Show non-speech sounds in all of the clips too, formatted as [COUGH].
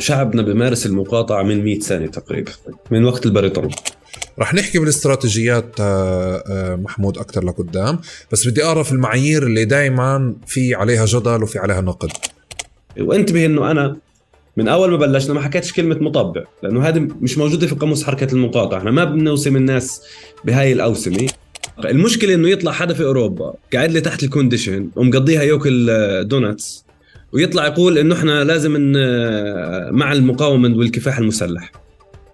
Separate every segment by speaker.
Speaker 1: شعبنا بمارس المقاطعة من 100 سنة تقريبا من وقت البريطان
Speaker 2: رح نحكي بالاستراتيجيات آه، آه، محمود أكثر لقدام بس بدي أعرف المعايير اللي دائما في عليها جدل وفي عليها نقد.
Speaker 1: وانتبه إنه أنا من أول ما بلشنا ما حكيتش كلمة مطبع لأنه هذه مش موجودة في قاموس حركة المقاطعة. إحنا ما بنوسم الناس بهاي الأوسمة. المشكلة إنه يطلع حدا في أوروبا قاعد لي تحت الكونديشن ومقضيها يأكل دونتس ويطلع يقول إنه إحنا لازم مع المقاومة والكفاح المسلح.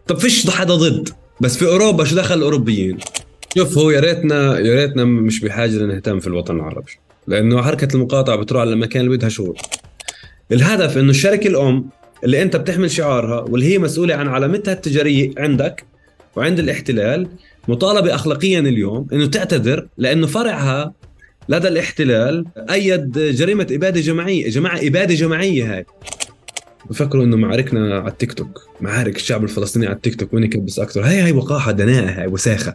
Speaker 1: طب فيش حدا ضد بس في أوروبا شو دخل الأوروبيين؟ شوف هو يا ريتنا يا ريتنا مش بحاجة نهتم في الوطن العربي لأنه حركة المقاطعة بتروح على المكان اللي بدها شغل. الهدف إنه الشركة الأم اللي أنت بتحمل شعارها واللي هي مسؤولة عن علامتها التجارية عندك وعند الاحتلال مطالبة اخلاقيا اليوم إنه تعتذر لأنه فرعها لدى الاحتلال أيد جريمة إبادة جماعيه، جماعة إبادة جماعية هاي. بفكروا إنه معاركنا على التيك توك. معارك الشعب الفلسطيني على التيك توك. وين يكبس أكثر؟ هاي هاي وقاحة دناءة هاي وساخة.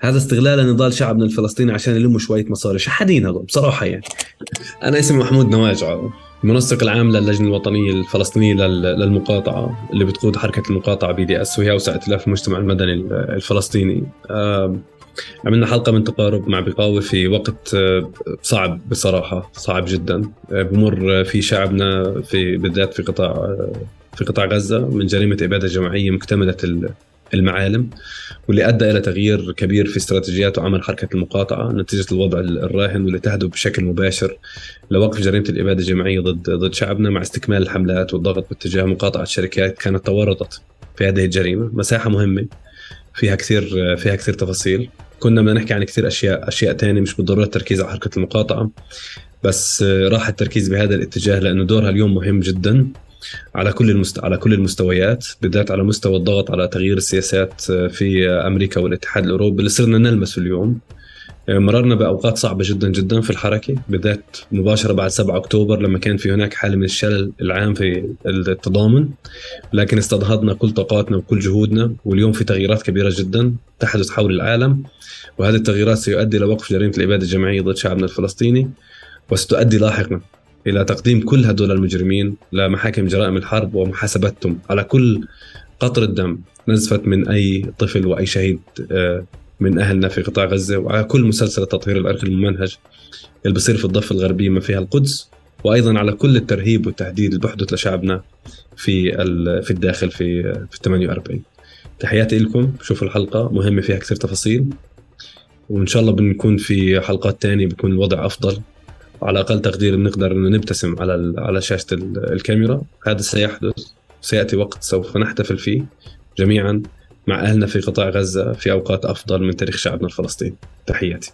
Speaker 1: هذا استغلال لنضال شعبنا الفلسطيني عشان يلموا شوية مصاري شحادين هذول بصراحة يعني. أنا اسمي محمود نواجعة المنسق العام للجنة الوطنية الفلسطينية للمقاطعة اللي بتقود حركة المقاطعة BDS وهي اوسع ائتلاف المجتمع المدني الفلسطيني. عملنا حلقة من تقارب مع بقاوة في وقت آه، صعب بصراحة صعب جدا. آه، بمر في شعبنا في بالذات في قطاع آه، في قطاع غزة من جريمة إبادة جماعية مكتملة المعالم واللي أدى إلى تغيير كبير في استراتيجيات وعمل حركة المقاطعة نتيجة الوضع الراهن واللي تهدف بشكل مباشر لوقف جريمة الإبادة الجماعية ضد ضد شعبنا مع استكمال الحملات والضغط باتجاه مقاطعة شركات كانت تورطت في هذه الجريمة، مساحة مهمة فيها كثير فيها كثير تفاصيل. كنا بدنا نحكي عن كثير أشياء أشياء ثانية مش بالضرورة التركيز على حركة المقاطعة. بس راح التركيز بهذا الاتجاه لأنه دورها اليوم مهم جدا على كل المست... على كل المستويات بالذات على مستوى الضغط على تغيير السياسات في أمريكا والاتحاد الأوروبي. اللي صرنا نلمسه اليوم مررنا بأوقات صعبة جدا جدا في الحركة بالذات مباشرة بعد 7 أكتوبر لما كان في هناك حالة من الشلل العام في التضامن. لكن استنهضنا كل طاقاتنا وكل جهودنا واليوم في تغييرات كبيرة جدا تحدث حول العالم. وهذه التغييرات سيؤدي لوقف جريمة الاباده الجماعية ضد شعبنا الفلسطيني وستؤدي لاحقا إلى تقديم كل هدول المجرمين لمحاكم جرائم الحرب ومحاسبتهم. على كل قطره دم نزفت من أي طفل وأي شهيد آه، من أهلنا في قطاع غزة وعلى كل مسلسل التطهير العرقي الممنهج اللي بصير في الضفة الغربية ما فيها القدس وأيضا على كل الترهيب والتهديد اللي بحدث لشعبنا في في الداخل في في 48 تحياتي لكم شوفوا الحلقة مهمة فيها كثير تفاصيل وإن شاء الله بنكون في حلقات تانية بيكون الوضع أفضل على أقل تقدير بنقدر نبتسم على على شاشة الكاميرا. هذا سيحدث سيأتي وقت سوف نحتفل فيه جميعا. مع أهلنا في قطاع غزة في أوقات أفضل من تاريخ شعبنا الفلسطيني. تحياتي.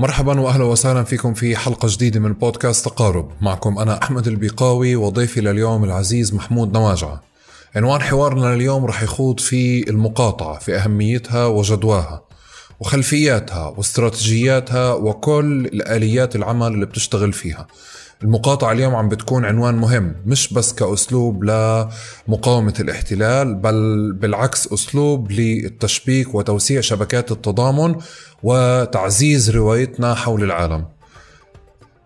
Speaker 2: مرحبا واهلا وسهلا فيكم في حلقة جديدة من بودكاست تقارب. معكم أنا أحمد البيقاوي وضيفي لليوم العزيز محمود نواجعه عنوان حوارنا اليوم رح يخوض في المقاطعة في أهميتها وجدواها وخلفياتها واستراتيجياتها وكل الاليات العمل اللي بتشتغل فيها. المقاطعة اليوم عم بتكون عنوان مهم مش بس كأسلوب لمقاومة الاحتلال بل بالعكس أسلوب للتشبيك وتوسيع شبكات التضامن وتعزيز روايتنا حول العالم.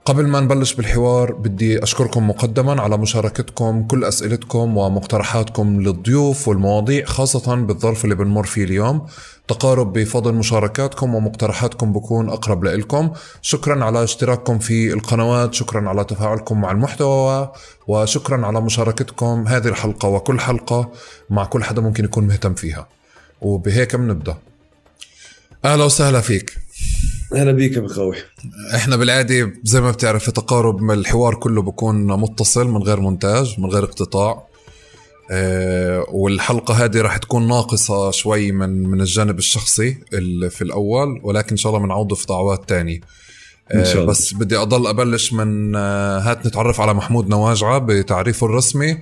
Speaker 2: قبل ما نبلش بالحوار بدي أشكركم مقدما على مشاركتكم كل أسئلتكم ومقترحاتكم للضيوف والمواضيع خاصة بالظرف اللي بنمر فيه اليوم. تقارب بفضل مشاركاتكم ومقترحاتكم بكون أقرب لإلكم. شكرا على اشتراككم في القنوات شكرا على تفاعلكم مع المحتوى وشكرا على مشاركتكم هذه الحلقة وكل حلقة مع كل حدا ممكن يكون مهتم فيها. وبهيك بنبدأ. أهلا وسهلا فيك.
Speaker 1: أهلا بيك يا بخوي
Speaker 2: إحنا بالعادة زي ما بتعرف في تقارب الحوار كله بكون متصل من غير مونتاج من غير اقتطاع. أه والحلقة هذه راح تكون ناقصة شوي من من الجانب الشخصي في الأول ولكن إن شاء الله بنعوضه في دعوات تانية. إن شاء الله. بس بدي أضل أبلش من آه، هات نتعرف على محمود نواجعة بتعريفه الرسمي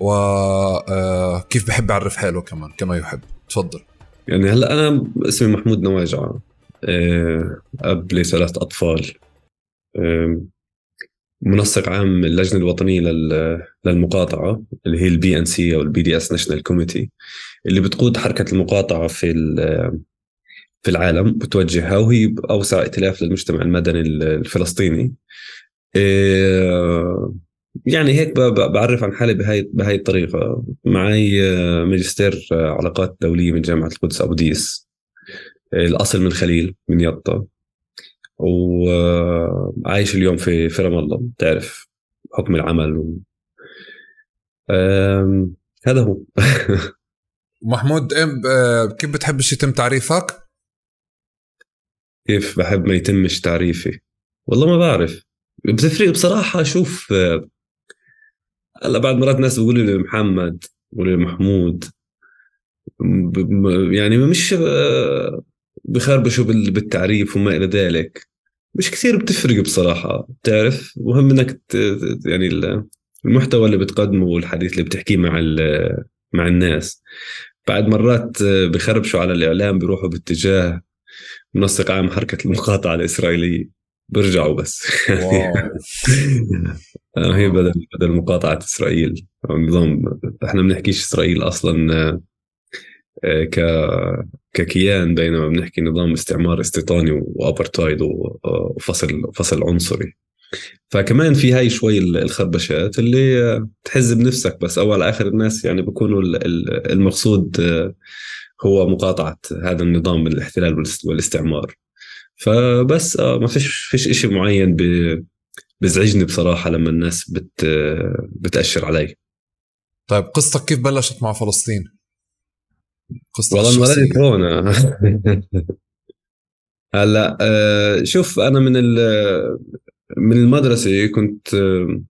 Speaker 2: وكيف آه، بحب يعرف حاله كمان كما يحب. تفضل.
Speaker 1: يعني هلأ أنا اسمي محمود نواجعة. آه، أب لثلاث أطفال. آه، منسق عام اللجنة الوطنية للمقاطعة اللي هي ال BNC أو ال BDS National Committee اللي بتقود حركة المقاطعة في في العالم بتوجهها وهي أوسع ائتلاف للمجتمع المدني الفلسطيني. يعني هيك بعرف عن حالي بهاي بهاي الطريقة. معي ماجستير علاقات دولية من جامعة القدس أبو ديس. الأصل من خليل من يطا وعايش اليوم في في رام الله بتعرف حكم العمل و... هذا هو. [LAUGHS]
Speaker 2: محمود كيف بتحبش يتم تعريفك؟
Speaker 1: كيف بحب ما يتمش تعريفي؟ والله ما بعرف. بتفرق بصراحة شوف هلأ بعد مرات ناس بيقولوا لي محمد بيقولوا لي محمود. يعني مش بخربشوا بالتعريف وما إلى ذلك. مش كثير بتفرق بصراحة بتعرف؟ مهم إنك يعني المحتوى اللي بتقدمه والحديث اللي بتحكيه مع مع الناس. بعد مرات بخربشوا على الإعلام بيروحوا باتجاه منسق عام حركة المقاطعة الإسرائيلية. برجعوا بس. [LAUGHS] آه، هي بدل بدل مقاطعة إسرائيل. نظام إحنا بنحكيش إسرائيل أصلا. آه، ك ككيان بينما بنحكي نظام استعمار استيطاني وابرتايد وفصل فصل عنصري. فكمان في هاي شوي الخربشات اللي تحز بنفسك بس اول آخر الناس يعني بيكونوا المقصود آه، هو مقاطعة هذا النظام من الاحتلال والاستعمار. فبس آه ما فيش فيش شيء معين بزعجني بصراحة لما الناس بت بتأشر علي.
Speaker 2: طيب قصتك كيف بلشت مع فلسطين؟
Speaker 1: قصتك والله انولدت هون [LAUGHS] هلا آه شوف أنا من من المدرسة كنت آه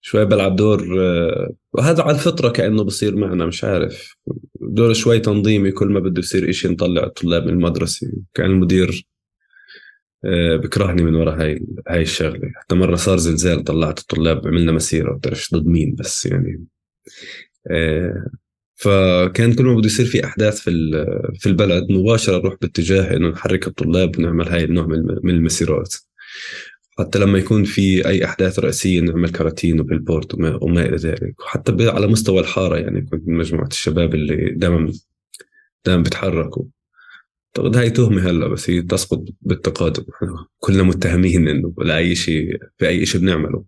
Speaker 1: شوي بلعب دور آه وهذا على الفطرة كأنه بصير معنا مش عارف. دور شوي تنظيمي كل ما بده يصير إشي نطلع الطلاب من المدرسة. كأن المدير بكرهني من وراء هاي هاي الشغلة. حتى مرة صار زلزال طلعت الطلاب عملنا مسيرة بتعرفش ضد مين بس يعني. فكان كل ما بده يصير في أحداث في في البلد مباشرة نروح باتجاه إنه نحرك الطلاب ونعمل هاي النوع من المسيرات. حتى لما يكون في أي أحداث رئيسية نعمل كراتين وبيلبورد وما, وما إلى ذلك. وحتى على مستوى الحارة يعني كنت من مجموعة الشباب اللي دائما دائما بيتحركوا. اعتقد هاي تهمة هلأ بس هي تسقط بالتقادم كلنا متهمين إنه ولا أي شيء في أي شيء بنعمله.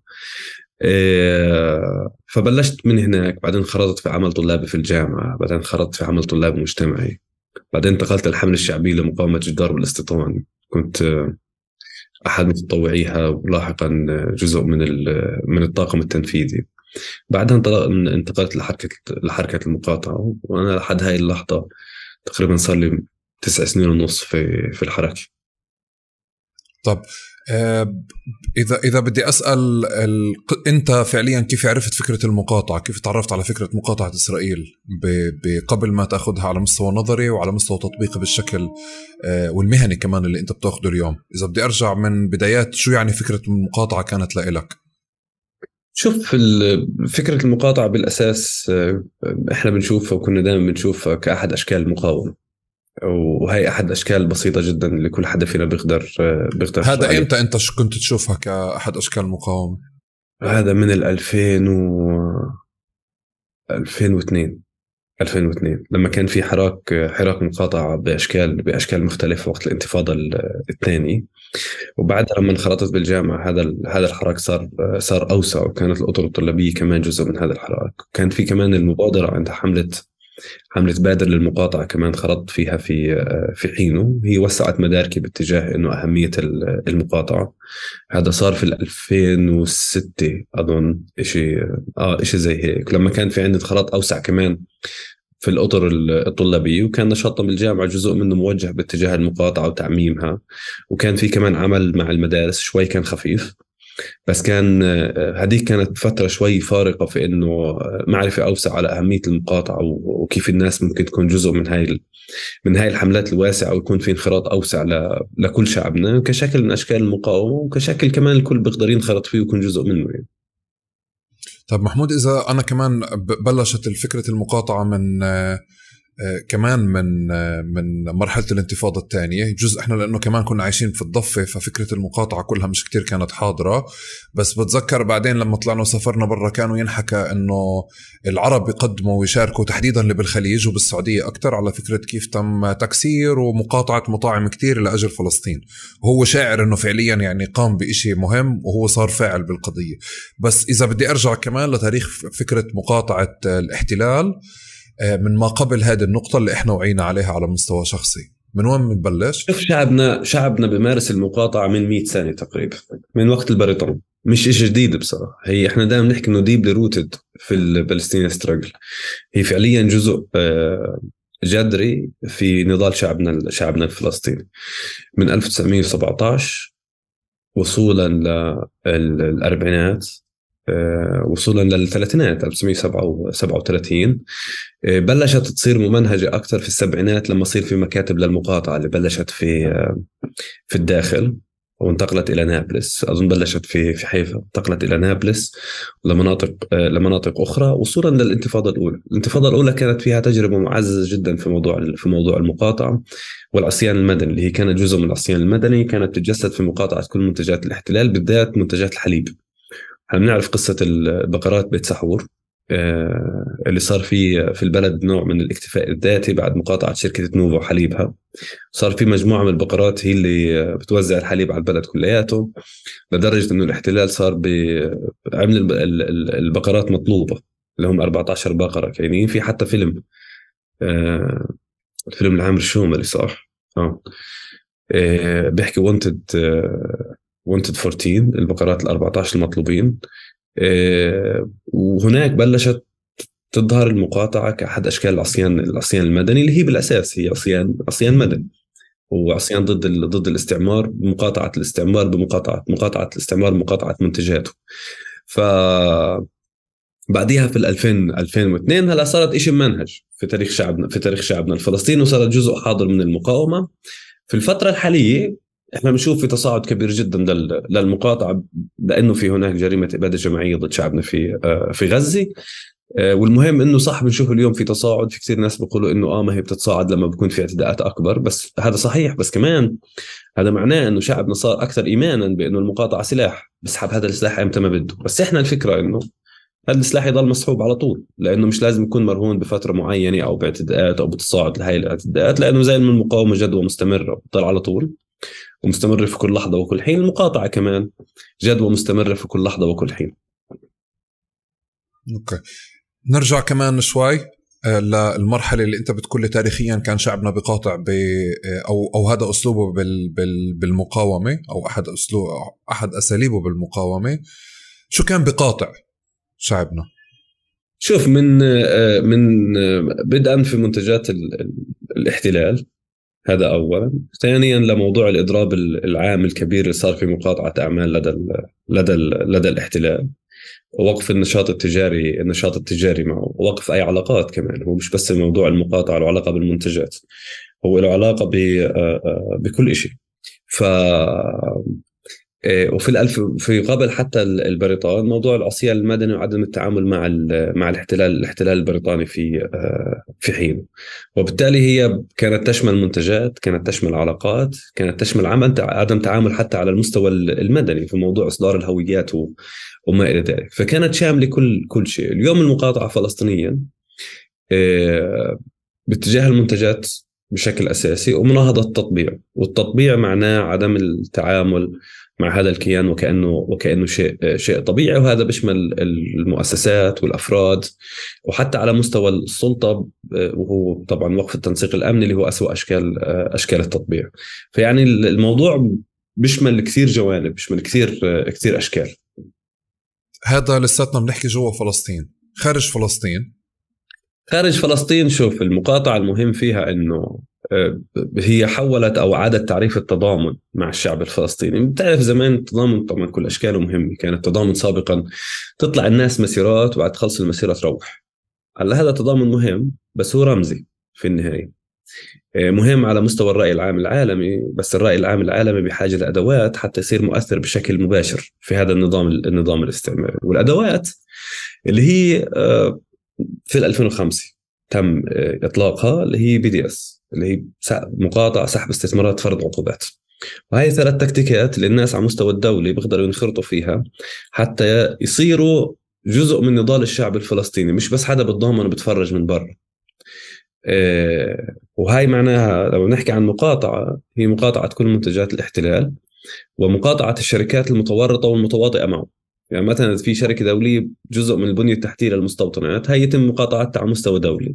Speaker 1: فبلشت من هناك بعدين خرجت في عمل طلابي في الجامعة بعدين خرجت في عمل طلابي مجتمعي. بعدين انتقلت للحملة الشعبية لمقاومة جدار والاستيطان كنت أحد متطوعيها ولاحقا جزء من من الطاقم التنفيذي. بعدها انتقلت لحركة لحركة المقاطعة وأنا لحد هاي اللحظة تقريبا صار لي تسع سنين ونص في في الحركة.
Speaker 2: طب آه، اذا إذا بدي أسأل ال... أنت فعليا كيف عرفت فكرة المقاطعة؟ كيف تعرفت على فكرة مقاطعة إسرائيل ب... قبل ما تأخذها على مستوى نظري وعلى مستوى تطبيقي بالشكل آه، والمهني كمان اللي أنت بتأخذه اليوم؟ إذا بدي أرجع من بدايات شو يعني فكرة المقاطعة كانت لإلك؟
Speaker 1: شوف فكرة المقاطعة بالأساس آه، إحنا بنشوفها وكنا دائما بنشوفها كأحد أشكال المقاومة وهي أحد أشكال بسيطة جدا اللي كل حدا فينا بيقدر بيقدر
Speaker 2: هذا إمتى أنت كنت تشوفها كأحد أشكال المقاومة؟
Speaker 1: هذا من ال 2000 و 2002 2002 لما كان في حراك حراك مقاطعة بأشكال بأشكال مختلفة وقت الانتفاضة الثانية وبعدها لما انخرطت بالجامعة هذا هذا الحراك صار صار أوسع وكانت الأطر الطلابية كمان جزء من هذا الحراك. كان في كمان المبادرة عند حملة حملة بادر للمقاطعة كمان خرطت فيها في آه، في حينه. هي وسعت مداركي باتجاه إنه أهمية المقاطعة. هذا صار في 2006 أظن شيء آه شيء زي هيك. لما كان في عندي خرط أوسع كمان في الأطر الطلابية وكان نشاطنا بالجامعة جزء منه موجه باتجاه المقاطعة وتعميمها. وكان في كمان عمل مع المدارس شوي كان خفيف. بس كان هذيك كانت فترة شوي فارقة في إنه معرفة أوسع على أهمية المقاطعة وكيف الناس ممكن تكون جزء من هاي من هاي الحملات الواسعة ويكون في انخراط أوسع لكل شعبنا كشكل من أشكال المقاومة وكشكل كمان الكل بيقدر ينخرط فيه ويكون جزء منه يعني.
Speaker 2: طيب محمود إذا أنا كمان بلشت فكره المقاطعة من كمان من آه، من مرحلة الانتفاضة الثانية. جزء إحنا لأنه كمان كنا عايشين في الضفة ففكرة المقاطعة كلها مش كتير كانت حاضرة. بس بتذكر بعدين لما طلعنا وسافرنا برا كانوا ينحكى إنه العرب يقدموا ويشاركوا تحديدا اللي بالخليج وبالسعودية أكثر على فكرة كيف تم تكسير ومقاطعة مطاعم كتير لأجل فلسطين. وهو شاعر إنه فعليا يعني قام بشيء مهم وهو صار فاعل بالقضية. بس إذا بدي أرجع كمان لتاريخ فكرة مقاطعة الاحتلال آه، من ما قبل هذه النقطة اللي إحنا وعينا عليها على مستوى شخصي. من وين بنبلش؟
Speaker 1: شوف شعبنا شعبنا بمارس المقاطعة من 100 سنة تقريبا من وقت البريطان مش شيء جديد بصراحة. هي إحنا دائما نحكي إنه deeply rooted في ال Palestinian struggle هي فعليا جزء آه، جذري في نضال شعبنا شعبنا الفلسطيني. من 1917 وصولا للأربعينات آه، وصولا للثلاثينات 1937 آه، بلشت تصير ممنهجة أكثر في السبعينات لما صير في مكاتب للمقاطعة اللي بلشت في آه، في الداخل وانتقلت إلى نابلس. أظن بلشت في في حيفا انتقلت إلى نابلس لمناطق لمناطق أخرى. وصولا للانتفاضة الأولى، الانتفاضة الأولى كانت فيها تجربة معززة جدا في موضوع في موضوع المقاطعة والعصيان المدني اللي هي كانت جزء من العصيان المدني كانت تتجسد في مقاطعة كل منتجات الاحتلال بالذات منتجات الحليب. إحنا بنعرف قصة البقرات بيت سحور؟ آه، اللي صار في في البلد نوع من الاكتفاء الذاتي بعد مقاطعة شركة نوفا وحليبها. صار في مجموعة من البقرات هي اللي بتوزع الحليب على البلد كلياته لدرجة إنه الاحتلال صار بعمل البقرات مطلوبة اللي هم 14 بقرة كاينين في حتى فيلم آه، الفيلم لعامر الشوملي صح؟ آه, آه، بيحكي وونتد وونتد 14 البقرات ال 14 المطلوبين. آه، وهناك بلشت تظهر المقاطعة كأحد أشكال العصيان العصيان المدني اللي هي بالأساس هي عصيان عصيان مدني. وعصيان ضد ضد الاستعمار بمقاطعه الاستعمار بمقاطعة مقاطعة الاستعمار بمقاطعه منتجاته. ف بعديها في ال 2000 2002 هلا صارت شيء منهج في تاريخ شعبنا في تاريخ شعبنا. الفلسطيني وصارت جزء حاضر من المقاومة. في الفترة الحالية إحنا بنشوف في تصاعد كبير جدا للمقاطعة لأنه في هناك جريمة إبادة جماعية ضد شعبنا في آه، في غزة. آه، والمهم إنه صح بنشوف اليوم في تصاعد في كثير ناس بيقولوا إنه آه ما هي بتتصاعد لما بكون في اعتداءات أكبر بس هذا صحيح. بس كمان هذا معناه إنه شعبنا صار أكثر ايمانا بإنه المقاطعة سلاح بسحب هذا السلاح أمتى ما بده. بس إحنا الفكرة إنه هذا السلاح يضل مسحوب على طول لأنه مش لازم يكون مرهون بفترة معينة أو باعتداءات أو بتصاعد لهي الاعتداءات لأنه زي ما المقاومة جدوى مستمرة بتضل على طول. ومستمرة في كل لحظة وكل حين. المقاطعة كمان جدوى مستمرة في كل لحظة وكل حين.
Speaker 2: أوكي. نرجع كمان شوي آه، للمرحلة اللي أنت بتقول لي تاريخيا كان شعبنا بقاطع ب آه، أو أو هذا أسلوبه بال بال بالمقاومة أو أحد أسلوب أحد أساليبه بالمقاومة. شو كان بقاطع شعبنا؟
Speaker 1: شوف من آه، من بدءا في منتجات الاحتلال هذا اولا. ثانيا لموضوع الإضراب العام الكبير اللي صار في مقاطعة أعمال لدى ال لدى ال لدى الاحتلال. ووقف النشاط التجاري النشاط التجاري معه. ووقف أي علاقات كمان. هو مش بس موضوع المقاطعة له علاقة بالمنتجات. هو له علاقة بكل شيء ف وفي الألف في قبل حتى البريطان موضوع العصيان المدني وعدم التعامل مع مع الاحتلال الاحتلال البريطاني في آه، في حين. وبالتالي هي كانت تشمل منتجات كانت تشمل علاقات كانت تشمل عدم تعامل حتى على المستوى المدني في موضوع إصدار الهويات وما إلى ذلك. فكانت شاملة كل كل شيء. اليوم المقاطعة فلسطينيا آه، باتجاه المنتجات بشكل أساسي ومناهضة التطبيع. والتطبيع معناه عدم التعامل مع هذا الكيان وكأنه وكأنه شيء شيء طبيعي وهذا بيشمل المؤسسات والأفراد وحتى على مستوى السلطة وهو طبعا وقف التنسيق الأمني اللي هو اسوء أشكال أشكال التطبيع. فيعني الموضوع بيشمل كثير جوانب بيشمل كثير كثير أشكال.
Speaker 2: هذا لساتنا بنحكي جوا فلسطين. خارج فلسطين.
Speaker 1: خارج فلسطين شوف المقاطعة المهم فيها إنه هي حولت أو عادت تعريف التضامن مع الشعب الفلسطيني. بتعرف زمان التضامن طبعا كل أشكاله مهم كان التضامن سابقا تطلع الناس مسيرات وبعد تخلص المسيرة تروح. هلأ هذا تضامن مهم بس هو رمزي في النهاية. آه، مهم على مستوى الرأي العام العالمي بس الرأي العام العالمي بحاجة لأدوات حتى يصير مؤثر بشكل مباشر في هذا النظام النظام الاستعماري. والأدوات اللي هي آه، في 2005 تم إطلاقها اللي هي بي دي إس. اللي هي مقاطعة سحب استثمارات فرض عقوبات. وهي ثلاث تكتيكات اللي الناس على مستوى الدولي بيقدروا ينخرطوا فيها حتى يصيروا جزء من نضال الشعب الفلسطيني مش بس حدا بتضامن وبتفرج من برا. وهاي معناها لما نحكي عن مقاطعة هي مقاطعة كل منتجات الاحتلال ومقاطعة الشركات المتورطة والمتواطئة معه يعني مثلا في شركة دولية جزء من البنية التحتية للمستوطنات هي يتم مقاطعتها على مستوى دولي.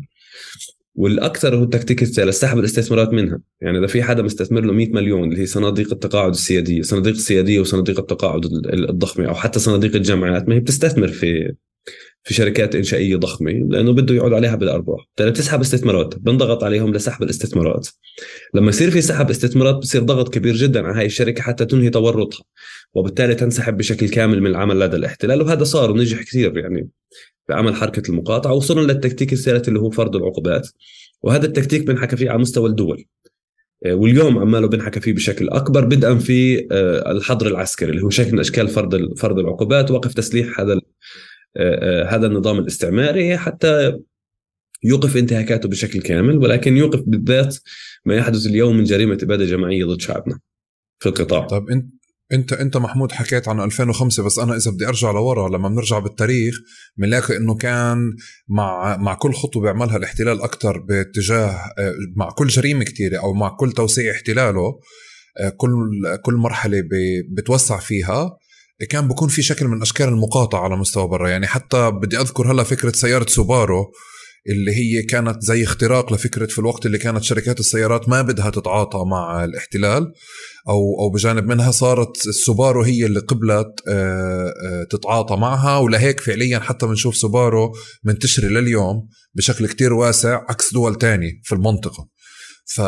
Speaker 1: والأكثر هو التكتيك الثالث سحب الاستثمارات منها. يعني إذا في حدا مستثمر له 100 مليون اللي هي صناديق التقاعد السيادية صناديق السياديه وصناديق التقاعد الضخمة أو حتى صناديق الجامعات ما هي بتستثمر في في شركات إنشائية ضخمة لأنه بده يعود عليها بالأرباح. بالتالي بتسحب استثمارات بنضغط عليهم لسحب الاستثمارات. لما يصير في سحب استثمارات بصير ضغط كبير جدا على هاي الشركة حتى تنهي تورطها وبالتالي تنسحب بشكل كامل من العمل لدى الاحتلال وهذا صار ونجح كثير يعني بعمل حركة المقاطعة وصلنا للتكتيك الثالث اللي هو فرض العقوبات. وهذا التكتيك بنحكى فيه على مستوى الدول. آه، واليوم عماله بنحكى فيه بشكل أكبر بدءا في آه، الحظر العسكري اللي هو شكل من أشكال فرض فرض العقوبات وقف تسليح هذا هذا النظام الاستعماري حتى يوقف انتهاكاته بشكل كامل ولكن يوقف بالذات ما يحدث اليوم من جريمة إبادة جماعية ضد شعبنا في القطاع.
Speaker 2: طب انت أنت أنت محمود حكيت عن 2005 بس أنا إذا بدي أرجع لورا لما بنرجع بالتاريخ بنلاقي إنه كان مع مع كل خطوة بيعملها الاحتلال أكثر باتجاه مع كل جريمة كثيره أو مع كل توسيع احتلاله آه، كل كل مرحلة بتوسع فيها. كان بكون في شكل من أشكال المقاطعة على مستوى برا. يعني حتى بدي أذكر هلا فكرة سيارة سوبارو اللي هي كانت زي اختراق لفكرة في الوقت اللي كانت شركات السيارات ما بدها تتعاطى مع الاحتلال أو أو بجانب منها صارت السوبارو هي اللي قبلت آه، آه، تتعاطى معها. ولهيك فعليا حتى بنشوف سوبارو منتشرة لليوم بشكل كتير واسع عكس دول تاني في المنطقة. ف...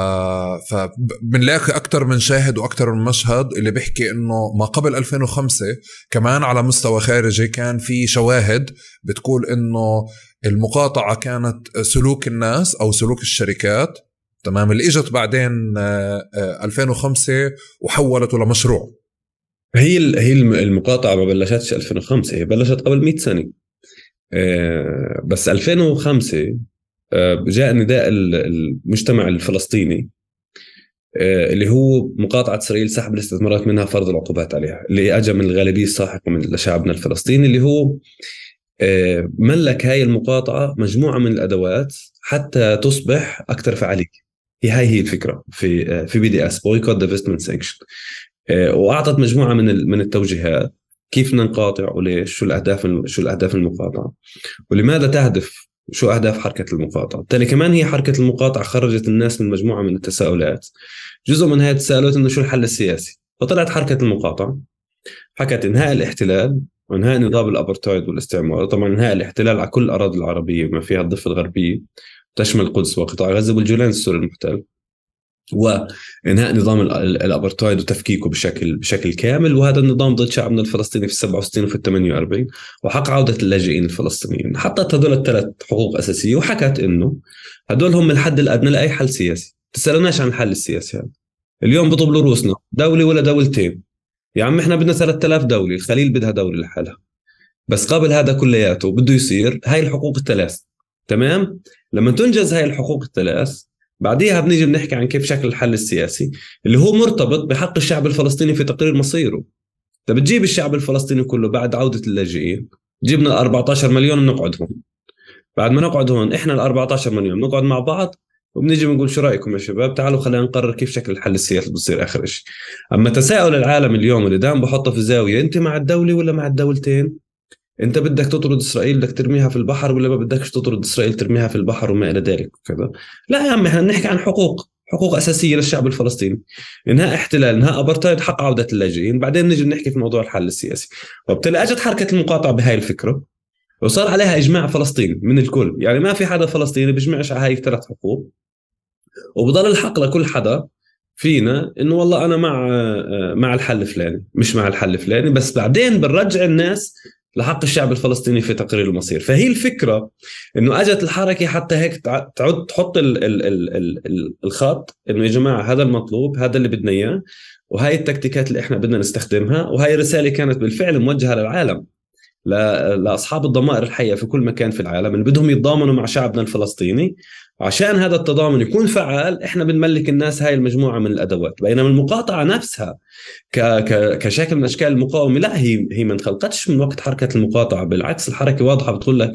Speaker 2: فبنلاقي أكثر من شاهد وأكثر من مشهد اللي بيحكي إنه ما قبل 2005 كمان على مستوى خارجي كان في شواهد بتقول إنه المقاطعة كانت سلوك الناس أو سلوك الشركات تمام اللي إجت بعدين 2005 آه، آه، وحولته لمشروع.
Speaker 1: هي هي المقاطعة ما بلشتش 2005 هي بلشت قبل 100 سنة. آه، بس 2005 جاء نداء المجتمع الفلسطيني اللي هو مقاطعة إسرائيل سحب الاستثمارات منها فرض العقوبات عليها اللي أجى من الغالبية الساحقة من شعبنا الفلسطيني اللي هو ملك هاي المقاطعة مجموعة من الأدوات حتى تصبح أكثر فعالية. هي هاي هي الفكرة في آه، في BDS boycott divestment sanction وأعطت مجموعة من من التوجيهات كيف نقاطع وليش شو الأهداف شو الأهداف المقاطعة. ولماذا تهدف شو أهداف حركة المقاطعة؟ بالتالي كمان هي حركة المقاطعة خرجت الناس من مجموعة من التساؤلات. جزء من هذه التساؤلات إنه شو الحل السياسي؟ فطلعت حركة المقاطعة حكت إنهاء الاحتلال وإنهاء نظام الأبرتايد والاستعمار. طبعا إنهاء الاحتلال على كل الأراضي العربية ما فيها الضفه الغربيه تشمل القدس وقطاع غزة والجولان السوري المحتل. وانهاء نظام الابرتايد وتفكيكه بشكل بشكل كامل. وهذا النظام ضد شعبنا الفلسطيني في 67 وفي 48 وحق عودة اللاجئين الفلسطينيين. حطت هذول الثلاث حقوق أساسية وحكت إنه هدول هم الحد الأدنى لأي حل سياسي. تسالوناش عن الحل السياسي هذا. اليوم بيطلبوا روسنا دوله ولا دولتين. يا عم إحنا بدنا 3000 دولة الخليل بدها دولة لحالها. بس قبل هذا كلياته بده يصير هاي الحقوق الثلاث. تمام؟ لما تنجز هاي الحقوق الثلاث بعديها بنيجي بنحكي عن كيف شكل الحل السياسي اللي هو مرتبط بحق الشعب الفلسطيني في تقرير مصيره. انت بتجيب الشعب الفلسطيني كله بعد عودة اللاجئين جبنا ال 14 مليون بنقعد هون. بعد ما نقعد هون إحنا ال 14 مليون بنقعد مع بعض وبنيجي بنقول شو رأيكم يا شباب؟ تعالوا خلينا نقرر كيف شكل الحل السياسي اللي بصير آخر شيء أما تساؤل العالم اليوم اللي دائما بحطه في زاوية أنت مع الدولة ولا مع الدولتين؟ انت بدك تطرد اسرائيل بدك ترميها في البحر ولا ما بدكش تطرد اسرائيل ترميها في البحر وما إلى ذلك وكذا. لا يا عم إحنا بنحكي عن حقوق حقوق أساسية للشعب الفلسطيني. إنهاء احتلال إنهاء أبرتايد حق عودة اللاجئين. بعدين نجي نحكي في موضوع الحل السياسي. وبالتالي أجت حركة المقاطعة بهاي الفكرة وصار عليها إجماع فلسطيني من الكل. يعني ما في حدا فلسطيني بيجمعش على هاي الثلاث حقوق. وبضل الحق لكل حدا فينا إنه والله أنا مع مع الحل الفلاني مش مع الحل الفلاني. بس بعدين بنرجع الناس لحق الشعب الفلسطيني في تقرير المصير. فهي الفكرة إنه أجت الحركة حتى هيك تعد تحط ال ال ال ال الخط إنه يا جماعة هذا المطلوب هذا اللي بدنا إياه وهي التكتيكات اللي إحنا بدنا نستخدمها وهي رسالة كانت بالفعل موجهة للعالم لأصحاب الضمائر الحية في كل مكان في العالم اللي بدهم يتضامنوا مع شعبنا الفلسطيني. عشان هذا التضامن يكون فعال إحنا بنملك الناس هاي المجموعة من الأدوات بينما المقاطعة نفسها كشكل من أشكال المقاومة. لا هي هي ما انخلقتش من وقت حركة المقاطعة بالعكس الحركة واضحة بتقول لك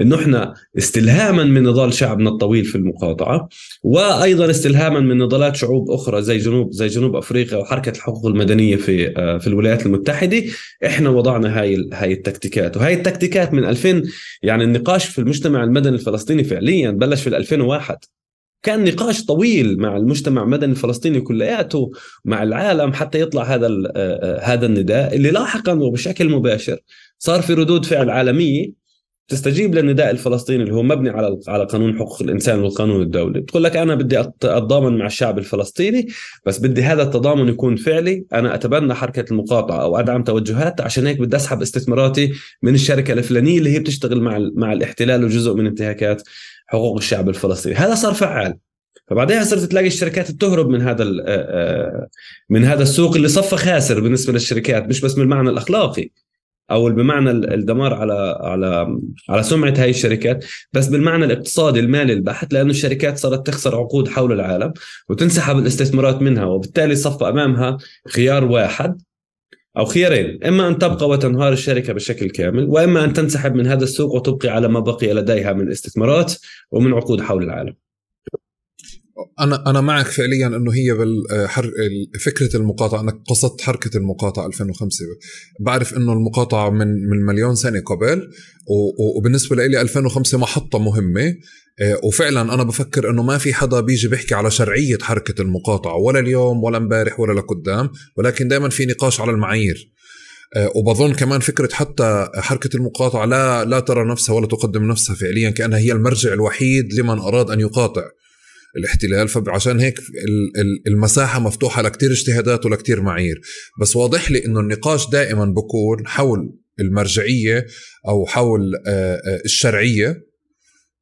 Speaker 1: إنه إحنا استلهاما من نضال شعبنا الطويل في المقاطعة وأيضا استلهاما من نضالات شعوب أخرى زي جنوب زي جنوب أفريقيا وحركة الحقوق المدنية في في الولايات المتحدة. إحنا وضعنا هاي هاي التكتيكات وهي التكتيكات من 2000 يعني النقاش في المجتمع المدني الفلسطيني فعليا بلش في 2001 كان نقاش طويل مع المجتمع المدني الفلسطيني كلياته مع العالم حتى يطلع هذا هذا النداء اللي لاحقا وبشكل مباشر صار في ردود فعل عالمية تستجيب للنداء الفلسطيني اللي هو مبني على على قانون حقوق الإنسان والقانون الدولي. بتقول لك أنا بدي أتضامن مع الشعب الفلسطيني بس بدي هذا التضامن يكون فعلي. أنا أتبنى حركة المقاطعة أو أدعم توجهاتها عشان هيك بدي أسحب استثماراتي من الشركة الفلانية اللي هي بتشتغل مع مع الاحتلال وجزء من انتهاكات حقوق الشعب الفلسطيني. هذا صار فعال. فبعدها صرت تلاقي الشركات بتهرب من هذا من هذا السوق اللي صفى خاسر بالنسبة للشركات مش بس بالمعنى الأخلاقي أو بمعنى الدمار على على على سمعة هاي الشركات بس بالمعنى الاقتصادي المالي البحت لأنه الشركات صارت تخسر عقود حول العالم وتنسحب الاستثمارات منها وبالتالي صفى أمامها خيار واحد أو خيارين. إما أن تبقى وتنهار الشركة بشكل كامل وإما أن تنسحب من هذا السوق وتبقي على ما بقي لديها من استثمارات ومن عقود حول العالم.
Speaker 2: أنا أنا معك فعليا إنه هي بالحر فكرة المقاطعة انك قصدت حركة المقاطعة 2005 بعرف إنه المقاطعة من من مليون سنة قبل وبالنسبة لي 2005 محطة مهمة. آه، وفعلا أنا بفكر إنه ما في حدا بيجي بيحكي على شرعية حركة المقاطعة ولا اليوم ولا امبارح ولا لقدام ولكن دائما في نقاش على المعايير. آه، وبظن كمان فكرة حتى حركة المقاطعة لا لا ترى نفسها ولا تقدم نفسها فعليا كأنها هي المرجع الوحيد لمن أراد أن يقاطع الاحتلال. فعشان هيك المساحة مفتوحة لكتير اجتهادات ولكتير معايير. بس واضح لي إنه النقاش دائما بكون حول المرجعية أو حول آه، آه، الشرعية.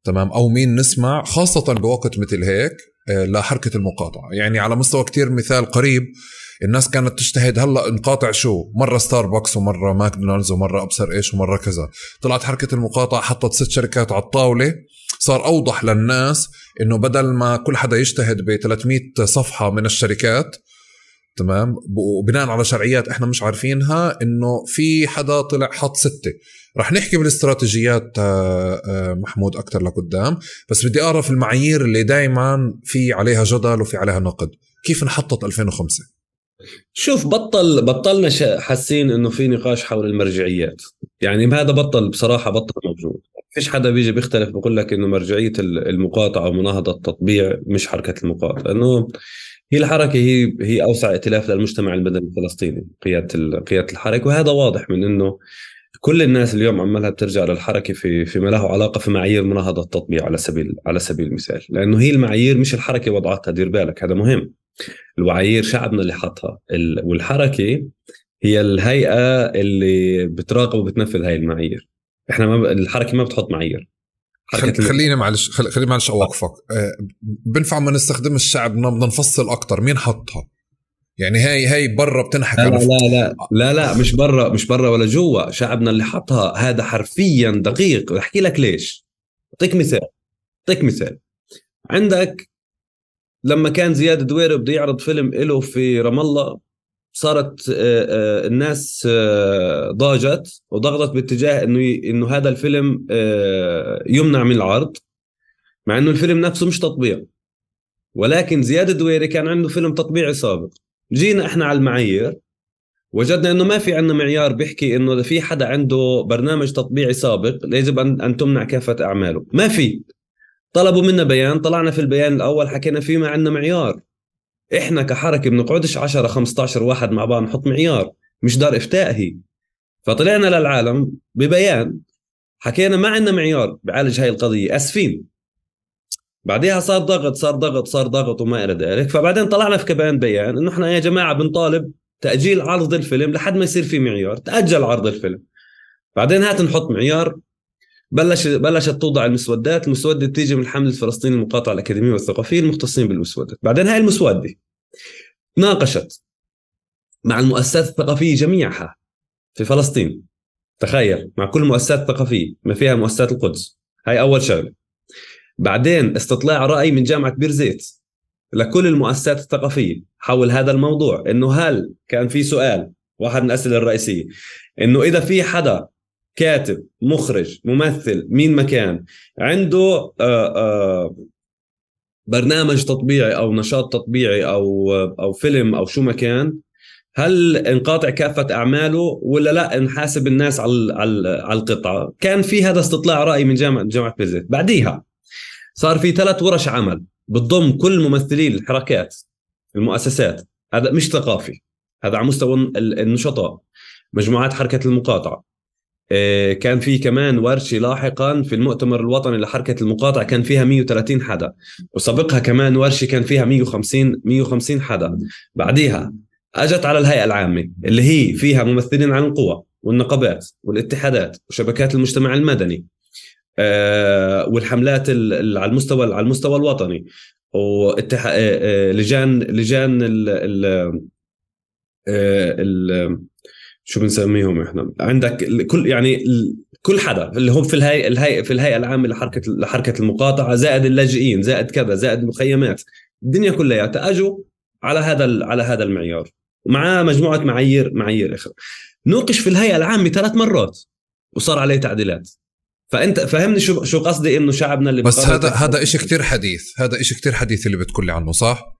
Speaker 2: تمام؟ أو مين نسمع خاصة بوقت مثل هيك آه، لحركة المقاطعة. يعني على مستوى كتير مثال قريب الناس كانت تجتهد هلأ نقاطع شو؟ مرة ستاربكس ومرة ماكدونالدز ومرة أبصر إيش ومرة كذا. طلعت حركة المقاطعة حطت ست شركات على الطاولة. صار أوضح للناس إنه بدل ما كل حدا يجتهد ب 300 صفحة من الشركات تمام؟ وبناء على شرعيات إحنا مش عارفينها إنه في حدا طلع حط ستة. رح نحكي بالاستراتيجيات آه، آه، محمود أكثر لقدام بس بدي أعرف المعايير اللي دائما في عليها جدل وفي عليها نقد. كيف انحطت 2005
Speaker 1: شوف بطل بطلنا حاسين إنه في نقاش حول المرجعيات. يعني هذا بطل بصراحة بطل موجود. فيش حدا بيجي بيختلف بقول لك إنه مرجعية المقاطعة ومناهضة التطبيع مش حركة المقاطعة. إنه هي الحركة هي هي أوسع ائتلاف للمجتمع المدني الفلسطيني قيادة قيادة الحركة وهذا واضح من إنه كل الناس اليوم عمالها بترجع للحركة في فيما له علاقة في معايير مناهضة التطبيع على سبيل على سبيل المثال لأنه هي المعايير مش الحركة وضعتها دير بالك هذا مهم. المعايير شعبنا اللي حطها والحركة هي الهيئة اللي بتراقب وبتنفذ هاي المعايير. إحنا ما الحركة ما بتحط معايير.
Speaker 2: خليني معلش خليني معلش أوقفك. أه بنفع ما نستخدم الشعب بدنا نفصل أكثر مين حطها؟ يعني هاي هاي برا بتنحكى.
Speaker 1: لا لا, لا لا لا مش برا مش برا ولا جوا. شعبنا اللي حطها هذا حرفيا دقيق. بحكي لك ليش. أعطيك مثال. أعطيك مثال. عندك لما كان زياد دويرة بده يعرض فيلم له في رام الله صارت آه، آه، الناس آه، ضاجت وضغطت باتجاه إنه إنه هذا الفيلم يمنع من العرض مع إنه الفيلم نفسه مش تطبيع. ولكن زياد الدويري كان عنده فيلم تطبيعي سابق. جينا إحنا على المعايير وجدنا إنه ما في عندنا معيار بيحكي إنه في حدا عنده برنامج تطبيعي سابق يجب ان أن تمنع كافة أعماله. ما في. طلبوا منا بيان طلعنا في البيان الأول حكينا فيه ما عندنا معيار. إحنا كحركة بنقعدش 10 15 واحد مع بعض نحط معيار مش دار افتاء هي فطلعنا للعالم ببيان. حكينا ما عندنا معيار بعالج هاي القضية آسفين. بعدها صار ضغط صار ضغط صار ضغط وما إلى ذلك. فبعدين طلعنا في كمان بيان إنه إحنا يا جماعة بنطالب تأجيل عرض الفيلم لحد ما يصير في معيار تأجل عرض الفيلم. بعدين هات نحط معيار. بلش بلشت توضع المسودات المسودة تيجي من الحمله الفلسطيني المقاطعة الأكاديمية والثقافية المختصين بالمسودات بعدين هاي المسودة ناقشت مع المؤسسات الثقافية جميعها في فلسطين. تخيل مع كل المؤسسات الثقافيه ما فيها مؤسسات القدس. هاي أول شغلة. بعدين استطلاع رأي من جامعة بيرزيت لكل المؤسسات الثقافية حول هذا الموضوع إنه هل كان في سؤال واحد من الأسئلة الرئيسية إنه إذا في حدا كاتب مخرج ممثل مين ما كان عنده آآ آآ برنامج تطبيعي أو نشاط تطبيعي أو أو فيلم أو شو ما كان هل انقاطع كافة أعماله ولا لا نحاسب الناس على على القطعة كان في هذا استطلاع رأي من جامعة جامعة بيزيت. بعديها صار في ثلاث ورش عمل بتضم كل ممثلي الحركات المؤسسات. هذا مش ثقافي هذا على مستوى النشطاء مجموعات حركة المقاطعة. آه، كان في كمان ورشة لاحقا في المؤتمر الوطني لحركة المقاطعة كان فيها 130 حدا. وسبقها كمان ورشة كان فيها 150 150 حدا. بعديها أجت على الهيئة العامة اللي هي فيها ممثلين عن القوى والنقابات والاتحادات وشبكات المجتمع المدني آه، والحملات على المستوى على المستوى الوطني. ولجان لجان ال ال شو بنسميهم إحنا؟ عندك كل يعني كل حدا اللي هم في الهيئه الهيئه في الهيئة العامة لحركه لحركة المقاطعة زائد اللاجئين زائد كذا زائد المخيمات الدنيا كلها اجوا على هذا على هذا المعيار. ومعاه مجموعة معايير معايير أخرى نوقش في الهيئة العامة ثلاث مرات وصار عليه تعديلات. فأنت فهمني شو شو قصدي إنه شعبنا اللي
Speaker 2: بس هذا هذا شيء كثير حديث. هذا شيء كثير حديث اللي بتقول عنه صح؟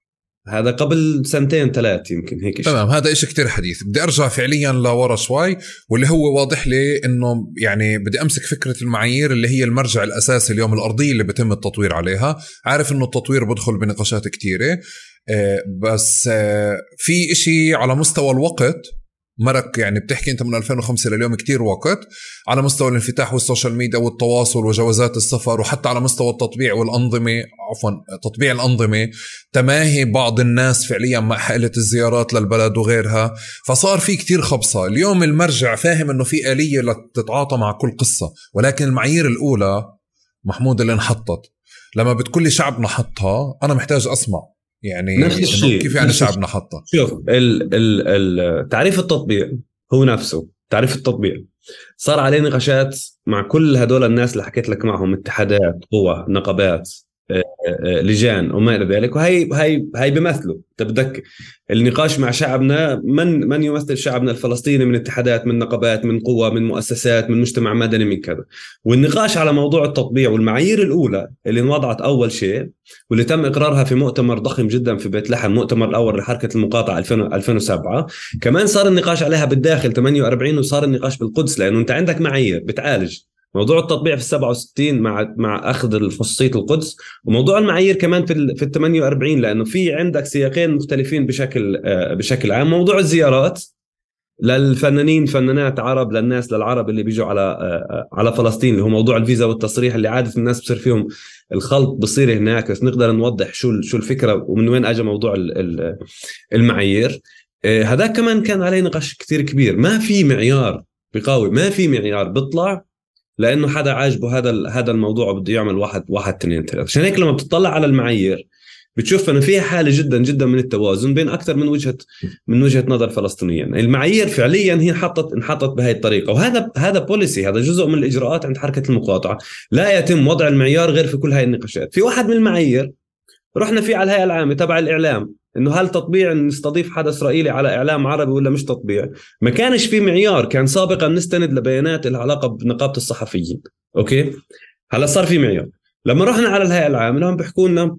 Speaker 1: هذا قبل سنتين ثلاث يمكن هيك
Speaker 2: تمام هذا إشي كتير حديث. بدي أرجع فعليا لورا شوي واللي هو واضح لي إنه يعني بدي أمسك فكرة المعايير اللي هي المرجع الأساسي اليوم الأرضية اللي بيتم التطوير عليها. عارف إنه التطوير بدخل بنقاشات كتيرة آه، بس آه، في إشي على مستوى الوقت مرق يعني بتحكي انت من 2005 لليوم كتير وقت. على مستوى الانفتاح وال social media والتواصل وجوازات السفر وحتى على مستوى التطبيع والأنظمة عفوا تطبيع الأنظمة تماهي بعض الناس فعليا مع حائلة الزيارات للبلد وغيرها. فصار في كتير خبصة. اليوم المرجع فاهم إنه في آلية لتتعاطى مع كل قصة. ولكن المعايير الأولى محمود اللي انحطت. لما بتقول شعبنا حطها أنا محتاج أسمع. يعني
Speaker 1: نفس الشيء
Speaker 2: كيف يعني شعبنا حطها
Speaker 1: شوف ال ال ال تعريف التطبيع هو نفسه تعريف التطبيع صار عليه نقاشات مع كل هدول الناس اللي حكيت لك معهم اتحادات قوى نقابات. لجان وما إلى ذلك. وهي هي هي بيمثلوا أنت بدك النقاش مع شعبنا. من من يمثل شعبنا الفلسطيني من اتحادات من نقابات من قوى من مؤسسات من مجتمع مدني من كذا. والنقاش على موضوع التطبيع والمعايير الأولى اللي انوضعت أول شيء واللي تم إقرارها في مؤتمر ضخم جدا في بيت لحم المؤتمر الأول لحركة المقاطعة 2007 كمان صار النقاش عليها بالداخل 48 وصار النقاش بالقدس لأنه أنت عندك معايير بتعالج موضوع التطبيع في ال 67 مع مع أخذ خصوصيه القدس وموضوع المعايير كمان في في ال 48 لأنه في عندك سياقين مختلفين بشكل آه، بشكل عام. موضوع الزيارات للفنانين فنانات عرب للناس للعرب اللي بيجوا على آه، على فلسطين اللي هو موضوع الفيزا والتصريح اللي عادة الناس بصير فيهم الخلط بصير هناك بس نقدر نوضح شو شو الفكرة ومن وين اجى موضوع المعايير. آه، هذاك كمان كان عليه نقاش كثير كبير. ما في معيار بقاوي ما في معيار بيطلع لأنه حدا عاجبه هذا هذا الموضوع وبده يعمل واحد واحد اثنين ثلاثة عشان هيك لما بتطلع على المعايير بتشوف إنه فيها حالة جدا جدا من التوازن بين أكثر من وجهة [LAUGHS] من وجهة نظر فلسطينيا، المعايير فعليا هي انحطت انحطت بهي الطريقة. وهذا هذا بوليسي هذا جزء من الإجراءات عند حركة المقاطعة، لا يتم وضع المعيار غير في كل هاي النقاشات، في واحد من المعايير رحنا فيه على الهيئة العامة تبع الإعلام. إنه هل تطبيع نستضيف حدا إسرائيلي على إعلام عربي ولا مش تطبيع؟ ما كانش في معيار كان سابقا نستند لبيانات العلاقه بنقابة الصحفيين أوكي؟ هلا صار في معيار. لما رحنا على الهيئة العامة لهم بيحكوا لنا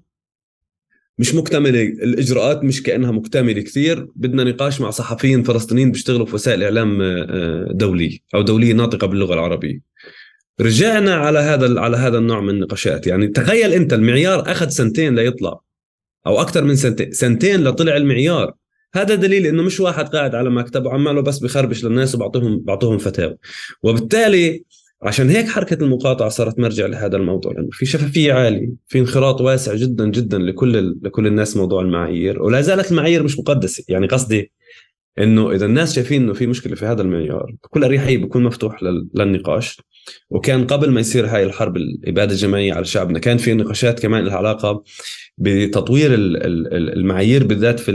Speaker 1: مش مكتملة الإجراءات مش كأنها مكتملة كثير. بدنا نقاش مع صحفيين فلسطينيين بيشتغلوا في وسائل إعلام آه، دولية أو دولية ناطقة باللغة العربية. رجعنا على هذا على هذا النوع من النقاشات. يعني تخيل أنت المعيار أخذ سنتين ليطلع. أو أكثر من سنتين سنتين لطلع المعيار. هذا دليل إنه مش واحد قاعد على مكتبه عماله بس بخربش للناس وبعطيهم بعطوهم فتاوى. وبالتالي عشان هيك حركة المقاطعة صارت مرجع لهذا الموضوع لأنه في شفافية عالية في انخراط واسع جدا جدا لكل لكل الناس موضوع المعايير. ولا زالت المعايير مش مقدسة. يعني قصدي إنه إذا الناس شايفين إنه في مشكلة في هذا المعيار بكل أريحية بيكون مفتوح للنقاش. وكان قبل ما يصير هاي الحرب الإبادة الجماعية على شعبنا كان في نقاشات كمان لها علاقة بتطوير المعايير بالذات في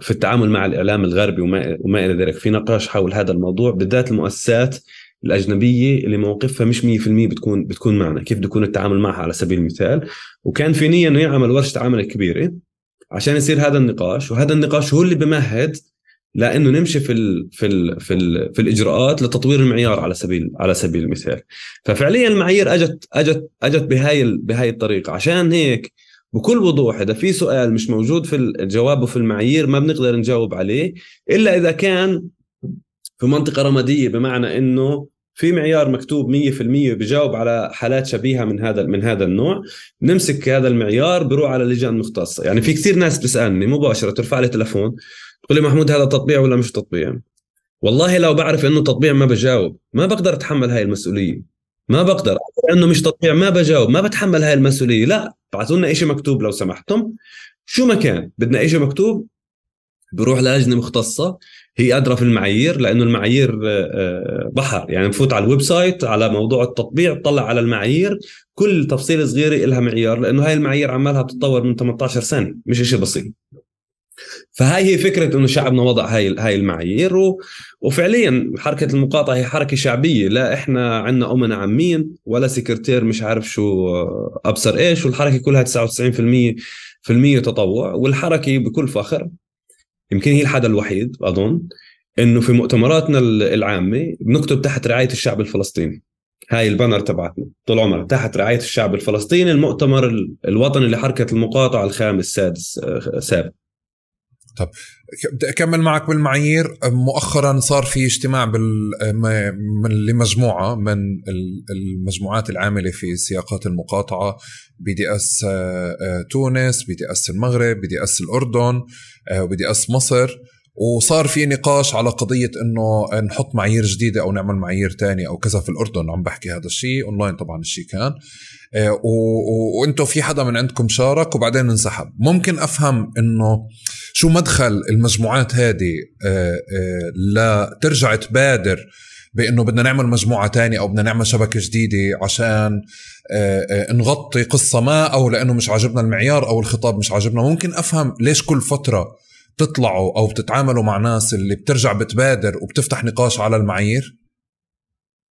Speaker 1: في التعامل مع الإعلام الغربي وما إلى ذلك. في نقاش حول هذا الموضوع بالذات المؤسسات الأجنبية اللي مواقفها مش 100% بتكون بتكون معنا كيف بده يكون التعامل معها على سبيل المثال. وكان في نية إنه يعمل ورشة عمل كبيرة عشان يصير هذا النقاش وهذا النقاش هو اللي بمهد لإنه نمشي في ال في ال في ال في الإجراءات لتطوير المعيار على سبيل على سبيل المثال. ففعليا المعايير اجت اجت أجت بهاي بهاي الطريقة. عشان هيك بكل وضوح إذا في سؤال مش موجود في الجواب في المعايير ما بنقدر نجاوب عليه إلا إذا كان في منطقة رمادية بمعنى إنه في معيار مكتوب 100% بجاوب على حالات شبيهة من هذا من هذا النوع نمسك هذا المعيار بروح على لجان مختصة. يعني في كثير ناس بتسألني مباشرة ترفع لي تلفون تقول لي محمود هذا تطبيع ولا مش تطبيع؟ والله لو بعرف إنه تطبيع ما بجاوب ما بقدر أتحمل هاي المسؤولية. ما بقدر. انه مش تطبيع ما بجاوب ما بتحمل هاي المسؤولية. لا ابعثوا لنا شيء مكتوب لو سمحتم. شو ما كان بدنا شيء مكتوب بروح لجنه مختصة. هي ادرى في المعايير لأنه المعايير آه، آه، بحر. يعني نفوت على ال website على موضوع التطبيع طلع على المعايير. كل تفصيله صغيره لها معيار لأنه هاي المعايير عمالها بتتطور من 18 سنة مش شيء بسيط. فهاي هي فكرة إنه شعبنا وضع هاي هاي المعايير. وفعليا حركة المقاطعة هي حركة شعبية. لا إحنا عندنا امنا عامين ولا سكرتير مش عارف شو آه، أبصر إيش والحركة كلها 99% في المية تطوع. والحركة بكل فخر يمكن هي الحدا الوحيد أظن إنه في مؤتمراتنا العامة بنكتب تحت رعاية الشعب الفلسطيني. هاي ال banner تبعتنا طول عمرها تحت رعاية الشعب الفلسطيني المؤتمر الوطني لحركة المقاطعة الخامس السادس آه، سابق.
Speaker 2: طب بدي أكمل معك بالمعايير. مؤخرا صار في اجتماع بال لمجموعة من المجموعات العاملة في سياقات المقاطعة. بي دي إس آه، آه، تونس بي دي إس المغرب بي دي إس الأردن آه، وبي دي إس مصر. وصار في نقاش على قضية إنه نحط معايير جديدة أو نعمل معايير تانية أو كذا في الأردن. عم بحكي هذا الشيء أونلاين طبعا الشيء كان. وأنتم في حدا من عندكم شارك وبعدين انسحب. ممكن أفهم إنه شو مدخل المجموعات هذه آه، آه، لترجع تبادر بإنه بدنا نعمل مجموعة تانية أو بدنا نعمل شبكة جديدة عشان آه، نغطي قصة ما أو لأنه مش عاجبنا المعيار أو الخطاب مش عاجبنا. ممكن أفهم ليش كل فترة تطلعوا أو بتتعاملوا مع ناس اللي بترجع بتبادر وبتفتح نقاش على المعايير؟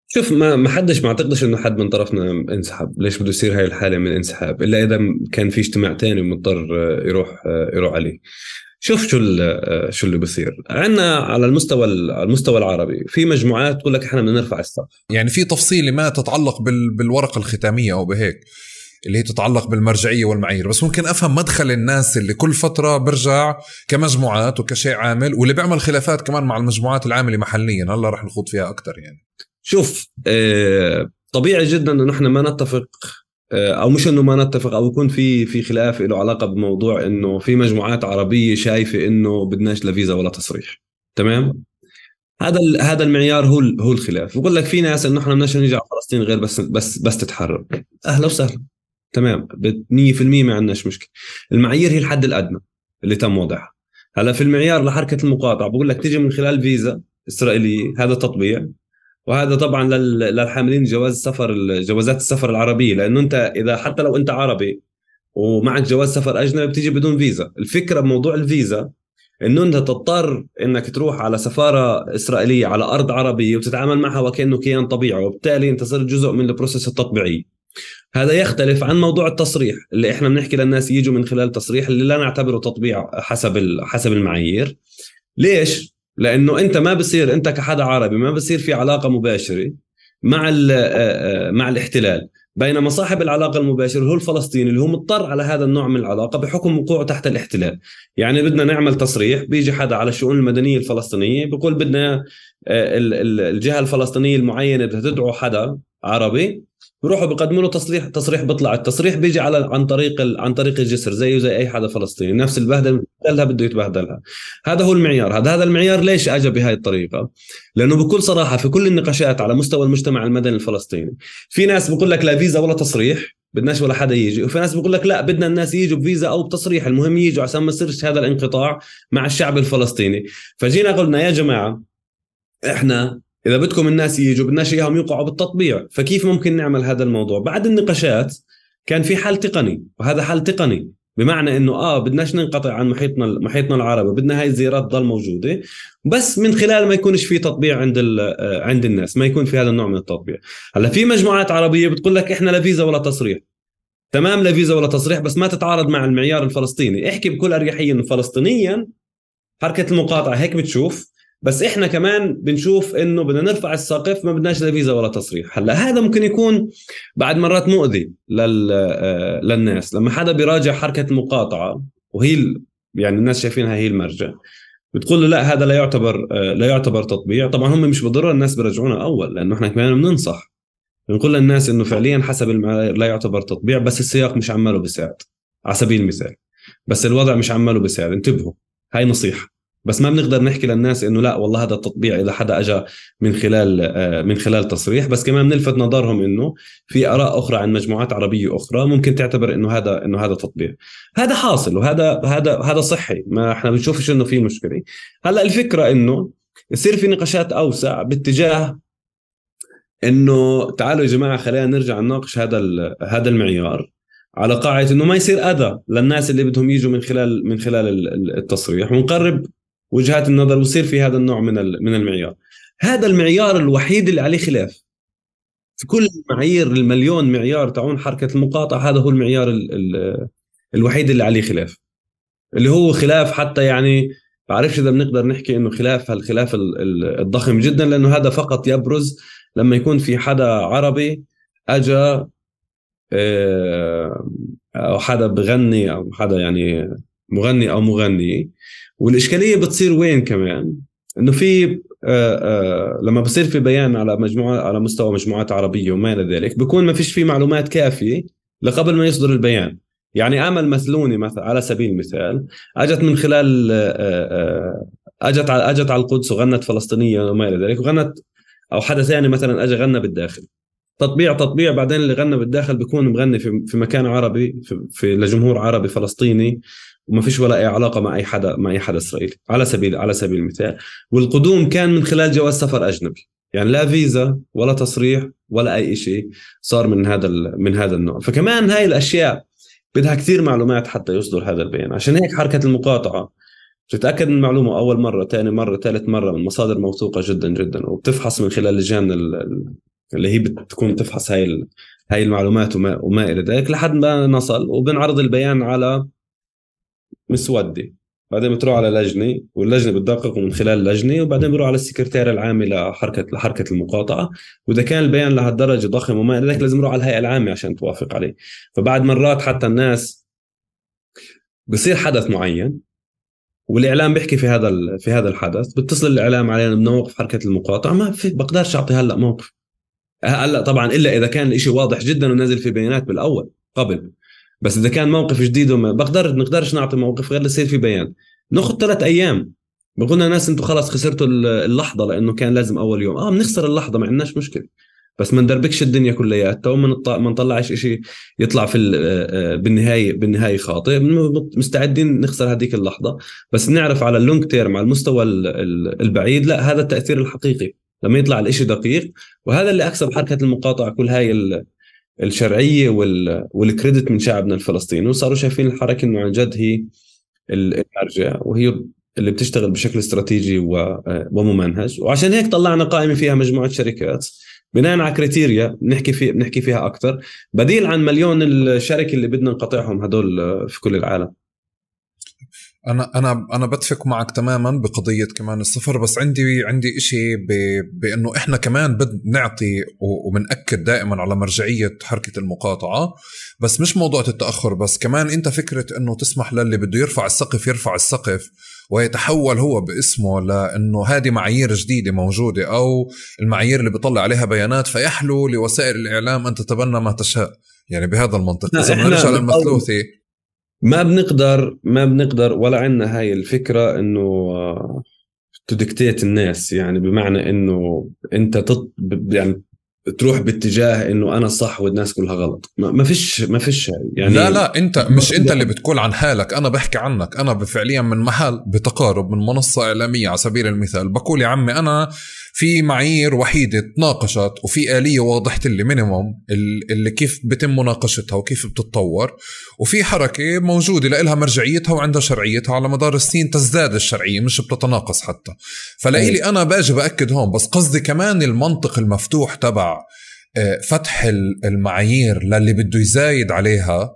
Speaker 1: شوف ما ما حدش ما اعتقدش إنه حد من طرفنا انسحب. ليش بده يصير هاي الحالة من الانسحاب إلا إذا كان في اجتماع تاني ومضطر يروح يروح عليه. شوف شو شو اللي بصير. عندنا على المستوى على المستوى العربي في مجموعات تقول لك إحنا بدنا نرفع السقف.
Speaker 2: يعني في تفصيلة ما تتعلق بال بالورقة الختامية أو بهيك اللي هي تتعلق بالمرجعية والمعايير. بس ممكن أفهم مدخل الناس اللي كل فترة برجع كمجموعات وكشيء عامل واللي بيعمل خلافات كمان مع المجموعات العاملة محليا. هلا رح نخوض فيها أكثر يعني.
Speaker 1: شوف آه، طبيعي جدا إنه نحن ما نتفق آه، أو مش إنه ما نتفق أو يكون في في خلاف له علاقة بموضوع إنه في مجموعات عربية شايفة إنه بدناش لا فيزا ولا تصريح. تمام؟ هذا هذا المعيار هو هو الخلاف. بقول لك في ناس إنه إحنا بدناش نيجي على فلسطين غير بس بس بس تتحرر. أهلا وسهلا. تمام؟ 100% ما عندناش مشكلة. المعايير هي الحد الأدنى اللي تم وضعها. هلأ في المعيار لحركة المقاطعة بقول لك تيجي من خلال فيزا إسرائيلية هذا تطبيع. وهذا طبعا للحاملين جواز السفر جوازات السفر العربية. لأنه أنت إذا حتى لو أنت عربي ومعك جواز سفر أجنبي بتيجي بدون فيزا. الفكرة بموضوع الفيزا إنه أنت تضطر إنك تروح على سفارة إسرائيلية على أرض عربية وتتعامل معها وكأنه كيان طبيعي وبالتالي أنت صرت جزء من البروسيس التطبيعي. هذا يختلف عن موضوع التصريح اللي إحنا بنحكي للناس يجوا من خلال تصريح اللي لا نعتبره تطبيع حسب حسب المعايير. ليش؟ لأنه أنت ما بصير أنت كحدا عربي ما بصير في علاقة مباشرة مع مع الاحتلال. بينما صاحب العلاقة المباشره هو الفلسطيني اللي هو مضطر على هذا النوع من العلاقة بحكم وقوعه تحت الاحتلال. يعني بدنا نعمل تصريح بيجي حدا على الشؤون المدنية الفلسطينية بيقول بدنا الجهة الفلسطينية المعينة بدها تدعو حدا عربي بروحوا بيقدموا له تصريح تصريح بيطلع التصريح بيجي على عن طريق ال... عن طريق الجسر زيه زي أي حدا فلسطيني. نفس البهدلة بده يتبهدلها. هذا هو المعيار. هذا هذا المعيار ليش أجى بهاي الطريقة؟ لأنه بكل صراحة في كل النقاشات على مستوى المجتمع المدني الفلسطيني في ناس بقول لك لا فيزا ولا تصريح بدناش ولا حدا يجي. وفي ناس بقول لك لا بدنا الناس يجوا بفيزا أو بتصريح. المهم يجوا عشان ما يصيرش هذا الانقطاع مع الشعب الفلسطيني. فجينا قلنا يا جماعة إحنا إذا بدكم الناس يجوا بدناش إياهم يوقعوا بالتطبيع فكيف ممكن نعمل هذا الموضوع؟ بعد النقاشات كان في حل تقني وهذا حل تقني بمعنى إنه آه بدناش ننقطع عن محيطنا محيطنا العربي بدنا هاي الزيارات تضل موجودة بس من خلال ما يكونش في تطبيع عند آه، عند الناس ما يكون في هذا النوع من التطبيع. هلأ في مجموعات عربية بتقول لك إحنا لا فيزا ولا تصريح. تمام لا فيزا ولا تصريح بس ما تتعارض مع المعيار الفلسطيني. احكي بكل أريحية إنه فلسطينيا حركة المقاطعة هيك بتشوف بس إحنا كمان بنشوف إنه بدنا نرفع السقف ما بدناش لا فيزا ولا تصريح. هلأ هذا ممكن يكون بعد مرات مؤذي لل آه، للناس. لما حدا بيراجع حركة المقاطعه وهي يعني الناس شايفينها هي المرجع بتقول له لا هذا لا يعتبر آه، لا يعتبر تطبيع. طبعا هم مش بالضرورة الناس بيرجعونا أول لأنه إحنا كمان بننصح. بنقول للناس إنه فعليا حسب المعايير لا يعتبر تطبيع بس السياق مش عماله بيساعد على سبيل المثال. بس الوضع مش عماله بيساعد. انتبهوا هاي نصيحة. بس ما بنقدر نحكي للناس إنه لا والله هذا التطبيع إذا حدا اجى من خلال آه، من خلال تصريح. بس كمان بنلفت نظرهم إنه في آراء أخرى عن مجموعات عربية أخرى ممكن تعتبر إنه هذا إنه هذا تطبيع. هذا حاصل وهذا هذا هذا صحي. ما إحنا بنشوفش إنه في مشكلة. هلأ الفكرة إنه يصير في نقاشات أوسع باتجاه إنه تعالوا يا جماعة خلينا نرجع نناقش هذا هذا المعيار على قاعدة إنه ما يصير أذى للناس اللي بدهم يجوا من خلال من خلال التصريح. ونقرب وجهات النظر ويصير في هذا النوع من من المعيار. هذا المعيار الوحيد اللي عليه خلاف. في كل المعايير المليون معيار تاعون حركة المقاطعة هذا هو المعيار ال ال الوحيد اللي عليه خلاف. اللي هو خلاف حتى يعني بعرفش إذا بنقدر نحكي إنه خلاف هالخلاف الضخم جدا؟ لأنه هذا فقط يبرز لما يكون في حدا عربي اجى آه، أو حدا بغني أو حدا يعني مغني أو مغني. والإشكالية بتصير وين كمان؟ إنه في آه، آه، لما بصير في بيان على مجموعة على مستوى مجموعات عربية وما إلى ذلك بكون ما فيش في معلومات كافية لقبل ما يصدر البيان. يعني امل مثلوني مثلا على سبيل المثال أجت من خلال أجت على أجت على القدس وغنت فلسطينية وما إلى ذلك وغنت أو حدا ثاني مثلا اجى غنى بالداخل. تطبيع تطبيع بعدين اللي غنى بالداخل بيكون مغني في, مكان عربي في لجمهور عربي فلسطيني وما فيش ولا أي علاقة مع أي حدا مع أي حدا إسرائيلي على سبيل على سبيل المثال. والقدوم كان من خلال جواز سفر أجنبي. يعني لا فيزا ولا تصريح ولا أي شيء صار من هذا من هذا النوع. فكمان هاي الأشياء بدها كثير معلومات حتى يصدر هذا البيان. عشان هيك حركة المقاطعة تتاكد من المعلومة أول مرة ثاني مرة ثالث مرة من مصادر موثوقة جدا جدا. وبتفحص من خلال لجان اللي هي بتكون تفحص هاي هاي المعلومات وما, وما إلى ذلك لحد ما نصل. وبنعرض البيان على مسودة. بعدين بتروح على لجنة واللجنة بتدقق من خلال لجنه وبعدين بروح على السكرتير العام لحركه لحركة المقاطعة. وإذا كان البيان لهالدرجة ضخم وما إلى ذلك لازم يروح على الهيئة العامة عشان توافق عليه. فبعد مرات حتى الناس بصير حدث معين والإعلام بيحكي في هذا في هذا الحدث بتصل الإعلام علينا بدنا نوقف حركة المقاطعة ما في بقدرش أعطي هلأ موقف. هلأ طبعا إلا إذا كان الشيء واضح جدا ونازل في بيانات بالأول قبل. بس إذا كان موقف جديد وما بقدر نقدرش نعطي موقف غير يصير في بيان. ناخذ ثلاث أيام. بقولنا ناس أنتم خلاص خسرتوا اللحظة لأنه كان لازم أول يوم. آه بنخسر اللحظة ما عندناش مشكلة. بس ما ندربكش الدنيا كلياتها وما ما نطلعش شيء يطلع في آه، آه، بالنهايه بالنهاية خاطئ. مستعدين نخسر هذيك اللحظة. بس نعرف على اللونج تيرم على المستوى البعيد لا هذا التأثير الحقيقي. لما يطلع الإشي دقيق. وهذا اللي أكسب حركة المقاطعة كل هاي الشرعية والكريدت من شعبنا الفلسطيني وصاروا شايفين الحركة إنه عن جد هي المرجع وهي اللي بتشتغل بشكل استراتيجي وممنهج. وعشان هيك طلعنا قائمة فيها مجموعة شركات بناء على كريتيريا بنحكي في بنحكي فيها أكثر بديل عن مليون الشركة اللي بدنا نقاطعهم هدول في كل العالم.
Speaker 2: أنا أنا أنا بتفق معك تماما بقضية كمان السفر بس عندي عندي إشي بإنه إحنا كمان بد نعطي وبناكد دائما على مرجعية حركة المقاطعة بس مش موضوع التأخر بس كمان أنت فكرة إنه تسمح للي بده يرفع السقف يرفع السقف ويتحول هو باسمه لإنه هذه معايير جديدة موجودة أو المعايير اللي بيطلع عليها بيانات فيحلو لوسائل الإعلام أن تتبنى ما تشاء. يعني بهذا المنطق. إذا بنرجع للمثلوثي
Speaker 1: ما بنقدر ما بنقدر ولا عندنا هاي الفكرة إنه تدكتيت الناس. يعني بمعنى إنه أنت تط يعني تروح باتجاه إنه أنا صح والناس كلها غلط. ما فيش ما فيش
Speaker 2: يعني لا لا أنت مش أنت اللي بتقول عن حالك. أنا بحكي عنك. أنا فعليا من محل بتقارب من منصة إعلامية على سبيل المثال. بقول يا عمي أنا في معايير وحيدة تناقشت وفي آلية واضحة اللي مينيموم اللي كيف بتم مناقشتها وكيف بتتطور. وفي حركة موجودة لها مرجعيتها وعندها شرعيتها على مدار السنين تزداد الشرعية مش بتتناقص حتى. فلإلي أنا باجي بأكد هون بس قصدي كمان المنطق المفتوح تبع آه، فتح المعايير للي بده يزايد عليها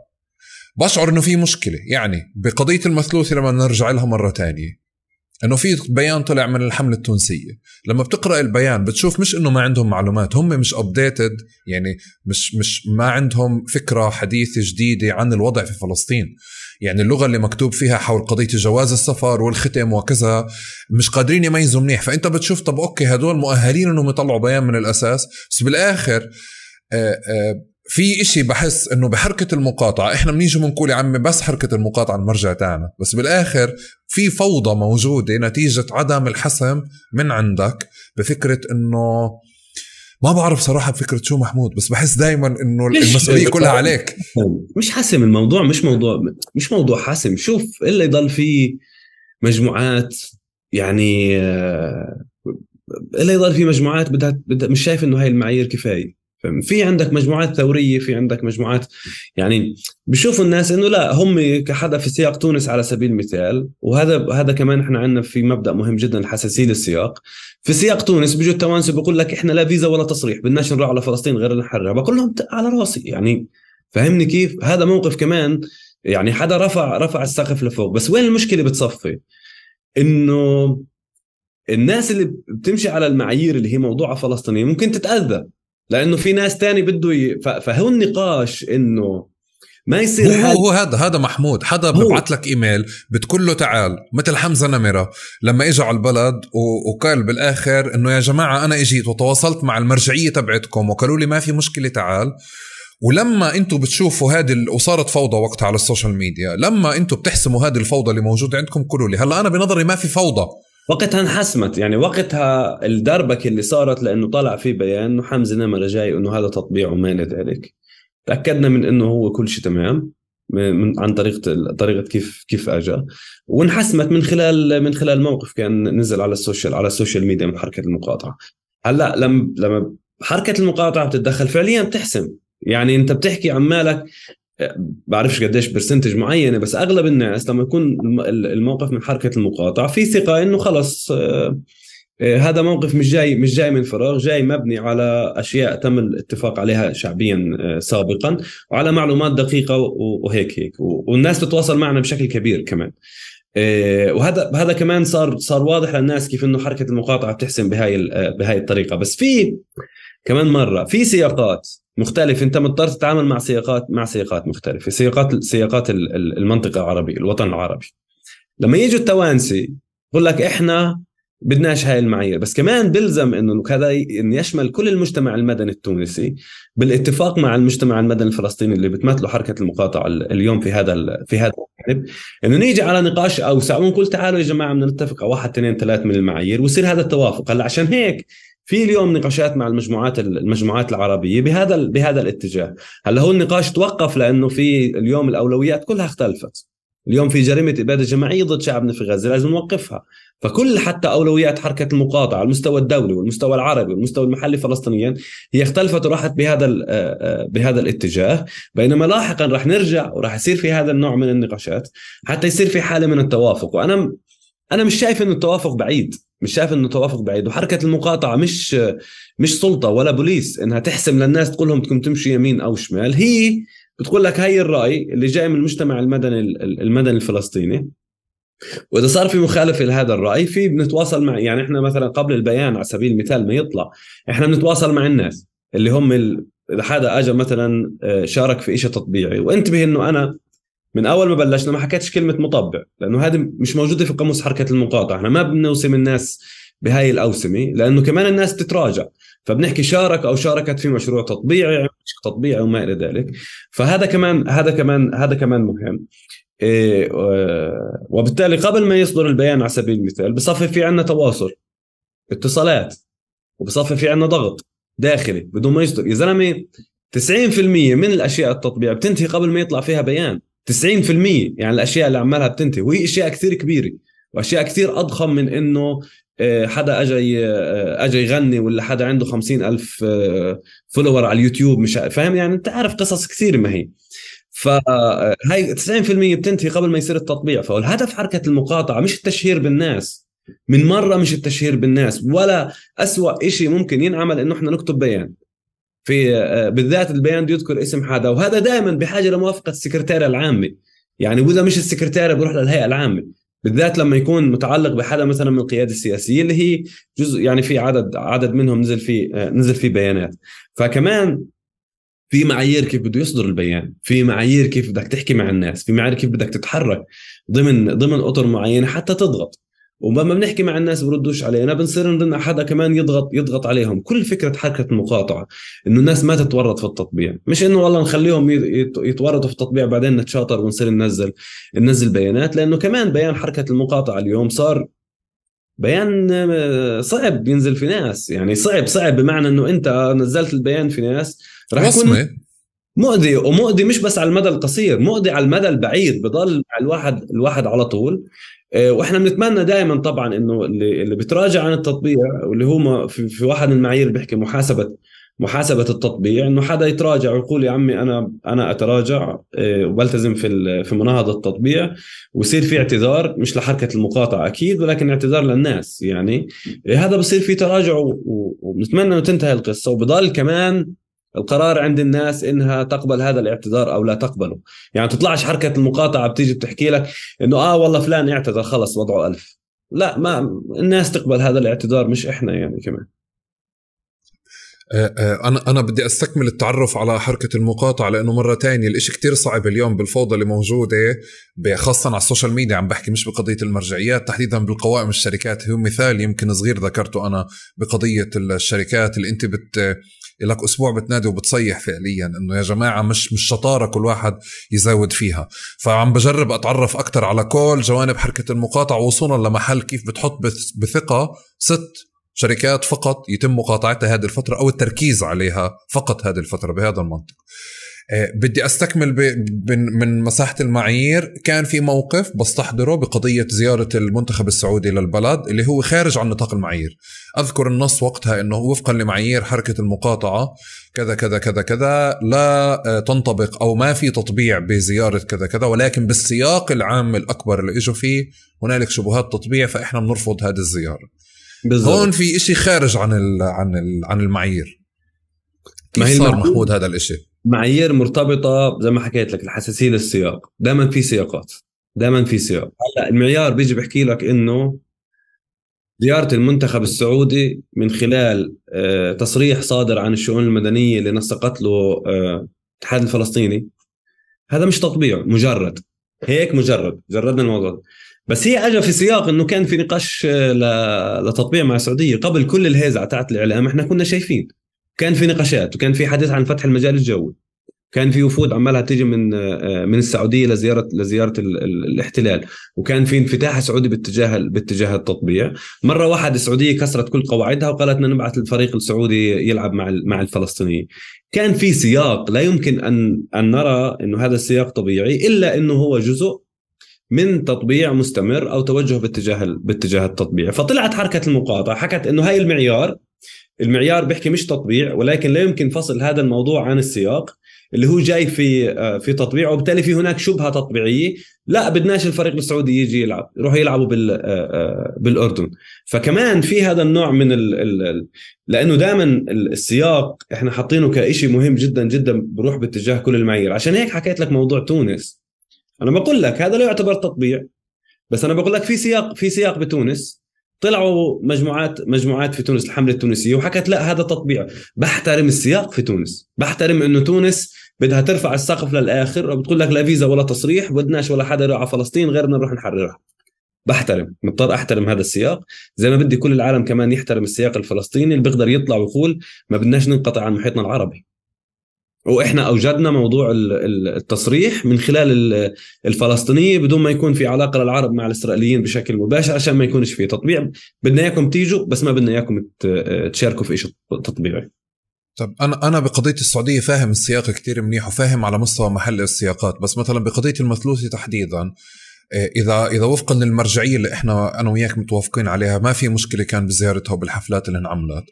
Speaker 2: بشعر إنه في مشكلة. يعني بقضية المثلوثة لما نرجع لها مرة تانية. إنه في بيان طلع من الحملة التونسية. لما بتقرأ البيان بتشوف مش إنه ما عندهم معلومات هم مش updated يعني مش مش ما عندهم فكرة حديثة جديدة عن الوضع في فلسطين. يعني اللغة اللي مكتوب فيها حول قضية جواز السفر والختم وكذا مش قادرين يميزوا منيح. فأنت بتشوف طب أوكي هدول مؤهلين إنهم يطلعوا بيان من الأساس بس بالآخر آآ آآ في إشي بحس إنه بحركة المقاطعة إحنا بنيجي بنقول يا عمي بس حركة المقاطعة المرجع تاعنا بس بالآخر في فوضى موجودة نتيجة عدم الحسم من عندك بفكرة إنه ما بعرف صراحة بفكرة شو محمود بس بحس دايما إنه المسؤولية كلها عليك.
Speaker 1: مش حاسم الموضوع مش موضوع مش موضوع حاسم. شوف إلا يضل في مجموعات يعني آه، إلا يضل في مجموعات بدها, بدها مش شايف إنه هاي المعايير كفاية. في عندك مجموعات ثورية في عندك مجموعات يعني بشوفوا الناس إنه لا هم كحدا في سياق تونس على سبيل المثال وهذا هذا كمان إحنا عندنا في مبدأ مهم جدا الحساسيه للسياق في سياق تونس بيجوا التوانسة بيقول لك إحنا لا فيزا ولا تصريح بدناش نروح على فلسطين غير نحررها. بقول لهم على راسي يعني فهمني كيف؟ هذا موقف كمان يعني حدا رفع رفع السقف لفوق. بس وين المشكلة بتصفي؟ إنه الناس اللي بتمشي على المعايير اللي هي موضوعها فلسطينيه ممكن تتأذى. لأنه في ناس تاني بده ي... فهو النقاش إنه ما يصير
Speaker 2: هو, حد... هو هذا هذا محمود حدا ببعث لك إيميل بتقول له تعال مثل حمزة نمرة لما اجى على البلد و... وقال بالآخر إنه يا جماعة أنا إجيت وتواصلت مع المرجعية تبعتكم وقالوا لي ما في مشكلة تعال. ولما أنتم بتشوفوا هذه وصارت فوضى وقتها على ال social media لما أنتم بتحسموا هذه الفوضى اللي موجودة عندكم قولوا لي هلأ أنا بنظري ما في فوضى.
Speaker 1: وقتها انحسمت. يعني وقتها الدربكة اللي صارت لأنه طلع في بيان إنه حمزة نمرة جاي إنه هذا تطبيع وما إلى ذلك تأكدنا من إنه هو كل شيء تمام من عن طريقة طريقة كيف كيف اجى وانحسمت من خلال من خلال موقف كان نزل على ال social على ال social media من حركة المقاطعة. هلأ لما لما حركة المقاطعة بتتدخل فعليا بتحسم. يعني أنت بتحكي عن مالك بعرفش قديش percentage معينة بس أغلب الناس لما يكون الموقف من حركة المقاطعة في ثقة إنه خلص آه، آه، هذا موقف مش جاي مش جاي من فراغ جاي مبني على أشياء تم الاتفاق عليها شعبيا آه، سابقا وعلى معلومات دقيقة وهيك هيك والناس تتواصل معنا بشكل كبير كمان. وهذا هذا كمان صار صار واضح للناس كيف إنه حركة المقاطعة بتحسن بهاي بهاي الطريقة. بس في كمان مرة في سياقات مختلف. انت مضطر تتعامل مع سياقات مع سياقات مختلفة. سياقات سياقات المنطقة العربية الوطن العربي. لما يجوا التوانسة بقول لك إحنا بدناش هاي المعايير. بس كمان بلزم إنه هذا إن يشمل كل المجتمع المدني التونسي بالاتفاق مع المجتمع المدني الفلسطيني اللي بتمثله حركة المقاطعة اليوم في هذا في هذا الجانب. إنه نيجي على نقاش أوسع ونقول تعالوا يا جماعة بدنا نتفق على واحد اثنين ثلاث من المعايير ويصير هذا التوافق. هلأ عشان هيك في اليوم نقاشات مع المجموعات المجموعات العربية بهذا بهذا الاتجاه. هلا هو النقاش توقف لأنه في اليوم الأولويات كلها اختلفت. اليوم في جريمة إبادة جماعية ضد شعبنا في غزة لازم نوقفها. فكل حتى أولويات حركة المقاطعة على المستوى الدولي والمستوى العربي والمستوى المحلي فلسطينيا هي اختلفت وراحت بهذا بهذا الاتجاه. بينما لاحقا راح نرجع وراح يصير في هذا النوع من النقاشات حتى يصير في حالة من التوافق. وأنا أنا مش شايف إنه التوافق بعيد مش شايف إنه توافق بعيد وحركة المقاطعة مش مش سلطة ولا بوليس إنها تحسم للناس تقول لهم بدكم تمشي يمين أو شمال هي بتقول لك هاي الرأي اللي جاي من المجتمع المدني المدني الفلسطيني. وإذا صار في مخالفة لهذا الرأي في بنتواصل مع يعني إحنا مثلا قبل البيان على سبيل المثال ما يطلع إحنا بنتواصل مع الناس اللي هم إذا حدا اجى مثلا آه، شارك في شيء تطبيعي وانتبه إنه أنا من أول ما بلشنا ما حكيتش كلمة مطبع لأنه هذه مش موجودة في قاموس حركة المقاطعة. إحنا ما بنوسم الناس بهاي الأوسمة لأنه كمان الناس تتراجع فبنحكي شارك أو شاركت في مشروع تطبيعي تطبيعي وما إلى ذلك. فهذا كمان هذا كمان هذا كمان مهم. إيه وبالتالي قبل ما يصدر البيان على سبيل المثال بصفي في عندنا تواصل اتصالات وبصفي في عندنا ضغط داخلي بدون ما يصدر. يا زلمه 90% من الأشياء التطبيع بتنتهي قبل ما يطلع فيها بيان. 90% يعني الأشياء اللي عمالها بتنتهي وهي أشياء كثير كبيرة وأشياء كثير أضخم من إنه آه، حدا أجى آه، أجى يغني ولا حدا عنده خمسين ألف follower على اليوتيوب مش فاهم؟ يعني أنت عارف قصص كثير ما هي. فهي 90% بتنتهي قبل ما يصير التطبيع. فالهدف حركة المقاطعة مش التشهير بالناس. من مرة مش التشهير بالناس ولا أسوأ شيء ممكن ينعمل إنه إحنا نكتب بيان. في بالذات البيان بده يذكر اسم حدا وهذا دائما بحاجة لموافقة السكرتيره العامه يعني وإذا مش السكرتيره بروح للهيئة العامة. بالذات لما يكون متعلق بحدا مثلا من القيادة السياسية اللي هي جزء يعني في عدد عدد منهم نزل في نزل في بيانات. فكمان في معايير كيف بده يصدر البيان في معايير كيف بدك تحكي مع الناس في معايير كيف بدك تتحرك ضمن ضمن أطر معينة حتى تضغط. ولما بنحكي مع الناس بردوش علينا بنصير نضل حدا كمان يضغط يضغط عليهم. كل فكرة حركه المقاطعه إنه الناس ما تتورط في التطبيع. مش إنه والله نخليهم يتورطوا في التطبيع بعدين نتشاطر ونصير ننزل ننزل بيانات لأنه كمان بيان حركة المقاطعة اليوم صار بيان آه، صعب ينزل في ناس. يعني صعب صعب بمعنى إنه أنت نزلت البيان في ناس
Speaker 2: رح يكون
Speaker 1: مؤذي ومؤذي مش بس على المدى القصير مؤذي على المدى البعيد بضل الواحد الواحد على طول. آه، وإحنا بنتمنى دائما طبعا إنه اللي اللي بتراجع عن التطبيع واللي هو في, في واحد من المعايير بيحكي محاسبة محاسبة التطبيع إنه حدا يتراجع ويقول يا عمي أنا أنا أتراجع آه، وبلتزم في في مناهضة التطبيع ويصير في اعتذار مش لحركة المقاطعة أكيد ولكن اعتذار للناس يعني. آه، هذا بصير في تراجع وبنتمنى إنه تنتهي القصة. وبضل كمان القرار عند الناس إنها تقبل هذا الاعتذار أو لا تقبله. يعني تطلعش حركة المقاطعة بتيجي بتحكي لك إنه آه والله فلان اعتذر خلص وضعه ألف. لا ما الناس تقبل هذا الاعتذار مش إحنا يعني كمان.
Speaker 2: آه، آه، أنا أنا بدي أستكمل التعرف على حركة المقاطعة لأنه مرة تانية الإشي كتير صعب اليوم بالفوضى اللي موجودة خاصة على السوشيال ميديا عم بحكي مش بقضية المرجعيات تحديدا بالقوائم الشركات. هو مثال يمكن صغير ذكرته أنا بقضية الشركات اللي أنت بت لك أسبوع بتنادي وبتصيح فعليا إنه يا جماعة مش مش شطارة كل واحد يزود فيها. فعم بجرب أتعرف أكثر على كل جوانب حركة المقاطعة وصولا لمحل كيف بتحط بثقة ست شركات فقط يتم مقاطعتها هذه الفترة أو التركيز عليها فقط هذه الفترة بهذا المنطق. بدي أستكمل من مساحة المعايير. كان في موقف بستحضره بقضية زيارة المنتخب السعودي للبلد اللي هو خارج عن نطاق المعايير. أذكر النص وقتها إنه وفقا لمعايير حركة المقاطعة كذا كذا كذا كذا لا آه، تنطبق أو ما في تطبيع بزيارة كذا كذا ولكن بالسياق العام الأكبر اللي إجوا فيه هنالك شبهات تطبيع فإحنا بنرفض هذه الزيارة. بالزبط. هون في إشي خارج عن ال عن ال عن المعايير. كيف صار محمود هذا الإشي؟
Speaker 1: معايير مرتبطة زي ما حكيت لك الحساسيه للسياق دائما في سياقات. دائما في سياق. هلأ المعيار بيجي بحكي لك إنه زيارة المنتخب السعودي من خلال آه، تصريح صادر عن الشؤون المدنية اللي نسقت له آه، الاتحاد الفلسطيني. هذا مش تطبيع مجرد. هيك مجرد. جردنا الموضوع. بس هي اجى في سياق إنه كان في نقاش آه، لتطبيع مع السعودية. قبل كل الهيزة تاعت الإعلام إحنا كنا شايفين. كان في نقاشات وكان في حديث عن فتح المجال الجوي. كان في وفود عمالها تيجي من آه، من السعودية لزيارة لزيارة الاحتلال. وكان في انفتاح سعودي باتجاه باتجاه التطبيع. مرة واحد السعودية كسرت كل قواعدها وقالت بدنا نبعث الفريق السعودي يلعب مع مع الفلسطينيين. كان في سياق لا يمكن أن أن نرى إنه هذا السياق طبيعي إلا إنه هو جزء من تطبيع مستمر أو توجه باتجاه باتجاه التطبيع. فطلعت حركة المقاطعة حكت إنه هاي المعيار المعيار بيحكي مش تطبيع ولكن لا يمكن فصل هذا الموضوع عن السياق اللي هو جاي في آه، في تطبيع وبالتالي في هناك شبهة تطبيعية. لا بدناش الفريق السعودي يجي يلعب يروحوا يلعبوا بال آه، آه، بالأردن. فكمان في هذا النوع من ال ال لأنه دائما السياق إحنا حاطينه كشيء مهم جدا جدا بروح باتجاه كل المعايير. عشان هيك حكيت لك موضوع تونس. أنا بقول لك هذا لا يعتبر تطبيع بس أنا بقول لك في سياق في سياق بتونس. طلعوا مجموعات مجموعات في تونس الحملة التونسية وحكت لا هذا تطبيع. بحترم السياق في تونس. بحترم إنه تونس بدها ترفع السقف للآخر وبتقول لك لا فيزا ولا تصريح بدناش ولا حدا يروح على فلسطين غيرنا نروح نحررها. بحترم مضطر أحترم هذا السياق. زي ما بدي كل العالم كمان يحترم السياق الفلسطيني اللي بيقدر يطلع ويقول ما بدناش ننقطع عن محيطنا العربي. وإحنا أوجدنا موضوع التصريح من خلال الفلسطينية بدون ما يكون في علاقة للعرب مع الإسرائيليين بشكل مباشر عشان ما يكونش في تطبيع. بدنا إياكم تيجوا بس ما بدنا إياكم تشاركوا في شيء تطبيعي.
Speaker 2: طب أنا أنا بقضية السعودية فاهم السياق كتير منيح وفاهم على مستوى محل السياقات بس مثلا بقضية المثلوثي تحديدا اذا إذا وفقا للمرجعية اللي إحنا أنا وياك متوافقين عليها ما في مشكلة كان بزيارتها وبالحفلات اللي انعملت.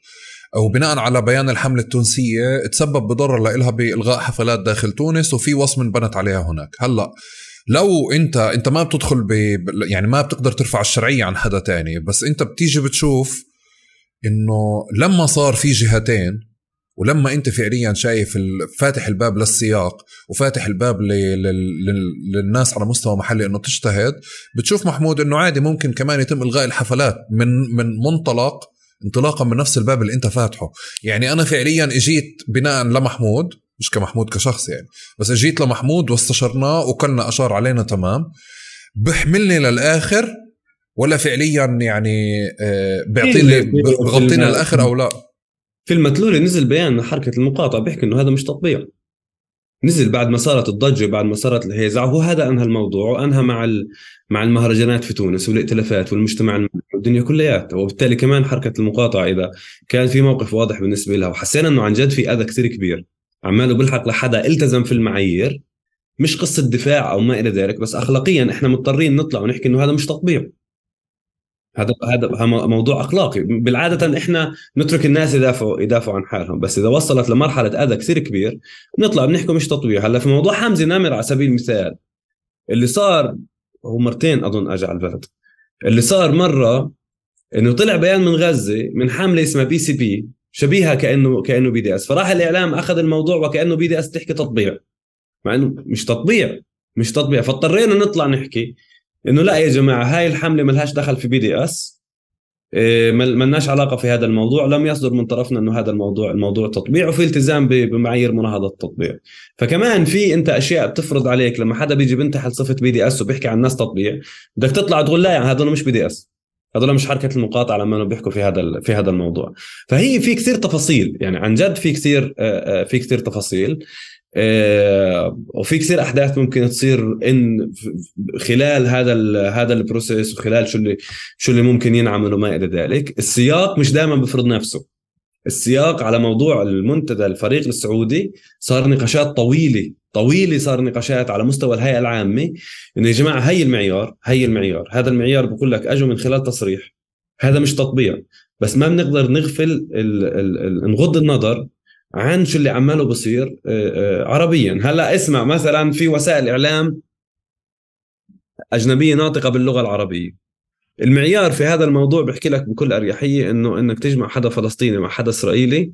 Speaker 2: وبناء على بيان الحملة التونسية تسبب بضرر لها بإلغاء حفلات داخل تونس وفي وصم انبنت عليها هناك. هلأ لو أنت أنت ما بتدخل ب يعني ما بتقدر ترفع الشرعية عن حدا تاني بس أنت بتيجي بتشوف إنه لما صار في جهتين ولما أنت فعليا شايف فاتح الباب للسياق وفاتح الباب للناس على مستوى محلي إنه تجتهد بتشوف محمود إنه عادي ممكن كمان يتم إلغاء الحفلات من من منطلق انطلاقا من نفس الباب اللي انت فاتحه. يعني أنا فعليا إجيت بناء لمحمود مش كمحمود كشخص يعني بس إجيت لمحمود واستشرناه وكلنا أشار علينا تمام. بحملني للآخر ولا فعليا يعني آه، بيعطيني بغطيني للآخر أو لا؟
Speaker 1: في المتلولي نزل بيان من حركة المقاطعه بيحكي إنه هذا مش تطبيع نزل بعد ما صارت الضجة بعد ما صارت الهيزع وهو هذا أنهى الموضوع وأنهى مع مع المهرجانات في تونس والائتلافات والمجتمع والدنيا كلياتها. وبالتالي كمان حركة المقاطعة إذا كان في موقف واضح بالنسبة لها. وحسينا إنه عن جد في أذى كثير كبير. عماله بلحق لحدا التزم في المعايير. مش قصة دفاع أو ما إلى ذلك بس اخلاقيا إحنا مضطرين نطلع ونحكي إنه هذا مش تطبيع. هذا هذا موضوع أخلاقي. بالعادة إحنا نترك الناس يدافعوا يدافعوا عن حالهم. بس إذا وصلت لمرحلة أذى كثير كبير نطلع بنحكي مش تطبيع هلأ في موضوع حمزة نامر على سبيل المثال اللي صار هو مرتين أظن أجى على البلد اللي صار مرة إنه طلع بيان من غزة من حملة اسمها BCP شبيهة كانه كأنه BDS. فراح الإعلام أخذ الموضوع وكأنه BDS تحكي تطبيع. مع إنه مش تطبيع مش تطبيع. فاضطرينا نطلع نحكي إنه لا يا جماعة هاي الحملة ملهاش دخل في BDS ملناش علاقة في هذا الموضوع لم يصدر من طرفنا إنه هذا الموضوع الموضوع تطبيع وفي التزام بمعايير مناهضة التطبيع. فكمان في أنت أشياء بتفرض عليك لما حدا بيجي بنتحل صفة BDS وبيحكي عن الناس تطبيع بدك تطلع تقول لا يعني هذول مش BDS هذول مش حركة المقاطعة لما بيحكوا في هذا في هذا الموضوع. فهي في كثير تفاصيل يعني عن جد في كثير في كثير تفاصيل. وفي كثير أحداث ممكن تصير إن خلال هذا هذا البروسيس وخلال شو اللي شو اللي ممكن ينعمل وما إلى ذلك. السياق مش دائما بفرض نفسه. السياق على موضوع المنتدى الفريق السعودي صار نقاشات طويلة طويلة صار نقاشات على مستوى الهيئة العامة. إنه يا جماعة هي المعيار هي المعيار. هذا المعيار بقول لك أجوا من خلال تصريح. هذا مش تطبيع بس ما بنقدر نغفل ال ال ال نغض النظر عن شو اللي عماله بصير آه، آه، عربيا. هلأ اسمع مثلا في وسائل إعلام أجنبية ناطقة باللغة العربية. المعيار في هذا الموضوع بحكي لك بكل أريحية إنه إنك تجمع حدا فلسطيني مع حدا إسرائيلي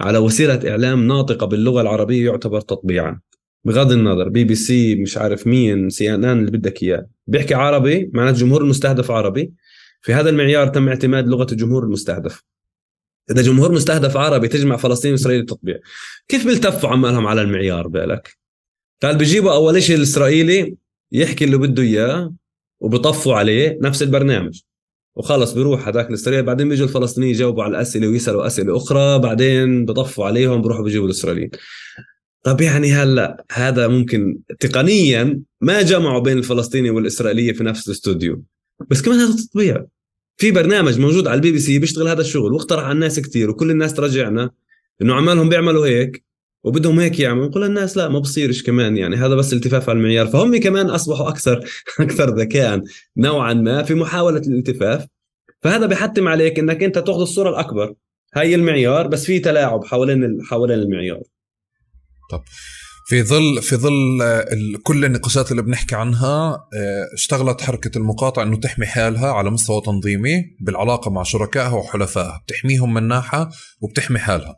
Speaker 1: على وسيلة إعلام ناطقة باللغة العربية يعتبر تطبيعا. بغض النظر بي بي سي مش عارف مين سي إن إن اللي بدك إياه. بيحكي عربي معناته الجمهور المستهدف عربي. في هذا المعيار تم اعتماد لغة الجمهور المستهدف. إذا جمهور مستهدف عربي تجمع فلسطيني واسرائيلي تطبيع كيف بيلتفوا عمالهم على المعيار بألك؟ قال بيجيبوا أول شيء الإسرائيلي يحكي اللي بده إياه وبطفوا عليه نفس البرنامج. وخلص بيروح هذاك الاسرائيلي بعدين بيجوا الفلسطينيين يجاوبوا على الأسئلة ويسألوا أسئلة أخرى بعدين بطفوا عليهم بروحوا بيجيبوا الإسرائيليين. طب يعني هلا هذا ممكن تقنيا ما جمعوا بين الفلسطيني والإسرائيلية في نفس الاستوديو. بس كمان هذا تطبيع. في برنامج موجود على البي بي سي بيشتغل هذا الشغل واقترح على الناس كثير وكل الناس تراجعنا إنه عمالهم بيعملوا هيك وبدهم هيك يعملوا نقول للناس لا ما بصيرش كمان يعني هذا بس التفاف على المعيار. فهم كمان أصبحوا أكثر [LAUGHS] أكثر ذكاء نوعا ما في محاولة الالتفاف. فهذا بحتم عليك إنك أنت تأخذ الصورة الأكبر هاي المعيار بس في تلاعب حوالين حوالين المعيار.
Speaker 2: طب في ظل في ظل آه، كل النقاشات اللي بنحكي عنها آه، اشتغلت حركة المقاطعة إنه تحمي حالها على مستوى تنظيمي بالعلاقة مع شركائها وحلفائها بتحميهم من ناحية وبتحمي حالها.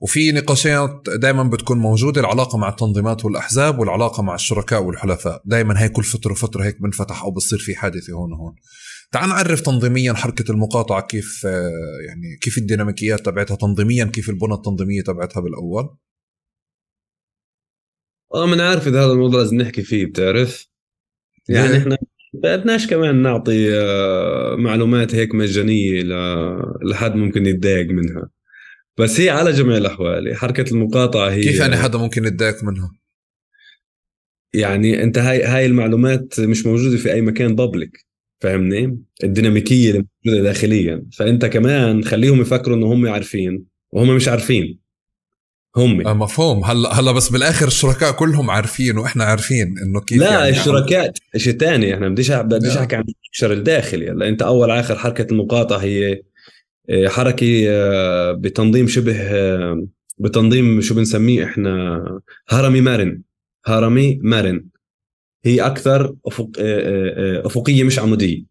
Speaker 2: وفي نقاشات دائما بتكون موجودة العلاقة مع التنظيمات والأحزاب والعلاقة مع الشركاء والحلفاء. دائما هي كل فترة وفترة هيك بنفتح أو بصير في حادثة هون وهون. تعال نعرف تنظيميا حركة المقاطعة كيف آه، يعني كيف الديناميكيات تبعتها تنظيميا كيف البنى التنظيمية تبعتها بالأول.
Speaker 1: آه ما عارف إذا هذا الموضوع لازم نحكي فيه بتعرف؟ يعني إحنا بدناش كمان نعطي آه، معلومات هيك مجانية لحد ممكن يتضايق منها. بس هي على جميع الأحوال حركة المقاطعة هي
Speaker 2: كيف يعني حدا ممكن يتضايق منها؟
Speaker 1: يعني أنت هاي هاي المعلومات مش موجودة في أي مكان بابليك فاهمني؟ الديناميكية اللي موجودة داخليا. فأنت كمان خليهم يفكروا إنه هم عارفين وهم مش عارفين. هم.
Speaker 2: آه مفهوم. هلا هلا بس بالآخر الشركاء كلهم عارفين وإحنا عارفين إنه كيف
Speaker 1: لا
Speaker 2: يعني
Speaker 1: الشركاء شيء ثاني إحنا بديش بديش أحكي عن الشر الداخلي. هلا أنت أول آخر حركة المقاطعة هي آه، حركة آه، بتنظيم شبه آه، بتنظيم شو بنسميه إحنا هرمي مرن هرمي مرن هي أكثر افق أفقية مش عمودية.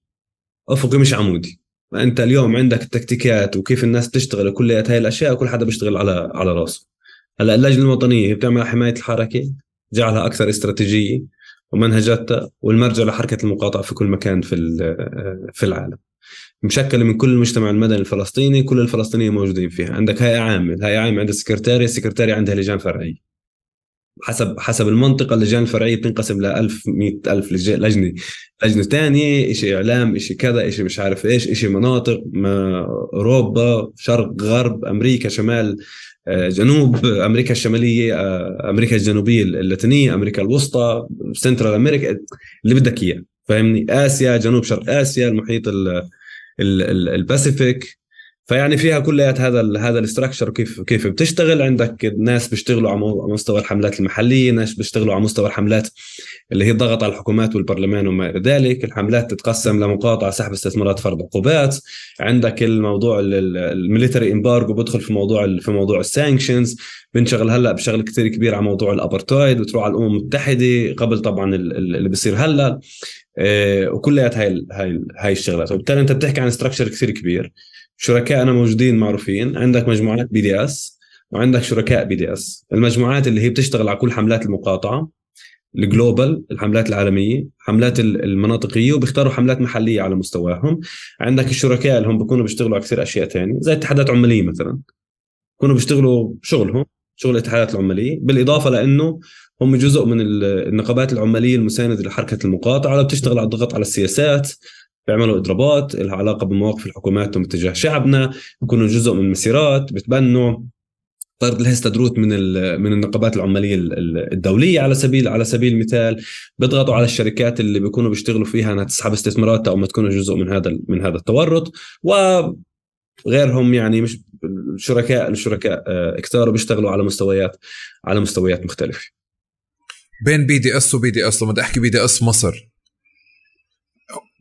Speaker 1: افقي مش عمودي. فأنت اليوم عندك التكتيكات وكيف الناس تشتغل وكل هاي الأشياء كل حدا بيشتغل على على راسه. هلا اللجنة الوطنية بتعمل حماية الحركة جعلها أكثر استراتيجية ومنهجاتها والمرجع لحركة المقاطعة في كل مكان في في العالم. مشكلة من كل المجتمع المدني الفلسطيني كل الفلسطينيين موجودين فيها. عندك هيئة عامة الهيئه عامة عندها سكرتاريه السكرتارية عندها لجان فرعية. حسب حسب المنطقة اللجان الفرعية بتنقسم ل 1000 100000 لجنة. لجنة ثانية شيء إعلام شيء كذا شيء مش عارف إيش شيء مناطق ما أوروبا شرق غرب أمريكا شمال جنوب أمريكا الشمالية آه، أمريكا الجنوبية اللاتينية أمريكا الوسطى Central America اللي بدك إياه فاهمني؟ آسيا جنوب شرق آسيا المحيط الباسيفيك. فيعني فيها كليات هذا ال هذا ال structure كيف كيف بتشتغل. عندك ناس بيشتغلوا على مستوى الحملات المحلية ناس بيشتغلوا على مستوى الحملات اللي هي الضغط على الحكومات والبرلمان وما إلى ذلك. الحملات تتقسم لمقاطعه سحب استثمارات فرض عقوبات. عندك الموضوع ال military embargo بدخل في موضوع في موضوع ال sanctions بنشتغل هلأ بشغل كثير كبير على موضوع الابرتايد بتروح على الأمم المتحدة قبل طبعا اللي بيصير هلأ. آه، وكليات هاي هاي هاي الشغلات. وبالتالي أنت بتحكي عن structure كثير كبير. شركائنا موجودين معروفين. عندك مجموعات BDS وعندك شركاء BDS المجموعات اللي هي بتشتغل على كل حملات المقاطعة الجلوبال الحملات العالمية حملات المناطقية وبيختاروا حملات محلية على مستواهم. عندك الشركاء اللي هم بيكونوا بيشتغلوا على كثير أشياء ثانية زي اتحادات عماليه مثلا. بيكونوا بيشتغلوا شغلهم شغل الاتحادات العمالية. بالإضافة لأنه هم جزء من النقابات العمالية المساندة لحركة المقاطعة اللي بتشتغل على الضغط على السياسات. بيعملوا اضرابات لها علاقة بمواقف الحكومات تجاه شعبنا بيكونوا جزء من مسيرات بتبنوا طرد الهستدروت من من النقابات العمالية الدولية على سبيل على سبيل المثال. بيضغطوا على الشركات اللي بيكونوا بيشتغلوا فيها انها تسحب استثماراتها أو ما تكون جزء من هذا من هذا التورط. وغيرهم يعني مش الشركاء الشركاء آه، كثار بيشتغلوا على مستويات على مستويات مختلفة.
Speaker 2: بين BDS و BDS لما بدي أحكي BDS مصر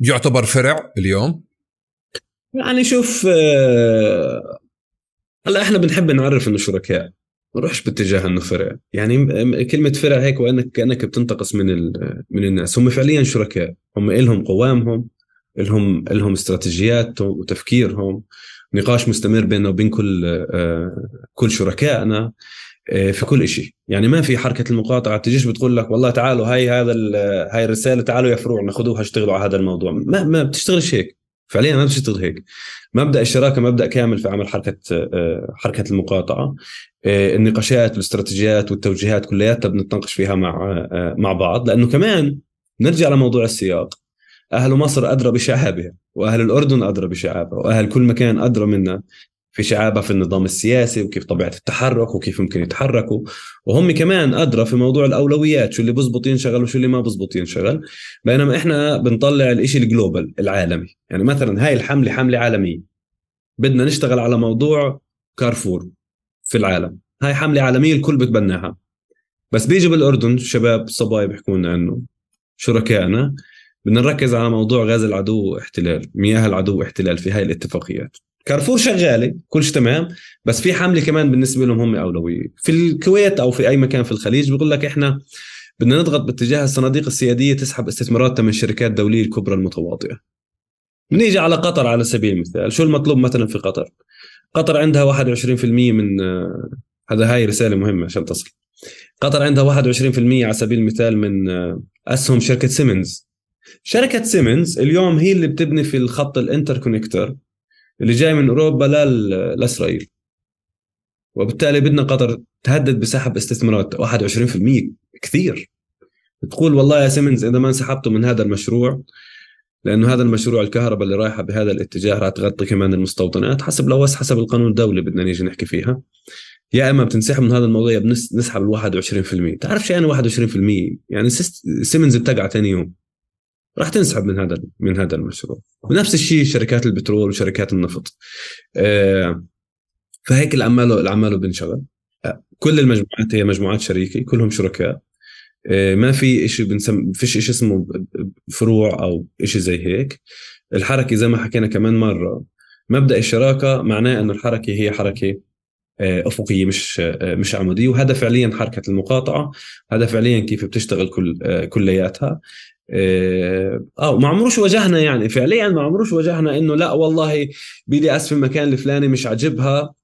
Speaker 2: يعتبر فرع اليوم؟
Speaker 1: يعني شوف آه، هلا إحنا بنحب نعرف انه شركاء ما نروحش باتجاه إنه فرع. يعني كلمة فرع هيك وأنك كأنك بتنتقص من من الناس. هم فعليا شركاء. هم إلهم قوامهم إلهم إلهم استراتيجياتهم وتفكيرهم. نقاش مستمر بيننا وبين كل آه، كل شركائنا. في كل شيء يعني ما في حركة المقاطعة تجيش بتقول لك والله تعالوا هاي هذا هاي الرسالة تعالوا يا فروع ناخذوها اشتغلوا على هذا الموضوع. ما ما بتشتغلش هيك. فعليا ما بتشتغل هيك. مبدأ الشراكة مبدأ كامل في عمل حركة آه، حركة المقاطعة. آه، النقاشات والاستراتيجيات والتوجيهات كلياتها بنتناقش فيها مع مع بعض. لأنه كمان نرجع لموضوع السياق. أهل مصر أدرى بشعابها وأهل الأردن أدرى بشعابها وأهل كل مكان أدرى منا في شعابها في النظام السياسي وكيف طبيعة التحرك وكيف ممكن يتحركوا. وهم كمان أدرى في موضوع الأولويات شو اللي بزبط ينشغل وشو اللي ما بزبط ينشغل. بينما إحنا بنطلع الإشي ال global العالمي. يعني مثلا هاي الحملة حملة عالمية. بدنا نشتغل على موضوع كارفور في العالم. هاي حملة عالمية الكل بتبناها. بس بيجي بالأردن شباب صبايا بيحكوا لنا انه شركائنا. بدنا نركز على موضوع غاز العدو احتلال مياه العدو احتلال في هاي الاتفاقيات. كارفور شغالة كل شيء تمام بس في حملة كمان بالنسبة لهم هم أولوية. في الكويت أو في أي مكان في الخليج بيقول لك إحنا بدنا نضغط باتجاه الصناديق السيادية تسحب استثماراتها من الشركات الدوليه الكبرى المتواطئه بنيجي على قطر على سبيل المثال. شو المطلوب مثلا في قطر؟ قطر عندها 21% من هذا هاي رسالة مهمة عشان تصل. قطر عندها 21% على سبيل المثال من أسهم شركة سيمنز. شركة سيمنز اليوم هي اللي بتبني في الخط ال interconnector اللي جاي من أوروبا لإسرائيل. وبالتالي بدنا قطر تهدد بسحب استثمارات 21% كثير. تقول والله يا سيمنز إذا ما انسحبتوا من هذا المشروع لأنه هذا المشروع الكهرباء اللي رايحة بهذا الاتجاه راح تغطي كمان المستوطنات حسب لو حسب القانون الدولي بدنا نيجي نحكي فيها. يا إما بتنسحب من هذا الموضوع بنسحب ال 21% تعرف شيء يعني 21% يعني سيمنز بتقع ثاني يوم. راح تنسحب من هذا من هذا المشروع. ونفس الشيء شركات البترول وشركات النفط. آه، فهيك العماله العماله بنشغل. كل المجموعات هي مجموعات شريكة كلهم شركاء. آه، ما في شيء بنسم فيش شيء اسمه فروع أو شيء زي هيك. الحركة زي ما حكينا كمان مرة مبدأ الشراكة معناه إنه الحركة هي حركة آه، أفقية مش آه، مش عمودية. وهذا فعليا حركة المقاطعة. هذا فعليا كيف بتشتغل كل كلياتها. آه ما عمروش واجهنا يعني. فعليا ما عمروش واجهنا إنه لا والله BDS في المكان الفلاني مش عاجبها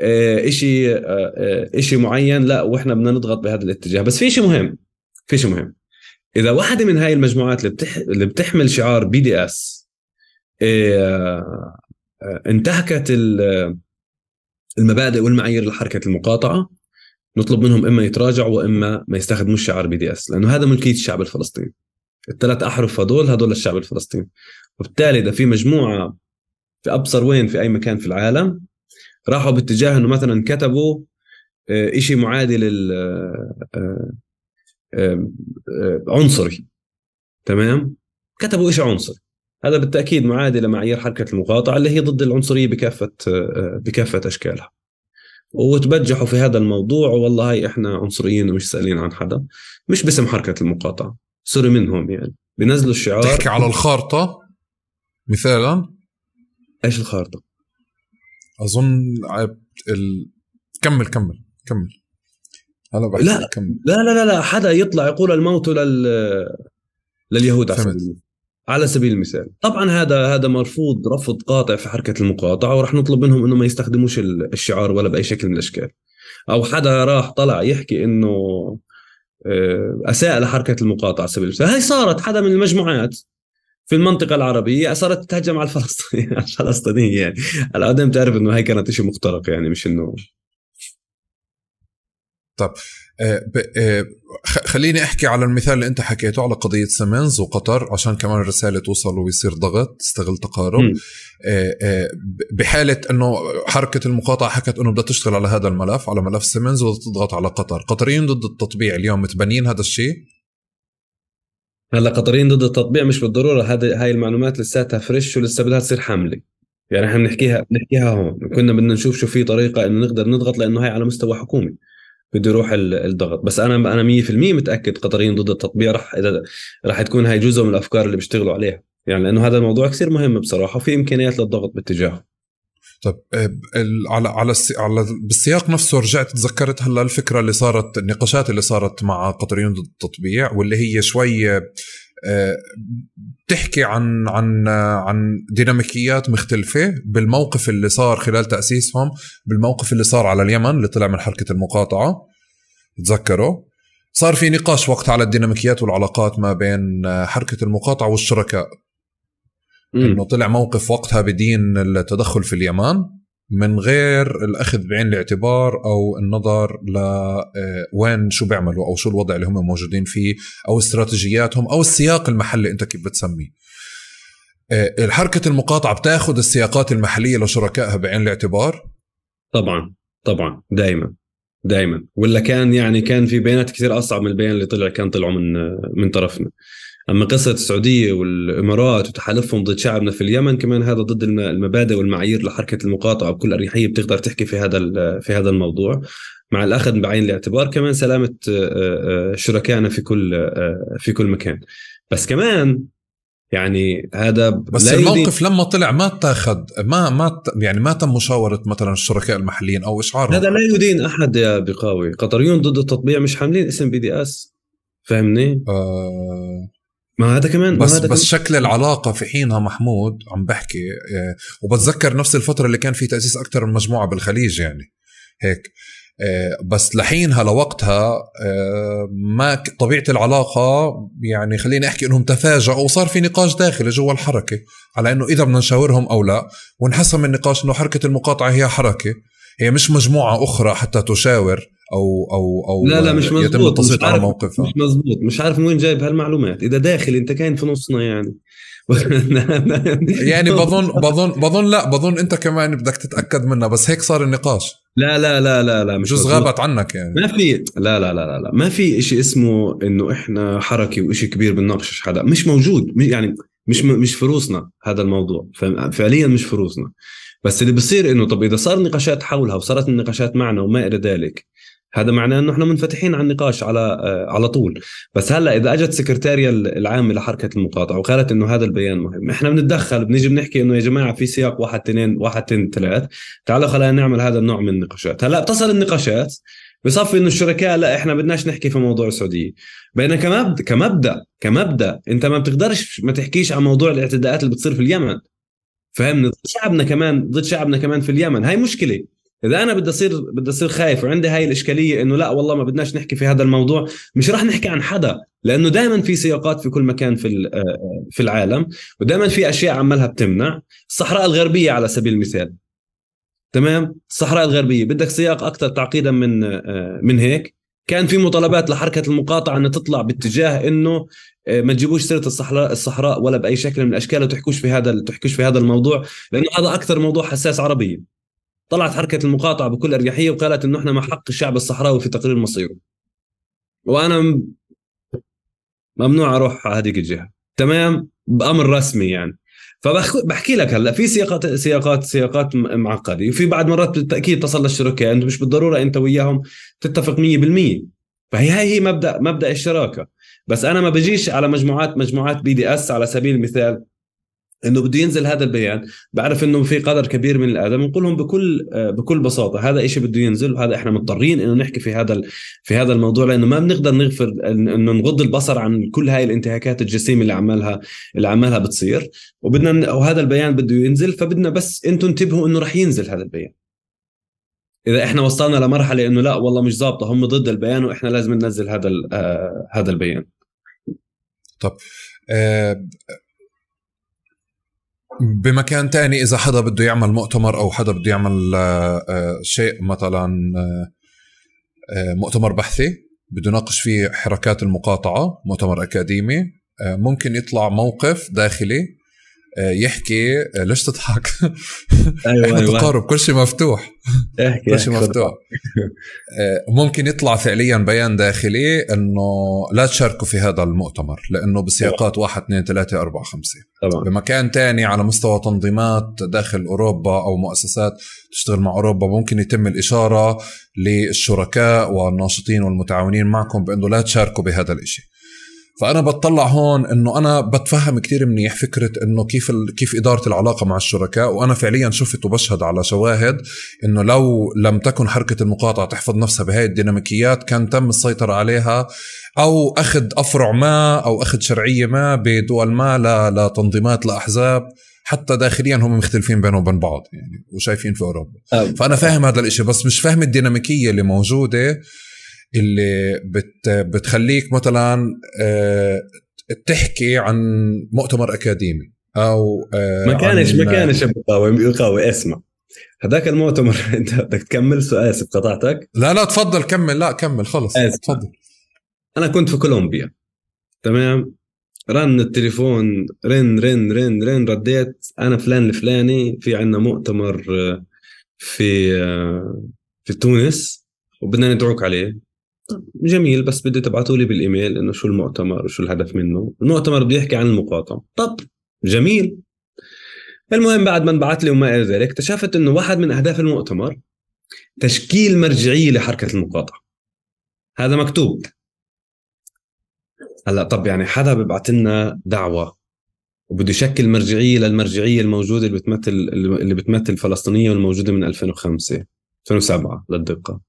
Speaker 1: إشي إشي معين لا وإحنا بدنا نضغط بهذا الاتجاه. بس في شيء مهم في شيء مهم. إذا واحدة من هاي المجموعات اللي بتح... اللي بتحمل شعار BDS. انتهكت المبادئ والمعايير لحركة المقاطعة نطلب منهم إما يتراجعوا وإما ما يستخدموش شعار BDS لأنه هذا ملكية الشعب الفلسطيني. الثلاث أحرف هدول هدول الشعب الفلسطيني. وبالتالي إذا في مجموعة في أبصر وين في أي مكان في العالم راحوا باتجاه إنه مثلا كتبوا شيء معادي لل عنصري. تمام؟ كتبوا شيء عنصري. هذا بالتأكيد معادي لمعايير حركة المقاطعة اللي هي ضد العنصرية بكافة بكافة أشكالها. وتبجحوا في هذا الموضوع والله هاي إحنا عنصريين ومش سائلين عن حدا مش باسم حركة المقاطعة. سوري منهم يعني. بينزلوا الشعار.
Speaker 2: تحكي على الخارطة؟ مثالا؟
Speaker 1: إيش الخارطة؟
Speaker 2: أظن ال... كمل كمل كمل.
Speaker 1: هلا بحكي لا لا لا لا حدا يطلع يقول الموت لل لليهود على سبيل على سبيل المثال. طبعا هذا هذا مرفوض رفض قاطع في حركة المقاطعة وراح نطلب منهم إنه ما يستخدموش الشعار ولا بأي شكل من الأشكال. أو حدا راح طلع يحكي إنه أساء لحركة المقاطعة سبيل المثال. هاي صارت حدا من المجموعات في المنطقة العربية صارت تتهجم على الفلسطينيين. [LAUGHS] على الفلسطينيين يعني. هلا تعرف إنه هاي كانت شيء مخترق يعني مش إنه
Speaker 2: طب آه، خليني أحكي على المثال اللي أنت حكيته على قضية سيمنز وقطر عشان كمان الرسالة توصل ويصير ضغط تستغل تقارب. آه، بحالة إنه حركة المقاطعة حكت إنه بدها تشتغل على هذا الملف على ملف سيمنز وتضغط على قطر. قطريين ضد التطبيع اليوم متبنين هذا الشيء؟
Speaker 1: هلا قطريين ضد التطبيع مش بالضرورة هذا هاي المعلومات لساتها fresh ولسه بدها تصير حمله يعني إحنا بنحكيها بنحكيها هون. كنا بدنا نشوف شو في طريقة إنه نقدر نضغط لأنه هاي على مستوى حكومي. بده يروح الضغط. بس أنا أنا 100% متأكد قطريين ضد التطبيع راح إذا راح تكون هاي جزء من الأفكار اللي بيشتغلوا عليها. يعني لأنه هذا الموضوع كثير مهم بصراحة وفي إمكانيات للضغط باتجاهه.
Speaker 2: طيب على على على بالسياق نفسه رجعت تذكرت هلا الفكرة اللي صارت النقاشات اللي صارت مع قطريين ضد التطبيع واللي هي شوي بتحكي عن عن عن ديناميكيات مختلفة بالموقف اللي صار خلال تأسيسهم بالموقف اللي صار على اليمن اللي طلع من حركة المقاطعة تذكروا؟ صار في نقاش وقت على الديناميكيات والعلاقات ما بين حركة المقاطعة والشركاء. إنه طلع موقف وقتها بدين التدخل في اليمن. من غير الأخذ بعين الاعتبار أو النظر ل آه، شو بيعملوا أو شو الوضع اللي هم موجودين فيه أو استراتيجياتهم أو السياق المحلي أنت كيف بتسميه. آه، حركة المقاطعة بتاخذ السياقات المحلية لشركائها بعين الاعتبار؟
Speaker 1: طبعا طبعا دائما دائما ولا كان يعني كان في بيانات كثير أصعب من البيان اللي طلع كان طلعوا من من طرفنا. أما قصة السعودية والإمارات وتحالفهم ضد شعبنا في اليمن كمان هذا ضد المبادئ والمعايير لحركة المقاطعة بكل أريحية بتقدر تحكي في هذا في هذا الموضوع. مع الأخذ بعين الاعتبار كمان سلامة آه، آه، شركائنا في كل آه، في كل مكان. بس كمان يعني هذا
Speaker 2: بس الموقف لما طلع ما اتاخذ ما ما يعني ما تم مشاورة مثلا الشركاء المحليين أو إشعارهم.
Speaker 1: هذا لا يدين أحد يا بقاوي. قطريون ضد التطبيع مش حاملين اسم بي دي إس فاهمني؟ آه. ما هذا كمان
Speaker 2: بس
Speaker 1: هذا
Speaker 2: بس كمان. شكل العلاقة في حينها محمود عم بحكي آه، وبتذكر نفس الفترة اللي كان في تأسيس أكثر من مجموعة بالخليج يعني هيك آه، بس لحينها لوقتها آه، ما طبيعة العلاقة يعني خليني أحكي إنهم تفاجئوا وصار في نقاش داخلي جوا الحركة على إنه إذا بدنا نشاورهم أو لا وانحسم النقاش إنه حركة المقاطعة هي حركة هي مش مجموعة أخرى حتى تشاور أو أو أو
Speaker 1: لا لا مش مزبوط يتم التسليط على موقفها. مش مزبوط مش عارف من وين جايب هالمعلومات. إذا داخل أنت كاين في نصنا يعني. [LAUGHS]
Speaker 2: يعني بظن بظن بظن لا بظن أنت كمان بدك تتأكد منها بس هيك صار النقاش.
Speaker 1: لا لا لا لا لا
Speaker 2: مش جزء غابت عنك يعني.
Speaker 1: ما في لا لا لا لا, لا. ما في شيء اسمه إنه إحنا حركة وشيء كبير بنناقش حدا مش موجود. يعني مش مش فروسنا هذا الموضوع. فعليا مش فروسنا بس اللي بصير إنه طب إذا صار نقاشات حولها وصارت النقاشات معنا وما إلى ذلك هذا معناه إنه إحنا منفتحين على النقاش على آه، على طول. بس هلأ إذا أجت سكرتاريا العامة لحركة المقاطعة وقالت إنه هذا البيان مهم إحنا بنتدخل بنيجي بنحكي إنه يا جماعة في سياق واحد اثنين واحد اثنين ثلاث تعالوا خلينا نعمل هذا النوع من النقاشات. هلأ بتصل النقاشات بصفي إنه الشركاء لا إحنا بدناش نحكي في موضوع السعودية. بينما كمبدا كمبدأ كمبدأ أنت ما بتقدرش ما تحكيش عن موضوع الاعتداءات اللي بتصير في اليمن. فهمنا ضد شعبنا كمان ضد شعبنا كمان في اليمن. هاي مشكلة. إذا أنا بدي أصير بدي أصير خايف وعندي هاي الإشكالية إنه لا والله ما بدناش نحكي في هذا الموضوع مش راح نحكي عن حدا. لأنه دائما في سياقات في كل مكان في في العالم ودائما في أشياء عمالها بتمنع. الصحراء الغربية على سبيل المثال. تمام؟ الصحراء الغربية. بدك سياق أكثر تعقيدا من من هيك. كان في مطالبات لحركة المقاطعة إنها تطلع باتجاه إنه ما تجيبوش سيرة الصحراء الصحراء ولا بأي شكل من الأشكال وتحكوش في هذا تحكوش في هذا الموضوع لأنه هذا أكثر موضوع حساس عربيا. طلعت حركة المقاطعة بكل أريحية وقالت إنه إحنا مع حق الشعب الصحراوي في تقرير مصيره. وأنا ممنوع أروح على هذيك الجهة. تمام؟ بأمر رسمي يعني. فبحكي لك هلا في سياقات سياقات سياقات معقدة. وفي بعد مرات بالتأكيد تصل للشركاء أنت مش بالضرورة أنت وياهم تتفق 100% فهي هاي هي مبدأ مبدأ الشراكة. بس أنا ما بجيش على مجموعات مجموعات بي دي إس على سبيل المثال إنه بده ينزل هذا البيان بعرف إنه في قدر كبير من الآدم نقول لهم بكل بكل بساطة هذا إشي بده ينزل وهذا إحنا مضطرين إنه نحكي في هذا في هذا الموضوع لأنه ما بنقدر نغفر إنه نغض البصر عن كل هاي الانتهاكات الجسيمة اللي عمالها اللي عمالها بتصير. وبدنا وهذا البيان بده ينزل فبدنا بس إنتم انتبهوا إنه راح ينزل هذا البيان. إذا إحنا وصلنا لمرحلة إنه لا والله مش ظابطة هم ضد البيان وإحنا لازم ننزل هذا آه هذا البيان.
Speaker 2: طب آه بمكان تاني إذا حدا بده يعمل مؤتمر أو حدا بده يعمل شيء مثلا مؤتمر بحثي بده يناقش فيه حركات المقاطعة مؤتمر أكاديمي ممكن يطلع موقف داخلي يحكي ليش تضحك؟ أيوه إحنا [LAUGHS] أيوة. تقارب كل شيء مفتوح
Speaker 1: احكي
Speaker 2: كل شيء مفتوح ممكن يطلع فعليا بيان داخلي إنه لا تشاركوا في هذا المؤتمر لأنه بسياقات واحد اثنين ثلاثة أربعة خمسة طبعا. بمكان تاني على مستوى تنظيمات داخل أوروبا أو مؤسسات تشتغل مع أوروبا ممكن يتم الإشارة للشركاء والناشطين والمتعاونين معكم بأنه لا تشاركوا بهذا الإشي فأنا بطلع هون إنه أنا بتفهم كثير منيح فكرة إنه كيف ال... كيف إدارة العلاقة مع الشركاء وأنا فعليا شفت وبشهد على شواهد إنه لو لم تكن حركة المقاطعة تحفظ نفسها بهاي الديناميكيات كان تم السيطرة عليها أو أخذ أفرع ما أو أخذ شرعية ما بدول ما ل... لتنظيمات لاحزاب حتى داخليا هم مختلفين بينهم وبين بعض يعني وشايفين في أوروبا. فأنا فاهم هذا الإشي بس مش فاهم الديناميكية اللي موجودة اللي بت بتخليك مثلا تحكي عن مؤتمر أكاديمي أو
Speaker 1: ما كانش ما كانش بقاوم يقاوي اسمع. هذاك المؤتمر [LAUGHS] أنت بدك تكمل سؤال اسف قطعتك.
Speaker 2: لا لا تفضل كمل لا كمل خلص تفضل.
Speaker 1: أنا كنت في كولومبيا تمام؟ رن التليفون رن رن رن رن رديت أنا فلان الفلاني في عندنا مؤتمر في في تونس وبدنا ندعوك عليه. جميل بس بدي تبعتوا لي بالإيميل إنه شو المؤتمر وشو الهدف منه. المؤتمر بده يحكي عن المقاطعة. طب جميل. المهم بعد ما انبعث لي وما إلى ذلك اكتشفت إنه واحد من أهداف المؤتمر تشكيل مرجعية لحركة المقاطعة. هذا مكتوب. هلأ طب يعني حدا ببعث لنا دعوة وبده يشكل مرجعية للمرجعية الموجودة اللي بتمثل اللي بتمثل الفلسطينية والموجودة من 2005 2007 للدقة.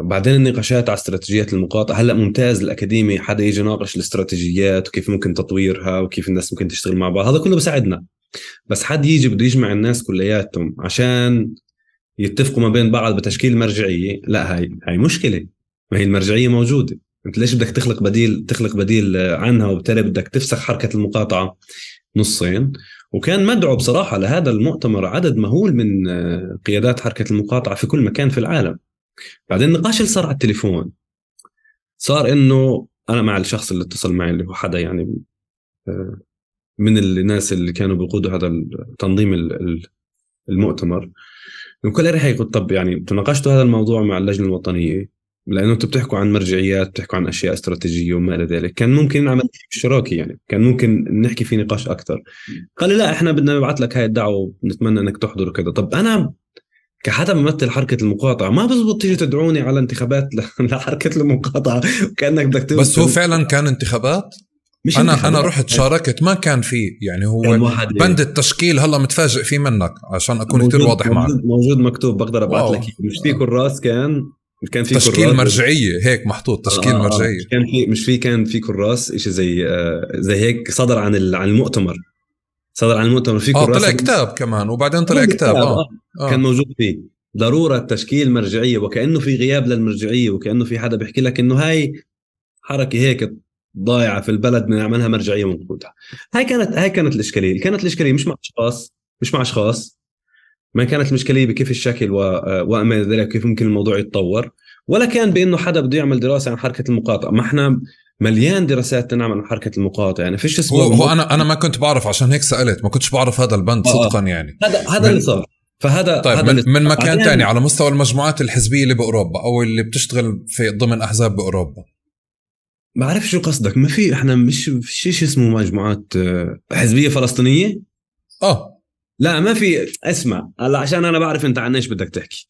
Speaker 1: بعدين النقاشات على استراتيجيات المقاطعة. هلأ ممتاز الأكاديمي حدا يجي يناقش الاستراتيجيات وكيف ممكن تطويرها وكيف الناس ممكن تشتغل مع بعض. هذا كله بساعدنا. بس حد يجي بده يجمع الناس كلياتهم عشان يتفقوا ما بين بعض بتشكيل مرجعية لأ هاي هاي مشكلة. ما هي المرجعية موجودة. أنت ليش بدك تخلق بديل تخلق بديل عنها وبالتالي بدك تفسخ حركة المقاطعة نصين؟ وكان مدعو بصراحة لهذا المؤتمر عدد مهول من قيادات حركة المقاطعة في كل مكان في العالم. بعدين النقاش اللي صار على التليفون صار إنه أنا مع الشخص اللي اتصل معي اللي هو حدا يعني من الناس اللي كانوا بيقودوا هذا التنظيم المؤتمر. بكل اريحيه قلت طب يعني تناقشتوا هذا الموضوع مع اللجنة الوطنية؟ لأنه أنتم بتحكوا عن مرجعيات بتحكوا عن أشياء استراتيجية وما إلى ذلك. كان ممكن نعمل اشتراكي يعني كان ممكن نحكي في نقاش أكثر قال لي لا إحنا بدنا نبعث لك هاي الدعوة ونتمنى إنك تحضر وكذا. طب أنا كحدا بمثل حركة المقاطعة. ما بزبط تيجي تدعوني على انتخابات [LAUGHS] لحركة المقاطعة. كانك بدك
Speaker 2: بس هو فعلا كان انتخابات؟ مش أنا انتخابات. أنا رحت شاركت ما كان في يعني هو بند التشكيل هلا متفاجئ فيه منك عشان أكون كثير واضح معك.
Speaker 1: موجود مكتوب بقدر أبعث لك مش في كراس كان؟
Speaker 2: كان في تشكيل كراس؟ مرجعية هيك محطوط تشكيل آه مرجعية.
Speaker 1: كان في مش في كان في كراس شيء زي آه زي هيك صدر عن عن المؤتمر. صدر عن المؤتمر في
Speaker 2: آه طلع كتاب كمان وبعدين طلع كتاب آه.
Speaker 1: آه. كان موجود فيه. ضرورة تشكيل مرجعية وكأنه في غياب للمرجعية وكأنه في حدا بيحكي لك إنه هاي حركة هيك ضايعة في البلد بدنا نعملها مرجعية ونقودها هاي كانت هاي كانت الإشكالية. كانت الإشكالية مش مع أشخاص مش مع أشخاص. ما كانت المشكلة بكيف الشكل وما ذلك كيف ممكن الموضوع يتطور. ولا كان بإنه حدا بده يعمل دراسة عن حركة المقاطعة. ما إحنا مليان دراسات تنعمل عن حركة المقاطعه يعني فيش
Speaker 2: اسمه هو, هو أنا أنا ما كنت بعرف عشان هيك سألت. ما كنتش بعرف هذا البند آه. صدقا يعني.
Speaker 1: هذا هذا اللي صار. فهذا
Speaker 2: طيب هذا من, من مكان ثاني على مستوى المجموعات الحزبية اللي بأوروبا أو اللي بتشتغل في ضمن أحزاب بأوروبا.
Speaker 1: ما بعرف شو قصدك. ما في إحنا مش في شيء اسمه مجموعات آه، حزبية فلسطينية؟
Speaker 2: آه.
Speaker 1: لا ما في اسمع هلا عشان أنا بعرف أنت عن إيش بدك تحكي.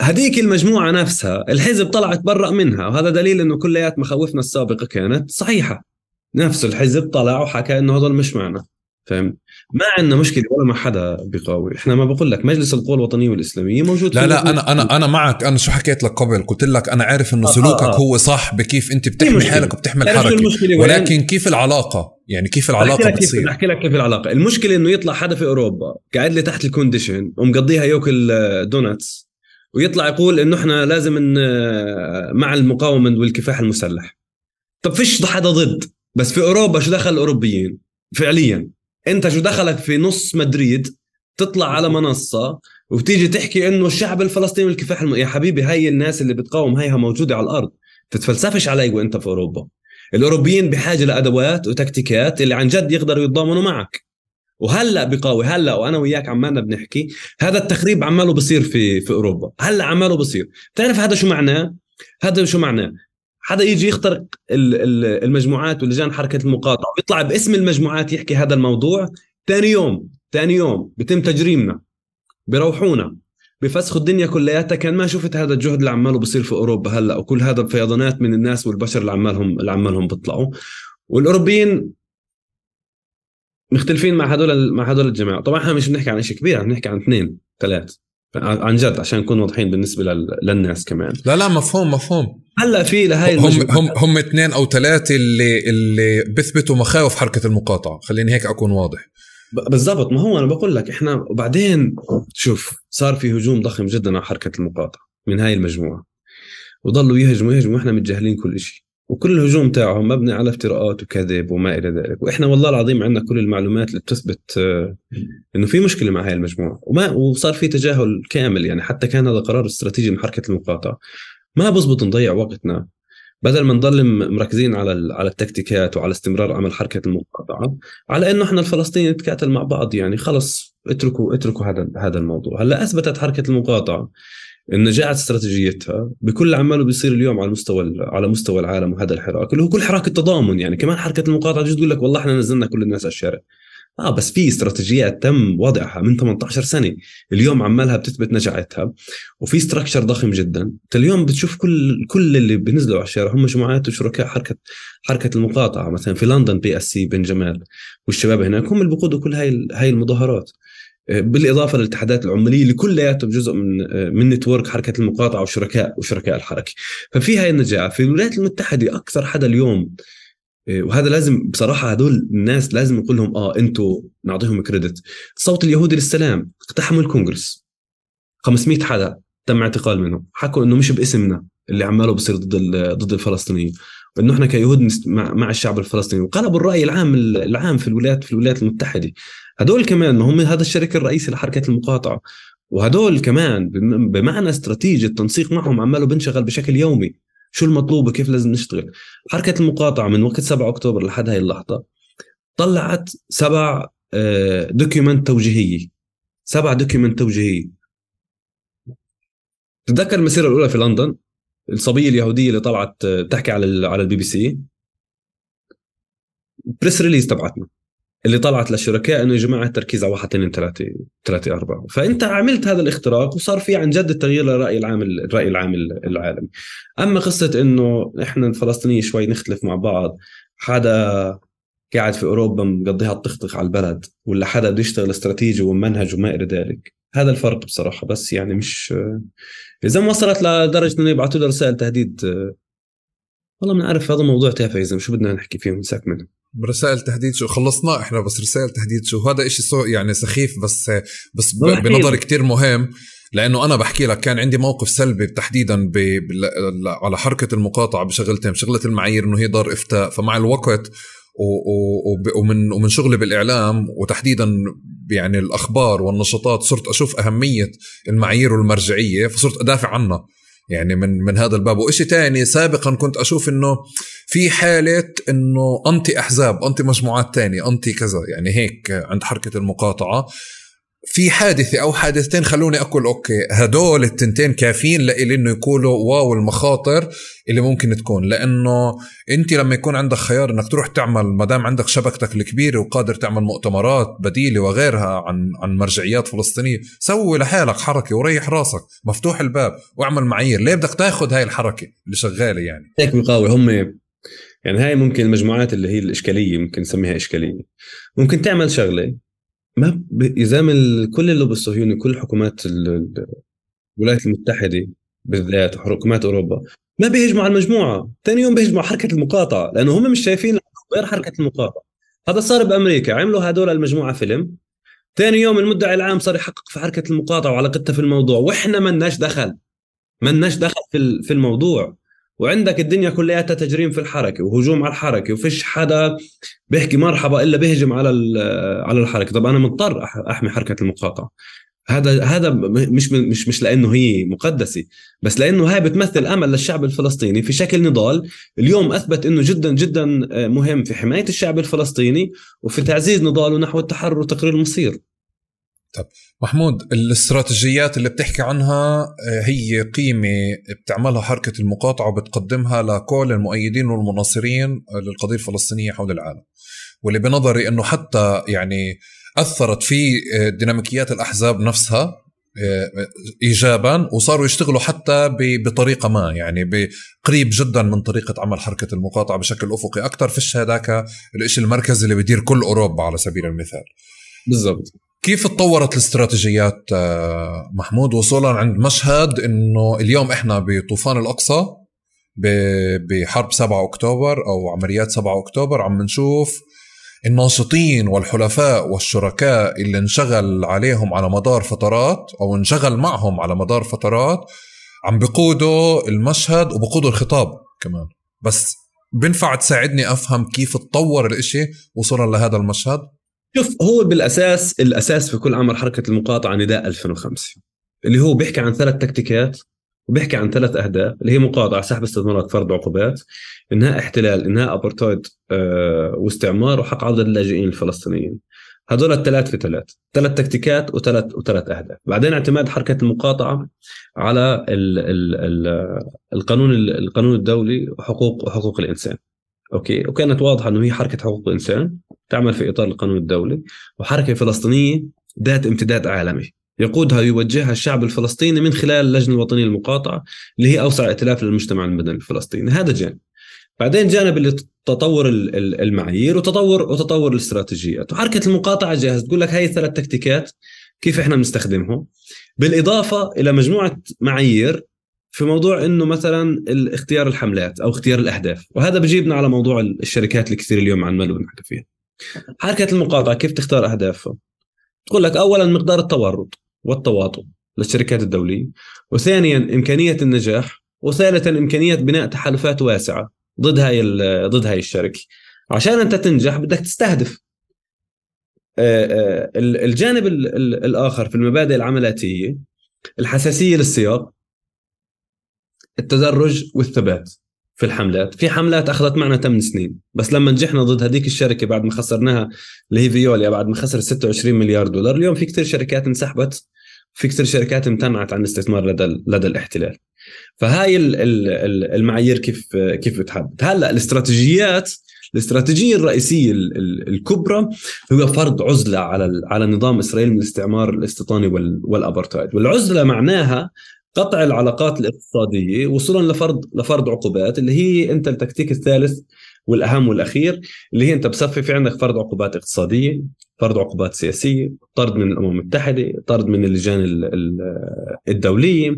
Speaker 1: هذيك المجموعة نفسها الحزب طلع تبرأ منها وهذا دليل إنه كليات مخاوفنا السابقة كانت صحيحة. نفس الحزب طلع وحكى إنه هذول مش معنا. فهمت؟ ما عندنا مشكلة ولا مع حدا بقاوي. إحنا ما بقول لك مجلس القوى الوطنية والإسلامية موجود
Speaker 2: لا لا أنا أنا أنا معك. أنا شو حكيت لك قبل؟ قلت لك أنا عارف إنه آه سلوكك آه. آه. هو صح بكيف أنت بتحمي حالك وبتحمي الحركة ولكن كيف العلاقة؟ يعني كيف العلاقة بتصير؟
Speaker 1: أحكي لك كيف العلاقة. المشكلة إنه يطلع حدا في أوروبا قاعد لي تحت ال condition ومقضيها ياكل donuts ويطلع يقول إنه إحنا لازم إحنا مع المقاومة والكفاح المسلح. طب فيش حدا ضد بس في أوروبا شو دخل الأوروبيين؟ فعليا. أنت شو دخلك في نص مدريد تطلع على منصة وبتيجي تحكي إنه الشعب الفلسطيني والكفاح الم... يا حبيبي هاي الناس اللي بتقاوم هيها موجودة على الأرض. تتفلسفش علي وأنت في أوروبا. الأوروبيين بحاجة لأدوات وتكتيكات اللي عن جد يقدروا يتضامنوا معك. وهلأ بقاوي هلأ وأنا وياك عمالنا بنحكي هذا التخريب عماله بصير في في أوروبا هلأ عماله بصير. بتعرف هذا شو معناه؟ هذا شو معناه؟ حدا يجي يخترق المجموعات ولجان حركة المقاطعة ويطلع باسم المجموعات يحكي هذا الموضوع ثاني يوم ثاني يوم بتم تجريمنا بروحونا بفسخوا الدنيا كلياتها كان ما شفت هذا الجهد اللي عماله بصير في أوروبا هلأ وكل هذا الفيضانات من الناس والبشر اللي عمالهم اللي عمالهم بيطلعوا. والأوروبيين مختلفين مع هدول مع هدول الجماعة. طبعا إحنا مش بنحكي عن شيء كبير عم نحكي عن اثنين ثلاث. عن جد عشان نكون واضحين بالنسبة للناس كمان.
Speaker 2: لا لا مفهوم مفهوم.
Speaker 1: هلأ في لهي
Speaker 2: هم هم هم اثنين أو ثلاثة اللي اللي بيثبتوا مخاوف حركة المقاطعة. خليني هيك أكون واضح.
Speaker 1: بالضبط. ما هو أنا بقول لك إحنا وبعدين شوف صار في هجوم ضخم جدا على حركة المقاطعة من هاي المجموعة. وضلوا يهجموا يهجموا وإحنا متجاهلين كل شيء وكل الهجوم تاعهم مبني على افتراءات وكذب وما إلى ذلك. وإحنا والله العظيم عندنا كل المعلومات اللي بتثبت آه، إنه في مشكلة مع هاي المجموعة. وما وصار في تجاهل كامل يعني حتى كان هذا قرار استراتيجي من حركه المقاطعة. ما بزبط نضيع وقتنا. بدل ما نضل مركزين على على التكتيكات وعلى استمرار عمل حركة المقاطعة على إنه إحنا الفلسطينيين نتكاتل مع بعض يعني خلص اتركوا اتركوا هذا هذا الموضوع. هلأ أثبتت حركة المقاطعة نجاعة استراتيجيتها بكل عماله بيصير اليوم على مستوى على مستوى العالم وهذا الحراك اللي هو كل حراك التضامن يعني. كمان حركة المقاطعة تجي تقول لك والله إحنا نزلنا كل الناس على الشارع. آه بس في استراتيجيات تم وضعها من 18 سنة. اليوم عمالها بتثبت نجاعتها وفي ستراكشر ضخم جدا. أنت اليوم بتشوف كل كل اللي بينزلوا على الشارع هم جماعات وشركاء حركه حركة المقاطعة. مثلا في لندن PSC بن جمال والشباب هناك هم اللي بيقودوا كل هاي هاي المظاهرات. بالإضافة للاتحادات العمالية اللي كلياتهم جزء من من network حركة المقاطعة وشركاء وشركاء الحركة. ففي هاي النجاعه في الولايات المتحدة أكثر حدا اليوم وهذا لازم بصراحة هدول الناس لازم نقول لهم آه أنتم نعطيهم credit. الصوت اليهودي للسلام اقتحموا الكونغرس. 500 حدا تم اعتقال منهم. حكوا إنه مش باسمنا اللي عماله بصير ضد ضد الفلسطينيين. وانه إحنا كيهود مع الشعب الفلسطيني. وقلبوا الرأي العام العام في الولايات في الولايات المتحدة. هدول كمان ما هم هذا الشريك الرئيسي لحركة المقاطعة. وهدول كمان بمعنى استراتيجي التنسيق معهم عماله بنشغل بشكل يومي. شو المطلوب وكيف لازم نشتغل. حركة المقاطعة من وقت 7 أكتوبر لحد هاي اللحظة طلعت سبع document آه، توجيهية. سبع document توجيهية. تتذكر المسيرة الأولى في لندن؟ الصبية اليهودية اللي طلعت تحكي على على البي بي سي؟ press release تبعتنا. اللي طلعت للشركاء إنه يا جماعة التركيز على واحد اثنين ثلاثة ثلاثة أربعة، فأنت عملت هذا الاختراق وصار في عن جد التغيير للرأي العام الرأي العام العالمي. أما قصة إنه إحنا الفلسطينيه شوي نختلف مع بعض، حدا قاعد في أوروبا مقضيها الطخطخ على البلد ولا حدا بده يشتغل استراتيجي ومنهج وما إلى ذلك، هذا الفرق بصراحة بس يعني مش إذا ما وصلت لدرجة إنه يبعثوا رسائل تهديد والله ما نعرف هذا موضوع تافه إذا شو بدنا نحكي فيه ونساك منه.
Speaker 2: رسائل تهديد شو؟ خلصنا إحنا بس رسائل تهديد شو؟ هذا إشي يعني سخيف بس بس بنظري كتير مهم لأنه أنا بحكي لك كان عندي موقف سلبي تحديدا. على حركة المقاطعة بشغلتين شغله المعايير إنه هي دار إفتاء فمع الوقت و... و... ومن ومن شغلي بالإعلام وتحديدا يعني الأخبار والنشاطات صرت أشوف أهمية المعايير والمرجعية فصرت أدافع عنها. يعني من من هذا الباب. وإشي تاني سابقا كنت أشوف إنه في حاله إنه أنتي أحزاب أنتي مجموعات تانية أنتي كذا. يعني هيك عند حركة المقاطعة. في حادثة أو حادثتين خلوني أقول okay هدول التنتين كافيين لإلي إنه يقولوا wow المخاطر اللي ممكن تكون. لأنه أنت لما يكون عندك خيار إنك تروح تعمل ما دام عندك شبكتك الكبيرة وقادر تعمل مؤتمرات بديلة وغيرها عن عن مرجعيات فلسطينية سوي لحالك حركة وريح راسك مفتوح الباب واعمل معايير. ليه بدك تاخذ هاي الحركة اللي شغالة يعني؟
Speaker 1: هيك بقاوي هم يعني هاي ممكن المجموعات اللي هي الإشكالية ممكن نسميها إشكالية. ممكن تعمل شغلة ما يزامل كل اللوب الصهيوني كل حكومات الولايات المتحدة بالذات وحكومات أوروبا ما بيهجموا على المجموعة. ثاني يوم بيهجموا على حركة المقاطعة لأنه هم مش شايفين غير حركة المقاطعة. هذا صار بأمريكا عملوا هدول المجموعة فيلم. ثاني يوم المدعي العام صار يحقق في حركة المقاطعة وعلاقتها في الموضوع. وإحنا ما لناش دخل. ما لناش دخل في في الموضوع. وعندك الدنيا كلياتها تجريم في الحركة وهجوم على الحركة وفيش حدا بيحكي مرحبا إلا بيهجم على على الحركة. طب أنا مضطر أحمي حركة المقاطعة. هذا هذا مش مش مش لأنه هي مقدسة بس لأنه هاي بتمثل أمل للشعب الفلسطيني في شكل نضال اليوم أثبت إنه جدا جدا مهم في حماية الشعب الفلسطيني وفي تعزيز نضاله نحو التحرر وتقرير المصير.
Speaker 2: طب محمود الاستراتيجيات اللي بتحكي عنها آه، هي قيمة بتعملها حركة المقاطعة وبتقدمها لكل المؤيدين والمناصرين للقضية الفلسطينية حول العالم. واللي بنظري إنه حتى يعني أثرت في آه، ديناميكيات الأحزاب نفسها آه، ايجابا وصاروا يشتغلوا حتى بطريقة ما يعني قريب جدا من طريقة عمل حركة المقاطعة بشكل أفقي. أكثر فيش هذاك الشيء المركزي اللي بيدير كل أوروبا على سبيل المثال.
Speaker 1: بالضبط.
Speaker 2: كيف تطورت الاستراتيجيات آه، محمود؟ وصولا عند مشهد إنه اليوم إحنا بطوفان الأقصى بحرب 7 أكتوبر أو عمليات 7 أكتوبر عم نشوف الناشطين والحلفاء والشركاء اللي انشغل عليهم على مدار فترات أو انشغل معهم على مدار فترات عم بقودوا المشهد وبقودوا الخطاب كمان. بس بنفع تساعدني أفهم كيف تطور الإشي؟ وصولا لهذا المشهد.
Speaker 1: شوف هو بالأساس الأساس في كل عمل حركة المقاطعة نداء 2005 اللي هو بيحكي عن ثلاث تكتيكات وبيحكي عن ثلاث أهداف اللي هي مقاطعة سحب استثمارات فرض عقوبات إنهاء احتلال إنهاء ابرتايد آه، واستعمار وحق عودة اللاجئين الفلسطينيين. هذول الثلاث في ثلاث ثلاث تكتيكات وثلاث وثلاث أهداف. بعدين اعتماد حركة المقاطعة على ال ال ال القانون القانون الدولي وحقوق وحقوق الإنسان. أوكي. وكانت واضحة إنه هي حركة حقوق الإنسان تعمل في إطار القانون الدولي وحركة فلسطينية ذات امتداد عالمي. يقودها ويوجهها الشعب الفلسطيني من خلال اللجنة الوطنية المقاطعة اللي هي أوسع ائتلاف للمجتمع المدني الفلسطيني. هذا جانب. بعدين جانب اللي تطور المعايير وتطور وتطور الاستراتيجيات. وحركة المقاطعة جاهز تقول لك هاي الثلاث تكتيكات كيف إحنا بنستخدمهم؟ بالإضافة إلى مجموعة معايير في موضوع إنه مثلا اختيار الحملات أو اختيار الأهداف وهذا بجيبنا على موضوع الشركات اللي كثير اليوم عمالنا بنحكي فيها. حركة المقاطعة كيف تختار أهدافها؟ تقول لك اولا مقدار التورط والتواطؤ للشركات الدولية وثانيا إمكانية النجاح وثالثا إمكانية بناء تحالفات واسعة ضد هاي ضد هاي الشركة. عشان أنت تنجح بدك تستهدف. الجانب الآخر في المبادئ العملاتية الحساسية للسياق التدرج والثبات في الحملات. في حملات أخذت معنا 8 سنين. بس لما نجحنا ضد هذيك الشركة بعد ما خسرناها اللي هي فيوليا بعد ما خسرت 26 مليار دولار اليوم في كثير شركات انسحبت. في كثير شركات امتنعت عن الاستثمار لدى لدى الاحتلال. فهاي المعايير كيف كيف بتحدد. هلأ الاستراتيجيات الاستراتيجية الرئيسية الكبرى هو فرض عزلة على على نظام إسرائيل من الاستعمار الاستيطاني والأبرتايد. والعزلة معناها قطع العلاقات الاقتصادية وصولا لفرض لفرض عقوبات اللي هي انت التكتيك الثالث والأهم والأخير اللي هي أنت بصفي في عندك فرض عقوبات اقتصادية فرض عقوبات سياسية طرد من الأمم المتحدة طرد من اللجان الدولية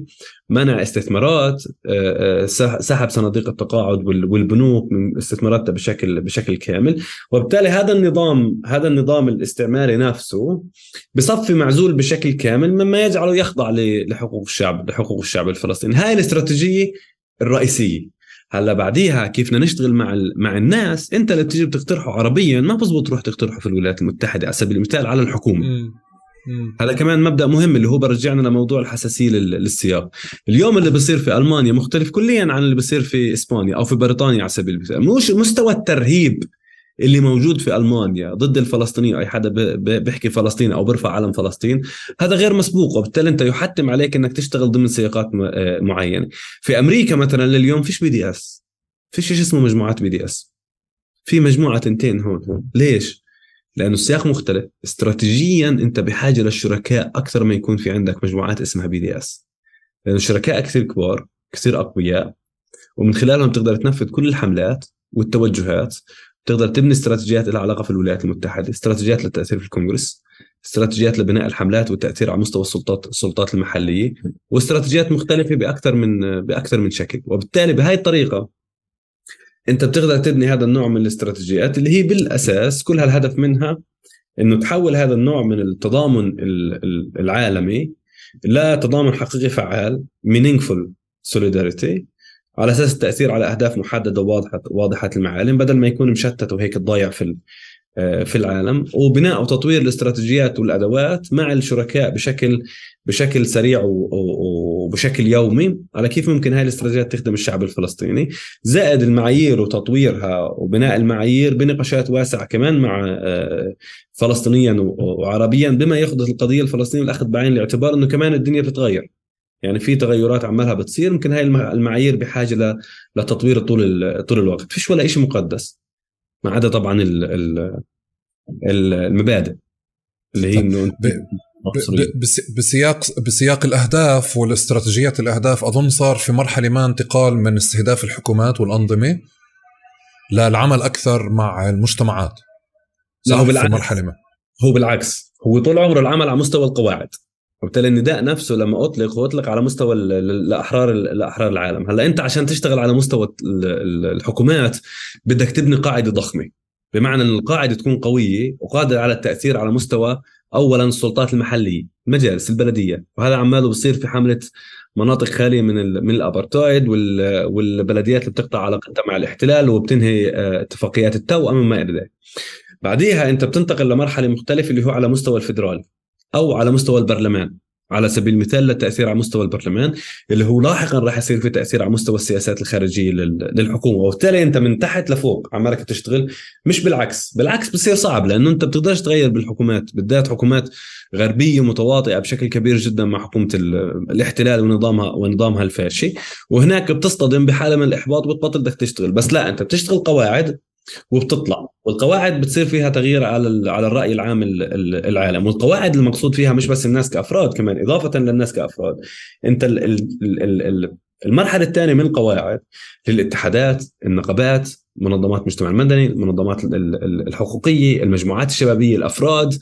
Speaker 1: منع استثمارات آه، آه، سحب صناديق التقاعد والبنوك من استثماراتها بشكل بشكل كامل. وبالتالي هذا النظام هذا النظام الاستعماري نفسه بصفي معزول بشكل كامل مما يجعله يخضع لحقوق الشعب لحقوق الشعب الفلسطيني. هاي الاستراتيجية الرئيسية. هلا بعديها كيف بدنا نشتغل مع مع الناس؟ انت اللي بتيجي بتقترحه عربيا ما بزبط تروح تقترحه في الولايات المتحدة على سبيل المثال على الحكومة. هذا كمان مبدأ مهم اللي هو برجعنا لموضوع الحساسية للسياق. اليوم اللي بصير في ألمانيا مختلف كليا عن اللي بصير في إسبانيا أو في بريطانيا على سبيل المثال. مش مستوى الترهيب اللي موجود في ألمانيا ضد الفلسطينيين أي حدا بيحكي فلسطين أو بيرفع علم فلسطين هذا غير مسبوق وبالتالي أنت يحتم عليك إنك تشتغل ضمن سياقات آه، معينة. في أمريكا مثلا لليوم فيش BDS. فيش شيء اسمه مجموعات BDS. في مجموعة تنتين هون هون. ليش؟ لأنه السياق مختلف. استراتيجيا أنت بحاجة للشركاء أكثر ما يكون في عندك مجموعات اسمها BDS. لأنه الشركاء كثير كبار كثير أقوياء ومن خلالهم تقدر تنفذ كل الحملات والتوجهات تقدر تبني استراتيجيات لها علاقة في الولايات المتحدة، استراتيجيات للتأثير في الكونغرس، استراتيجيات لبناء الحملات والتأثير على مستوى السلطات السلطات المحلية، واستراتيجيات مختلفة بأكثر من بأكثر من شكل، وبالتالي بهاي الطريقة أنت بتقدر تبني هذا النوع من الاستراتيجيات اللي هي بالأساس كل هالهدف منها إنه تحول هذا النوع من التضامن العالمي لتضامن حقيقي فعال meaningful solidarity على أساس التأثير على أهداف محددة وواضحه واضحة المعالم بدل ما يكون مشتت وهيك تضيع في آه، في العالم. وبناء وتطوير الاستراتيجيات والأدوات مع الشركاء بشكل بشكل سريع وبشكل يومي على كيف ممكن هاي الاستراتيجيات تخدم الشعب الفلسطيني. زائد المعايير وتطويرها وبناء المعايير بنقاشات واسعة كمان مع آه، فلسطينيا وعربيا بما ياخذ القضية الفلسطينية الأخذ بعين الاعتبار إنه كمان الدنيا بتتغير. يعني في تغيرات عمالها بتصير ممكن هاي المعايير بحاجة لتطوير طول طول الوقت. فيش ولا شيء مقدس ما عدا طبعا المبادئ اللي هي إنه
Speaker 2: بسياق بسياق الأهداف والاستراتيجيات الأهداف أظن صار في مرحلة ما انتقال من استهداف الحكومات والأنظمة للعمل أكثر مع المجتمعات.
Speaker 1: لا هو بالعكس في مرحلة ما. هو بالعكس. هو طول عمره العمل على مستوى القواعد. وبالتالي النداء نفسه لما اطلق هو اطلق على مستوى الأحرار الأحرار العالم. هلا أنت عشان تشتغل على مستوى الحكومات بدك تبني قاعدة ضخمة. بمعنى إن القاعدة تكون قوية وقادرة على التأثير على مستوى اولا السلطات المحلية المجالس البلدية. وهذا عماله بصير في حملة مناطق خالية من من الأبرتايد والبلديات اللي بتقطع علاقتها مع الاحتلال وبتنهي آه، اتفاقيات التو وما إلى ذلك. بعديها أنت بتنتقل لمرحلة مختلفة اللي هو على مستوى الفدرالي أو على مستوى البرلمان على سبيل المثال للتأثير على مستوى البرلمان اللي هو لاحقا راح يصير في تأثير على مستوى السياسات الخارجية للحكومة. وبالتالي أنت من تحت لفوق عمالك تشتغل مش بالعكس. بالعكس بصير صعب لأنه أنت بتقدرش تغير بالحكومات. بالذات حكومات غربية متواطئة بشكل كبير جدا مع حكومة الاحتلال ونظامها ونظامها الفاشي. وهناك بتصطدم بحالة من الإحباط وبتبطل بدك تشتغل. بس لا أنت بتشتغل قواعد وبتطلع. والقواعد بتصير فيها تغيير على على الرأي العام العالم. والقواعد المقصود فيها مش بس الناس كأفراد كمان إضافة للناس كأفراد. أنت المرحلة الثانية من القواعد للاتحادات النقابات منظمات المجتمع المدني المنظمات الحقوقية المجموعات الشبابية الأفراد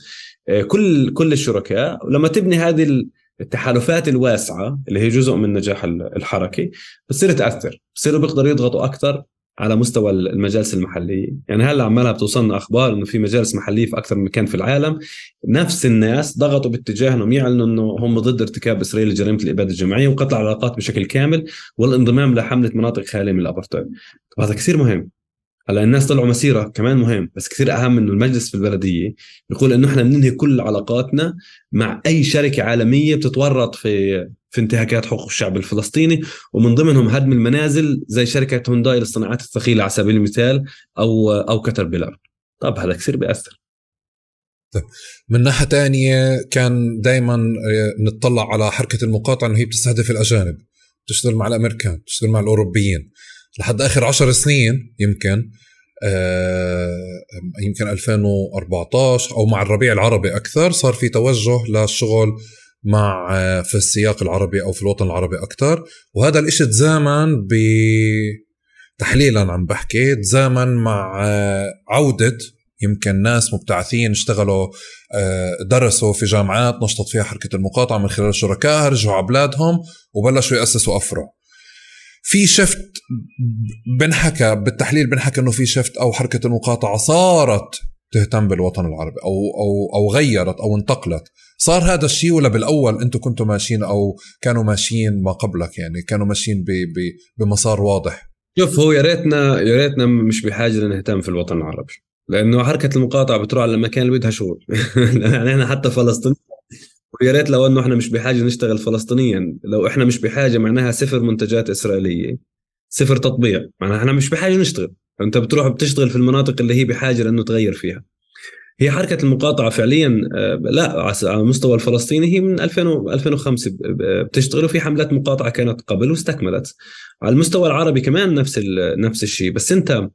Speaker 1: آه، كل كل الشركاء. ولما تبني هذه التحالفات الواسعة اللي هي جزء من نجاح الحركة بتصير تأثر بصيروا بيقدروا يضغطوا أكثر. على مستوى المجالس المحلية. يعني هلأ عمالها بتوصلنا أخبار إنه في مجالس محلية في أكثر من مكان في العالم. نفس الناس ضغطوا باتجاه انهم يعلنوا إنه هم ضد ارتكاب إسرائيل لجريمة الإبادة الجماعية وقطع العلاقات بشكل كامل والانضمام لحملة مناطق خاليه من الابرتايد هذا كثير مهم. هلا الناس طلعوا مسيرة كمان مهم بس كثير أهم إنه المجلس في البلدية بيقول إنه إحنا بننهي كل علاقاتنا مع أي شركة عالمية بتتورط في في انتهاكات حقوق الشعب الفلسطيني ومن ضمنهم هدم المنازل زي شركة هونداي للصناعات الثقيلة على سبيل المثال أو أو كتر بيلر. طب هذا كثير بيأثر.
Speaker 2: طيب من ناحية ثانية كان دائما آه، نطلع على حركة المقاطعة إنه هي بتستهدف الأجانب بتشتغل مع الأمريكان بتشتغل مع الأوروبيين. لحد آخر عشر سنين يمكن آه يمكن 2014 أو مع الربيع العربي أكثر صار في توجه للشغل مع آه في السياق العربي أو في الوطن العربي أكثر. وهذا الإشي تزامن ب تحليلا عم بحكي تزامن مع آه عودة يمكن ناس مبتعثين اشتغلوا درسوا في جامعات نشطت فيها حركة المقاطعة من خلال شركاء رجعوا على بلادهم وبلشوا يأسسوا أفرع في شفت بنحكى بالتحليل بنحكى إنه في شفت أو حركة المقاطعة صارت تهتم بالوطن العربي أو أو أو غيرت أو انتقلت. صار هذا الشيء ولا بالأول أنتم كنتوا ماشيين أو كانوا ماشيين ما قبلك يعني كانوا ماشيين بمسار واضح؟
Speaker 1: شوف هو يا ريتنا يا ريتنا مش بحاجة لنهتم في الوطن العربي لأنه حركة المقاطعة بتروح على المكان اللي بدها شغل [LAUGHS] يعني إحنا حتى فلسطين ويا ريت لو إنه إحنا مش بحاجة نشتغل فلسطينيا. لو إحنا مش بحاجة معناها صفر منتجات إسرائيلية صفر تطبيع معناها إحنا مش بحاجة نشتغل. أنت بتروح بتشتغل في المناطق اللي هي بحاجة لأنه تغير فيها. هي حركة المقاطعة فعليا آه، لا على المستوى الفلسطيني هي من 2000 2005 بتشتغل وفي حملات مقاطعة كانت قبل واستكملت. على المستوى العربي كمان نفس نفس الشيء. بس أنت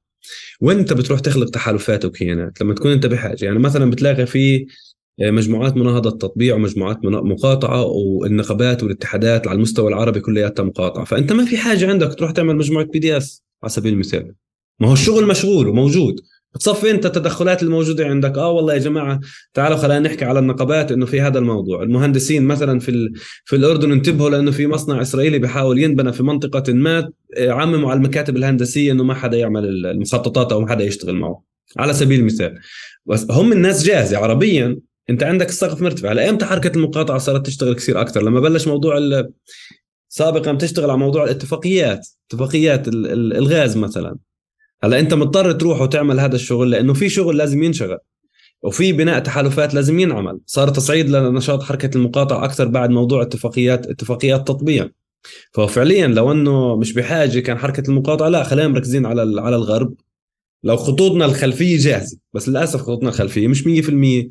Speaker 1: وين أنت بتروح تخلق تحالفات وكيانات لما تكون أنت بحاجة. يعني مثلا بتلاقي في مجموعات مناهضة تطبيع ومجموعات مقاطعة والنقابات والاتحادات على المستوى العربي كلياتها مقاطعة. فأنت ما في حاجة عندك تروح تعمل مجموعة بي دي اس على سبيل المثال. ما هو الشغل مشغول وموجود. بتصفي أنت التدخلات الموجودة عندك. آه والله يا جماعة تعالوا خلينا نحكي على النقابات إنه في هذا الموضوع. المهندسين مثلا في في الأردن انتبهوا لأنه في مصنع إسرائيلي بيحاول ينبنى في منطقة ما آه، عمموا على المكاتب الهندسية إنه ما حدا يعمل المخططات أو ما حدا يشتغل معه. على سبيل المثال. بس هم الناس جاهزة عربيا انت عندك السقف مرتفع. هلا إمتى حركه المقاطعة صارت تشتغل كثير أكثر. لما بلش موضوع سابقا بتشتغل على موضوع الاتفاقيات اتفاقيات الغاز مثلا. هلأ أنت مضطر تروح وتعمل هذا الشغل لأنه في شغل لازم ينشغل وفي بناء تحالفات لازم ينعمل. صار تصعيد لنشاط حركة المقاطعة أكثر بعد موضوع اتفاقيات اتفاقيات تطبيع. ففعليا لو أنه مش بحاجة كان حركة المقاطعة لا خلينا مركزين على على الغرب. لو خطوطنا الخلفية جاهزة بس للأسف خطوطنا الخلفية مش 100% آه، آه،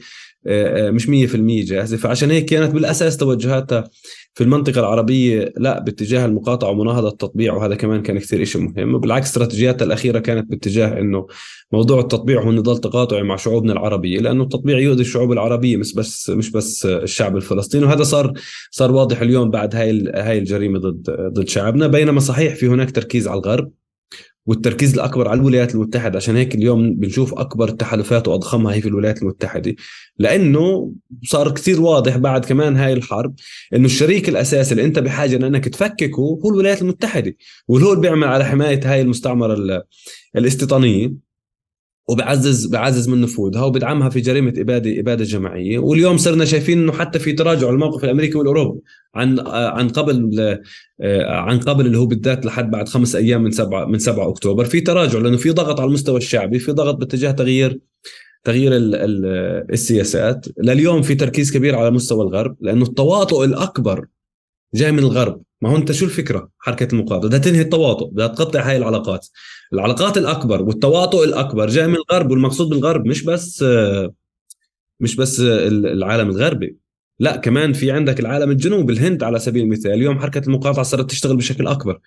Speaker 1: مش 100% جاهزة. فعشان هيك كانت بالأساس توجهاتها في المنطقة العربية لا باتجاه المقاطعة ومناهضة التطبيع وهذا كمان كان كثير شيء مهم. بالعكس استراتيجياتها الأخيرة كانت باتجاه أنه موضوع التطبيع هو نضال تقاطعي مع شعوبنا العربية لأنه التطبيع يؤذي الشعوب العربية مش بس مش بس الشعب الفلسطيني. وهذا صار صار واضح اليوم بعد هاي هاي الجريمة ضد ضد شعبنا. بينما صحيح في هناك تركيز على الغرب. والتركيز الأكبر على الولايات المتحدة. عشان هيك اليوم بنشوف أكبر التحالفات واضخمها هي في الولايات المتحدة. لأنه صار كثير واضح بعد كمان هاي الحرب إنه الشريك الأساسي اللي أنت بحاجة لأنك تفككه هو الولايات المتحدة. واللي هو اللي بيعمل على حماية هاي المستعمرة الاستيطانية. وبعزز بعزز من نفوذها وبدعمها في جريمة اباده إبادة جماعية. واليوم صرنا شايفين إنه حتى في تراجع الموقف الأمريكي والأوروبي. عن عن قبل عن قبل اللي هو بالذات لحد بعد خمس أيام من 7 من 7 أكتوبر. في تراجع لأنه في ضغط على المستوى الشعبي في ضغط باتجاه تغيير تغيير السياسات. لليوم في تركيز كبير على مستوى الغرب لأنه التواطؤ الأكبر جاي من الغرب. ما هو أنت شو الفكرة؟ حركة المقاطعة. بدها تنهي التواطؤ بدها تقطع هاي العلاقات. العلاقات الأكبر والتواطؤ الأكبر جاي من الغرب والمقصود بالغرب مش بس مش بس العالم الغربي. لا كمان في عندك العالم الجنوبي الهند على سبيل المثال. اليوم حركة المقاطعة صارت تشتغل بشكل أكبر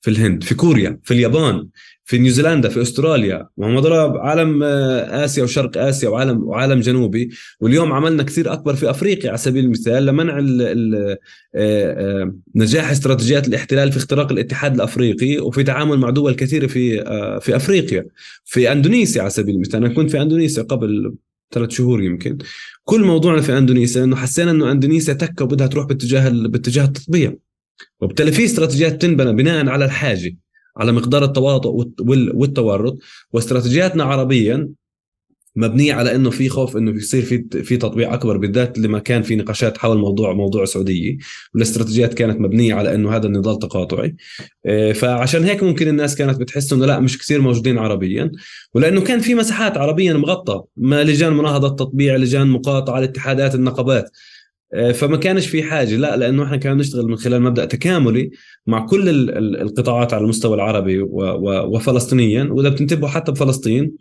Speaker 1: في الهند في كوريا في اليابان في نيوزيلندا في أستراليا. وهم عالم آه، آسيا وشرق آسيا وعالم وعالم جنوبي. واليوم عملنا كثير أكبر في أفريقيا على سبيل المثال لمنع آه، آه، نجاح استراتيجيات الاحتلال في اختراق الاتحاد الأفريقي وفي تعامل مع دول كثيرة في في أفريقيا. في أندونيسيا على سبيل المثال. أنا كنت في أندونيسيا قبل ثلاث شهور يمكن. كل موضوعنا في أندونيسيا إنه حسينا إنه أندونيسيا تكة وبدها تروح باتجاه باتجاه التطبيع. وبالتالي في استراتيجيات تنبنى بناء على الحاجة على مقدار التواطؤ والتورط. واستراتيجياتنا عربيا مبنية على إنه في خوف إنه يصير في في تطبيع أكبر بالذات لما كان في نقاشات حول موضوع موضوع السعوديه والاستراتيجيات كانت مبنية على إنه هذا النضال تقاطعي. آه، فعشان هيك ممكن الناس كانت بتحس إنه لا مش كثير موجودين عربيا ولأنه كان في مساحات عربيا مغطى ما لجان مناهضة تطبيع لجان مقاطعة الاتحادات النقابات. آه، فما كانش في حاجة لا لأنه إحنا كنا نشتغل من خلال مبدأ تكاملي مع كل القطاعات على المستوى العربي وفلسطينيا وإذا بتنتبهوا حتى بفلسطين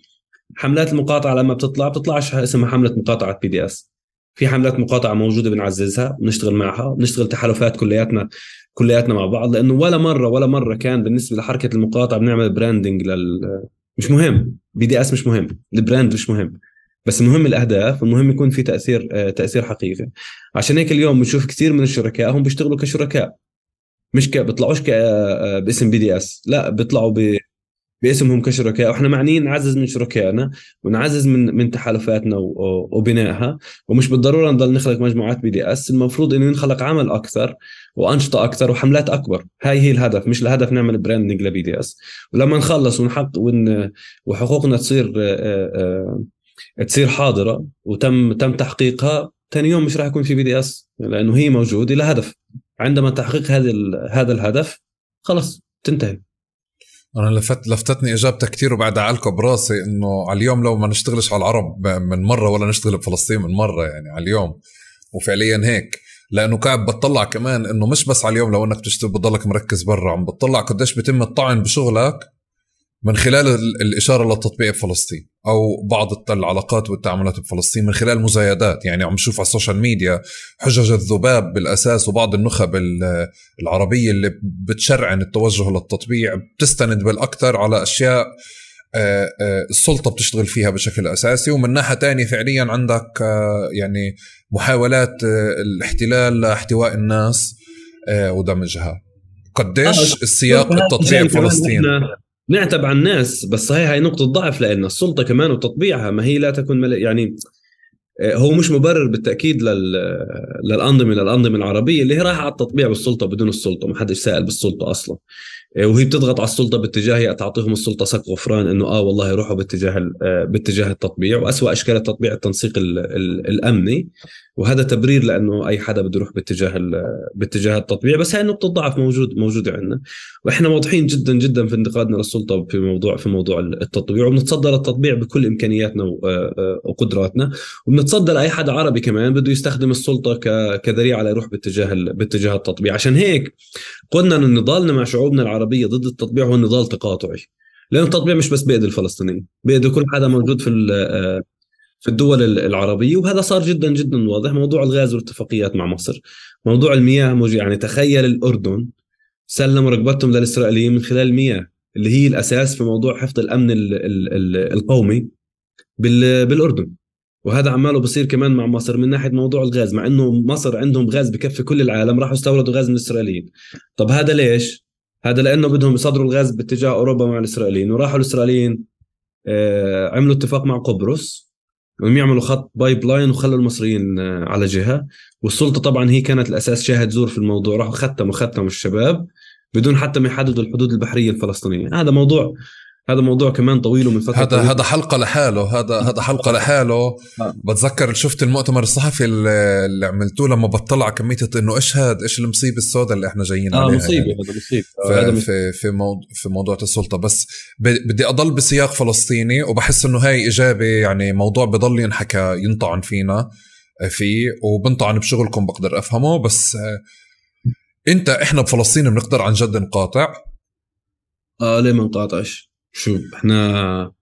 Speaker 1: حملات المقاطعة لما بتطلع بتطلعش اسمها حملة مقاطعة BDS في حملات مقاطعة موجودة بنعززها بنشتغل معها بنشتغل تحالفات كلياتنا كلياتنا مع بعض لأنه ولا مرة ولا مرة كان بالنسبة لحركة المقاطعة بنعمل branding لل مش مهم. BDS مش مهم. ال brand مش مهم. بس مهم الأهداف والمهم يكون في تأثير آه، تأثير حقيقي. عشان هيك اليوم بنشوف كثير من الشركاء هم بيشتغلوا كشركاء. مش ك... بيطلعوش ك... آه، باسم BDS لا بيطلعوا ب... باسمهم كشركاء. وإحنا معنيين نعزز من شركائنا ونعزز من من تحالفاتنا وبنائها. ومش بالضرورة نضل نخلق مجموعات BDS. المفروض إنه ينخلق عمل أكثر وأنشطة أكثر وحملات أكبر. هاي هي الهدف مش الهدف نعمل branding ل BDS. ولما نخلص ونحط ون... وحقوقنا تصير آه، آه، تصير حاضرة وتم تم تحقيقها ثاني يوم مش راح يكون في BDS لأنه هي موجوده لها هدف. عندما تحقيق هذا هذا الهدف خلص تنتهي.
Speaker 2: أنا لفت لفتتني اجابتك كثير وبعد علقت براسي إنه على اليوم لو ما نشتغلش على العرب من مرة ولا نشتغل بفلسطين من مرة يعني على اليوم. وفعليا هيك. لأنه قاعد بتطلع كمان إنه مش بس على اليوم لو إنك تشتغل بتضلك مركز برا. عم بتطلع قديش بيتم الطعن بشغلك من خلال الإشارة للتطبيع بفلسطين. أو بعض العلاقات والتعاملات بفلسطين من خلال مزايدات. يعني عم نشوف على السوشيال ميديا حجج الذباب بالأساس وبعض النخب العربية اللي بتشرعن التوجه للتطبيع. بتستند بالأكثر على أشياء آه، آه، السلطة بتشتغل فيها بشكل أساسي. ومن ناحية تانية فعليا عندك آه، يعني محاولات الاحتلال لاحتواء الناس ودمجها. قديش السياق التطبيع بفلسطين؟
Speaker 1: نعتب على الناس بس هاي هاي نقطة ضعف لأن السلطة كمان وتطبيعها ما هي لا تكون مل... يعني آه، هو مش مبرر بالتأكيد لل... للأنظمة للأنظمة العربية اللي هي رايحة على التطبيع بالسلطة بدون السلطة ما حدش سائل بالسلطة أصلا. آه، وهي بتضغط على السلطة باتجاه تعطيهم السلطة سق غفران إنه آه والله روحوا باتجاه آه، باتجاه التطبيع وأسوأ إشكال التطبيع التنسيق الأمني وهذا تبرير لأنه أي حدا بده يروح باتجاه باتجاه التطبيع بس هاي نقطة ضعف موجود موجودة عندنا. وإحنا واضحين جدا جدا في انتقادنا للسلطة في موضوع في موضوع التطبيع وبنتصدى للتطبيع بكل إمكانياتنا آه، وقدراتنا وبنتصدى لاي حدا عربي كمان بده يستخدم السلطة كذريعة ليروح باتجاه باتجاه التطبيع. عشان هيك قلنا إن نضالنا مع شعوبنا العربية ضد التطبيع هو نضال تقاطعي. لأن التطبيع مش بس بايد الفلسطينيين بايد كل حدا موجود في آه، في الدول العربية. وهذا صار جدا جدا واضح. موضوع الغاز والاتفاقيات مع مصر موضوع المياه يعني تخيل الأردن سلموا رغبتهم للإسرائيليين من خلال المياه اللي هي الأساس في موضوع حفظ الأمن القومي بالأردن. وهذا عماله بصير كمان مع مصر من ناحية موضوع الغاز. مع إنه مصر عندهم غاز بكفي كل العالم راحوا استوردوا غاز من الإسرائيليين. طب هذا ليش؟ هذا لأنه بدهم يصدروا الغاز باتجاه أوروبا مع الإسرائيليين. وراحوا الإسرائيليين آه، عملوا اتفاق مع قبرص انهم يعملوا خط pipeline وخلوا المصريين آه، على جهة. والسلطة طبعا هي كانت الأساس شاهد زور في الموضوع. راحوا ختموا ختموا الشباب بدون حتى ما يحددوا الحدود البحرية الفلسطينية. هذا موضوع هذا موضوع كمان طويل ومن فترة
Speaker 2: هذا هذا حلقة لحاله هذا هذا حلقة لحاله. آه. بتذكر شفت المؤتمر الصحفي اللي عملتوه لما بطلع كمية إنه إيش هذا إيش المصيبة السوداء اللي إحنا جايين
Speaker 1: آه عليها مصيبة يعني. هذا مصيبة.
Speaker 2: في في في, موضوع في موضوع السلطة. بس بدي أضل بسياق فلسطيني وبحس إنه هاي إجابة يعني موضوع بضل ينحكى ينطعن فينا فيه وبنطعن بشغلكم بقدر أفهمه. بس آه، إنت إحنا بفلسطين بنقدر عن جد نقاطع؟
Speaker 1: آه ليه ما نقاطعش؟ شو إحنا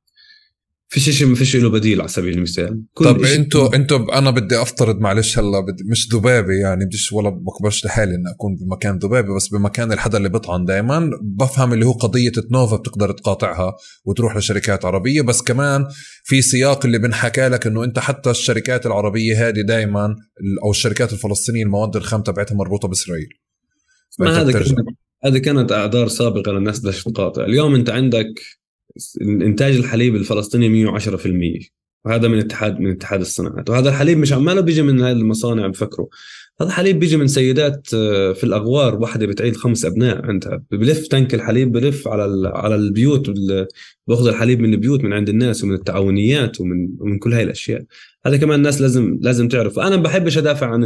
Speaker 1: فيش شيء ما فيش له بديل على سبيل المثال.
Speaker 2: طب أنتوا أنتوا أنا بدي أفترض معلش هلا بدي مش ذبابة يعني بديش ولا بقبلش لحالي إني أكون بمكان ذبابة بس بمكان الحدا اللي بيطعن دائما بفهم اللي هو قضية نوفا بتقدر تقاطعها وتروح لشركات عربية. بس كمان في سياق اللي بنحكى لك إنه أنت حتى الشركات العربية هذه دائما أو الشركات الفلسطينية المواد الخام تبعتها مربوطة بإسرائيل.
Speaker 1: ما هذا هذه كانت أعذار سابقة للناس بدها تقاطع. اليوم أنت عندك إنتاج الحليب الفلسطيني 110% وهذا من اتحاد من اتحاد الصناعات. وهذا الحليب مش عماله بيجي من هذه المصانع بفكروا هذا حليب بيجي من سيدات آه، في الأغوار واحدة بتعيد خمس أبناء عندها. بلف تنك الحليب بلف على على البيوت بأخذ الحليب من البيوت من عند الناس ومن التعاونيات ومن ومن كل هاي الأشياء. هذا كمان الناس لازم لازم تعرف. أنا ما بحبش أدافع عن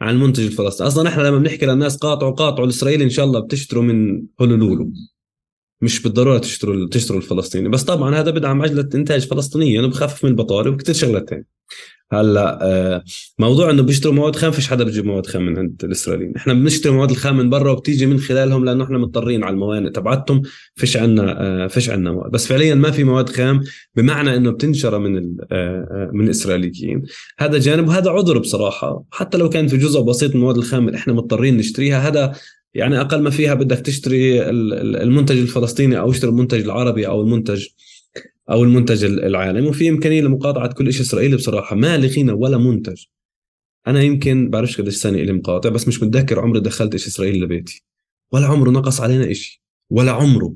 Speaker 1: عن المنتج الفلسطيني أصلا إحنا لما بنحكي للناس قاطعوا قاطعوا الإسرائيلي إن شاء الله بتشتروا من هولولولو. مش بالضرورة تشتروا تشتروا الفلسطيني. بس طبعا هذا بدعم عجلة إنتاج فلسطينية. انه بخفف من البطاله وكثير شغلات ثانية هلا آه، موضوع إنه بيشتروا مواد خام فيش حدا بيجيب مواد خام من عند الإسرائيليين. إحنا بنشتري مواد الخام من برا وبتيجي من خلالهم لأنه إحنا مضطرين على الموانئ تبعتهم فيش عندنا آه، فيش عندنا مواد. بس فعليا ما في مواد خام بمعنى إنه بتنشر من آه، من الإسرائيليين. هذا جانب وهذا عذر بصراحة. حتى لو كان في جزء بسيط من المواد الخام اللي إحنا مضطرين نشتريها هذا يعني أقل ما فيها بدك تشتري المنتج الفلسطيني أو اشتري المنتج العربي أو المنتج أو المنتج العالمي وفي إمكانية لمقاطعة كل شيء إسرائيلي بصراحة. ما لقينا ولا منتج. أنا يمكن بعرفش قديش سنه لي مقاطع بس مش متذكر عمري دخلت شيء إسرائيلي لبيتي. ولا عمره نقص علينا شيء ولا عمره.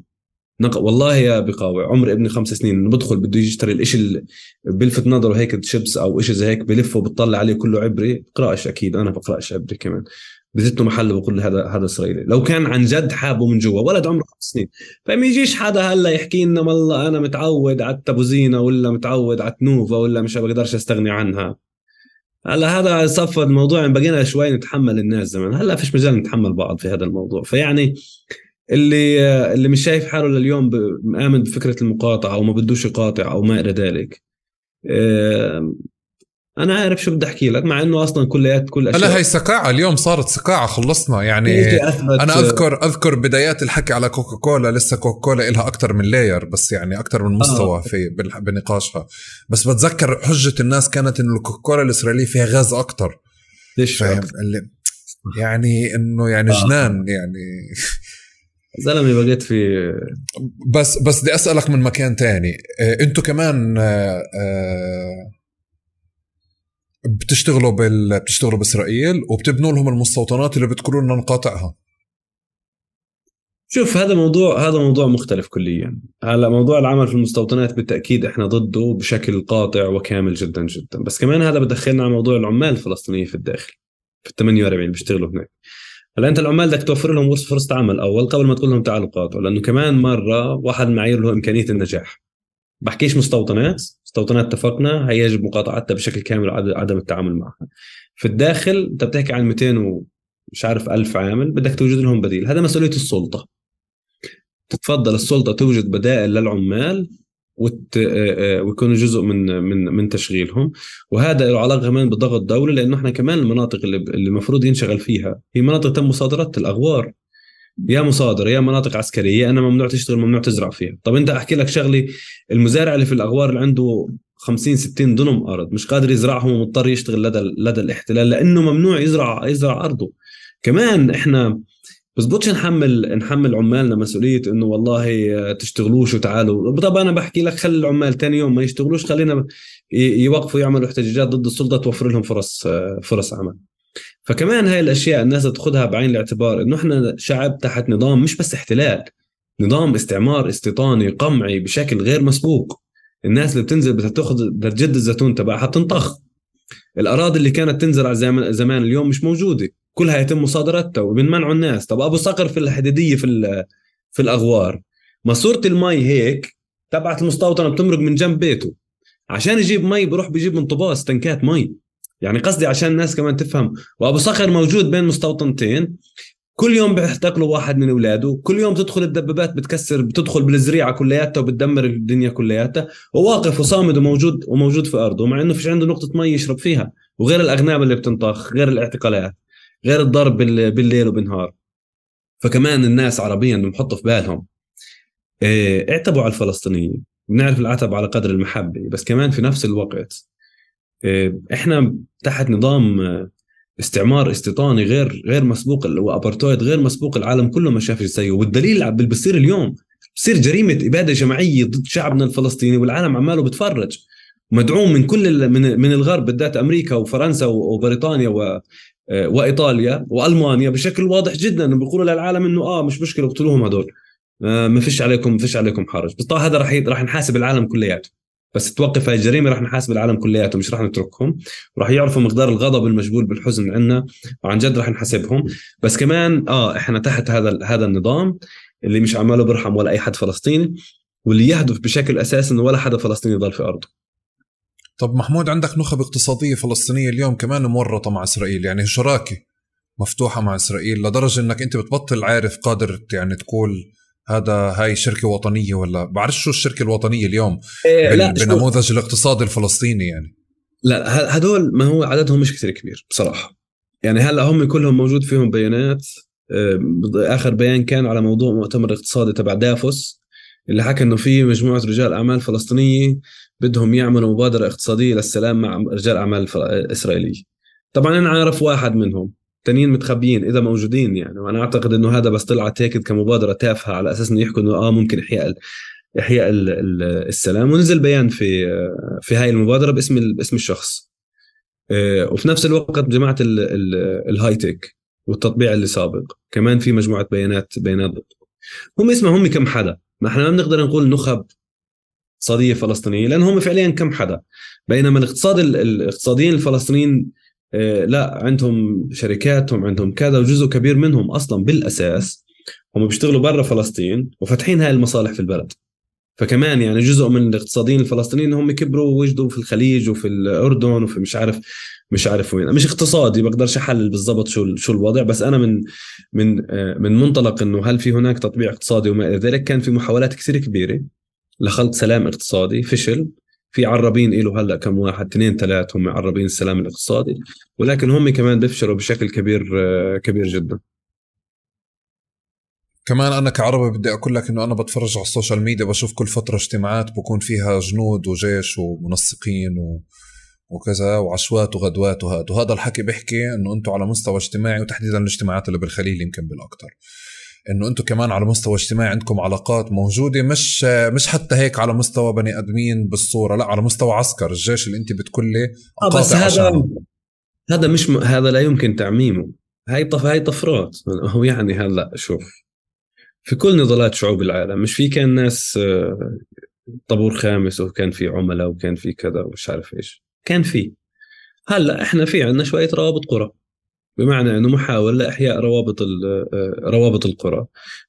Speaker 1: نق... والله يا بقاوي عمر ابني خمس سنين إنه بدخل بده يشتري الإشي اللي بلفت نظره هيك شيبس أو إشي زي هيك بلفه وبتطلع عليه كله عبري. بقراش أكيد أنا بقراش عبري كمان. بزت له محل بقول هذا هذا إسرائيلي. لو كان عن جد حابه من جوا ولد عمره خمس سنين. فما يجيش حدا هلا يحكي لنا والله أنا متعود على التبوزينه ولا متعود على التنوفا ولا مش بقدرش أستغني عنها. هلا هذا صفى الموضوع بقينا شوي نتحمل الناس زمان. هلا فيش مجال نتحمل بعض في هذا الموضوع. فيعني اللي اللي مش شايف حاله لليوم مآمن بفكرة المقاطعة أو ما بدوش يقاطع أو ما إلى ذلك. أنا عارف شو بدي أحكي لك مع إنه أصلا كليات كل
Speaker 2: أشياء. أنا هي سقاعة اليوم صارت سقاعة خلصنا. يعني أنا اذكر أذكر بدايات الحكي على كوكا كولا لسه كوكا كولا لها أكثر من لاير بس يعني أكثر من مستوى آه. في بنقاشها. بس بتذكر حجة الناس كانت إنه الكوكا كولا الإسرائيلية فيها غاز أكثر
Speaker 1: ليش
Speaker 2: فاهم؟ يعني إنه يعني آه. جنان يعني.
Speaker 1: زلمة بقيت في
Speaker 2: بس بس بدي أسألك من مكان تاني. آه، إنتوا كمان آه، آه، بتشتغلوا بال... بتشتغلوا بإسرائيل وبتبنوا لهم المستوطنات اللي بتقولوا لنا نقاطعها.
Speaker 1: شوف هذا موضوع هذا موضوع مختلف كليا. هلا موضوع العمل في المستوطنات بالتأكيد إحنا ضده بشكل قاطع وكامل جدا جدا. بس كمان هذا بدخلنا على موضوع العمال الفلسطينيين في الداخل في ال 48 بيشتغلوا هناك. هلا أنت العمال بدك توفر لهم فرصة عمل أول قبل ما تقول لهم تعالوا قاطعوا لأنه كمان مرة واحد معايير له إمكانية النجاح. بحكيش مستوطنات مستوطنات اتفقنا هي يجب مقاطعتها بشكل كامل وعدم التعامل معها. في الداخل انت بتحكي عن 200 ومش عارف ألف عامل بدك توجد لهم بديل. هذا مسؤولية السلطة. تتفضل السلطة توجد بدائل للعمال وت... ويكونوا جزء من من من تشغيلهم. وهذا له علاقة كمان بالضغط الدولي لأنه إحنا كمان المناطق اللي المفروض ينشغل فيها هي مناطق تم مصادره الاغوار يا مصادره يا مناطق عسكرية أنا ممنوع تشتغل ممنوع تزرع فيها. طب أنت أحكي لك شغلي المزارع اللي في الأغوار اللي عنده 50 60 دنم أرض مش قادر يزرعهم ومضطر يشتغل لدى لدى الاحتلال لأنه ممنوع يزرع يزرع أرضه. كمان إحنا بزبطش نحمل نحمل عمالنا مسؤولية إنه والله تشتغلوش وتعالوا. طب أنا بحكي لك خلي العمال ثاني يوم ما يشتغلوش خلينا يوقفوا يعملوا احتجاجات ضد السلطة توفر لهم فرص فرص عمل. فكمان هاي الأشياء الناس تاخذها بعين الاعتبار إنه إحنا شعب تحت نظام مش بس احتلال نظام استعمار استيطاني قمعي بشكل غير مسبوق. الناس اللي بتنزل بدها تاخذ بدها تجد الزيتون تبعها تنطخ الأراضي اللي كانت تنزرع زمان زمان اليوم مش موجودة. كلها يتم مصادرتها وبنمنعوا الناس. طب أبو صقر في الحديدية في في الأغوار ماسورة المي هيك تبعت المستوطنة بتمرق من جنب بيته. عشان يجيب مي بروح بيجيب من طباس تنكات مي. يعني قصدي عشان الناس كمان تفهم. وأبو صخر موجود بين مستوطنتين. كل يوم بيحتقلوا واحد من أولاده. كل يوم تدخل الدبابات بتكسر بتدخل بالزريعة كلياتها وبتدمر الدنيا كلياتها. وواقف وصامد وموجود وموجود في أرضه مع إنه فيش عنده نقطة مي يشرب فيها. وغير الاغنام اللي بتنطخ غير الاعتقالات غير الضرب بالليل وبالنهار. فكمان الناس عربيا بنحط في بالهم. إيه، اعتبوا على الفلسطينيين. بنعرف العتب على قدر المحبة بس كمان في نفس الوقت إحنا تحت نظام استعمار استيطاني غير غير مسبوق وابرتويد غير مسبوق العالم كله ما شاف زيه والدليل اللي بصير اليوم بصير جريمة إبادة جماعية ضد شعبنا الفلسطيني والعالم عماله بتفرج. مدعوم من كل من من الغرب بالذات أمريكا وفرنسا وبريطانيا و وإيطاليا وألمانيا بشكل واضح جدا. بيقولوا للعالم إنه آه مش مشكلة اقتلوهم هدول. آه ما فيش عليكم ما فيش عليكم حرج. بس هذا راح راح نحاسب العالم كلياته. بس توقف هاي الجريمه راح نحاسب العالم كلياته مش راح نتركهم. راح يعرفوا مقدار الغضب المجبول بالحزن عندنا وعن جد راح نحاسبهم. بس كمان آه إحنا تحت هذا هذا النظام اللي مش عماله برحم ولا أي حد فلسطيني واللي يهدف بشكل أساسي إنه ولا حدا فلسطيني يضل في أرضه.
Speaker 2: طب محمود عندك نخب اقتصادية فلسطينية اليوم كمان مورطة مع إسرائيل يعني شراكة مفتوحة مع إسرائيل لدرجة إنك أنت بتبطل عارف قادر يعني تقول هذا هاي شركة وطنية ولا بعرف شو الشركة الوطنية اليوم إيه لا بنموذج الاقتصاد الفلسطيني يعني؟
Speaker 1: لا هدول ما هو عددهم مش كثير كبير بصراحة. يعني هلأ هم كلهم موجود فيهم بيانات. آخر بيان كان على موضوع مؤتمر اقتصادي تبع دافوس اللي حكى إنه في مجموعة رجال أعمال فلسطينية بدهم يعملوا مبادرة اقتصادية للسلام مع رجال أعمال إسرائيلية. طبعا أنا عارف واحد منهم. التانيين متخبيين إذا موجودين يعني. وأنا أعتقد إنه هذا بس طلعت هيك كمبادرة تافهة على أساس إنه يحكوا إنه آه ممكن احياء احياء السلام. ونزل بيان في في هاي المبادرة باسم باسم الشخص. آه، وفي نفس الوقت جماعة الهاي تك والتطبيع اللي سابق كمان في مجموعة بيانات بيانات هم اسمها هم كم حدا. ما إحنا ما بنقدر نقول نخب اقتصاديه فلسطينيه لأن هم فعليا كم حدا. بينما الاقتصاد الاقتصاديين الفلسطينيين لا عندهم شركاتهم عندهم كذا وجزء كبير منهم أصلا بالأساس هم بيشتغلوا برا فلسطين وفاتحين هاي المصالح في البلد. فكمان يعني جزء من الاقتصاديين الفلسطينيين هم كبروا ووجدوا في الخليج وفي الأردن وفي مش عارف مش عارف وين. مش اقتصادي بقدرش أحلل بالضبط شو شو الوضع بس أنا من من آه، من منطلق إنه هل في هناك تطبيع اقتصادي وما إلى ذلك؟ كان في محاولات كثير كبيرة لخلق سلام اقتصادي فشل في عرابين له هلأ كم واحد اثنين ثلاث هم عرابين السلام الاقتصادي. ولكن هم كمان بيفشلوا بشكل كبير آه، كبير جدا.
Speaker 2: كمان أنا كعربي بدي أقول لك إنه أنا بتفرج على ال social media بشوف كل فترة اجتماعات بكون فيها جنود وجيش ومنسقين و... وكذا وعشوات وغدوات وهذا. وهذا الحكي بيحكي إنه أنتم على مستوى اجتماعي وتحديدا الاجتماعات اللي بالخليل يمكن بالاكثر إنه أنتم كمان على مستوى اجتماعي عندكم علاقات موجودة مش مش حتى هيك على مستوى بني آدمين بالصورة لا على مستوى عسكر الجيش اللي انت بتكلي
Speaker 1: آه بس هذا هذا مش م... هذا لا يمكن تعميمه. هاي طف هاي طفرات. هو يعني هلأ شوف في كل نضالات شعوب العالم مش في كان ناس آه، طابور خامس وكان في عملاء وكان في كذا ومش عارف إيش. كان في. هلأ إحنا في عندنا شوية روابط قرى. بمعنى إنه محاولة لاحياء روابط آه، روابط القرى.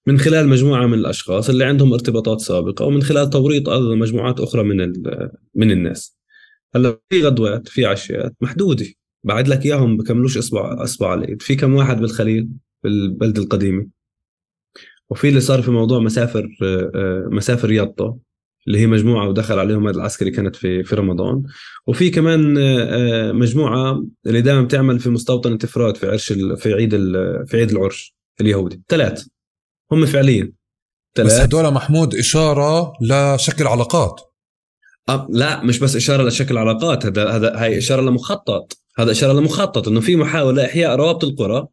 Speaker 1: من خلال مجموعة من الأشخاص اللي عندهم ارتباطات سابقة ومن خلال توريط أيضا مجموعات أخرى من من الناس. هلا في غدوات في عشيات محدودة. بعد لك إياهم بكملوش اصبع اصبع الايد في كم واحد بالخليل بالبلده القديمة. وفي اللي صار في موضوع مسافر آه، آه، مسافر يطا. اللي هي مجموعة ودخل عليهم هذا العسكري كانت في في رمضان. وفي كمان آه، مجموعة اللي دائما بتعمل في مستوطنه افراد في عرش في عيد في عيد العرش اليهودي. ثلاث. هم فعليا.
Speaker 2: ثلاث. بس هدول محمود إشارة لشكل علاقات.
Speaker 1: أه لا مش بس إشارة لشكل علاقات هذا هذا هاي إشارة لمخطط. هذا إشارة لمخطط إنه في محاولة إحياء روابط القرى.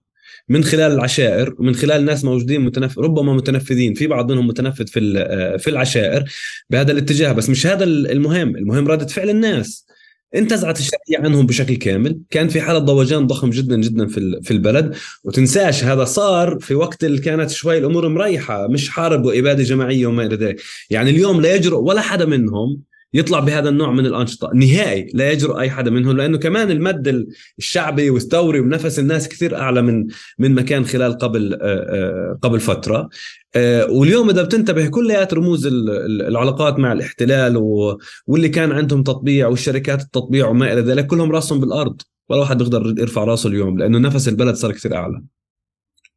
Speaker 1: من خلال العشائر ومن خلال ناس موجودين متنف... ربما متنفذين في بعض منهم متنفذ في آه، في العشائر بهذا الاتجاه بس مش هذا المهم المهم ردة فعل الناس. انتزعت الشرعية عنهم بشكل كامل كان في حالة ضوجان ضخم جدا جدا في في البلد. وتنساش هذا صار في وقت اللي كانت شوي الأمور مريحة مش حرب وإبادة جماعية وما إلى ذلك. يعني اليوم لا يجرؤ ولا حدا منهم يطلع بهذا النوع من الأنشطة. نهائي لا يجرؤ أي حدا منهم لأنه كمان المد الشعبي والثوري ونفس الناس كثير أعلى من من ما كان خلال قبل آه، آه، قبل فترة. آه، واليوم إذا بتنتبه كليات رموز العلاقات مع الاحتلال واللي كان عندهم تطبيع والشركات التطبيع وما إلى ذلك كلهم راسهم بالأرض. ولا واحد بيقدر يرفع راسه اليوم لأنه نفس البلد صار كثير أعلى.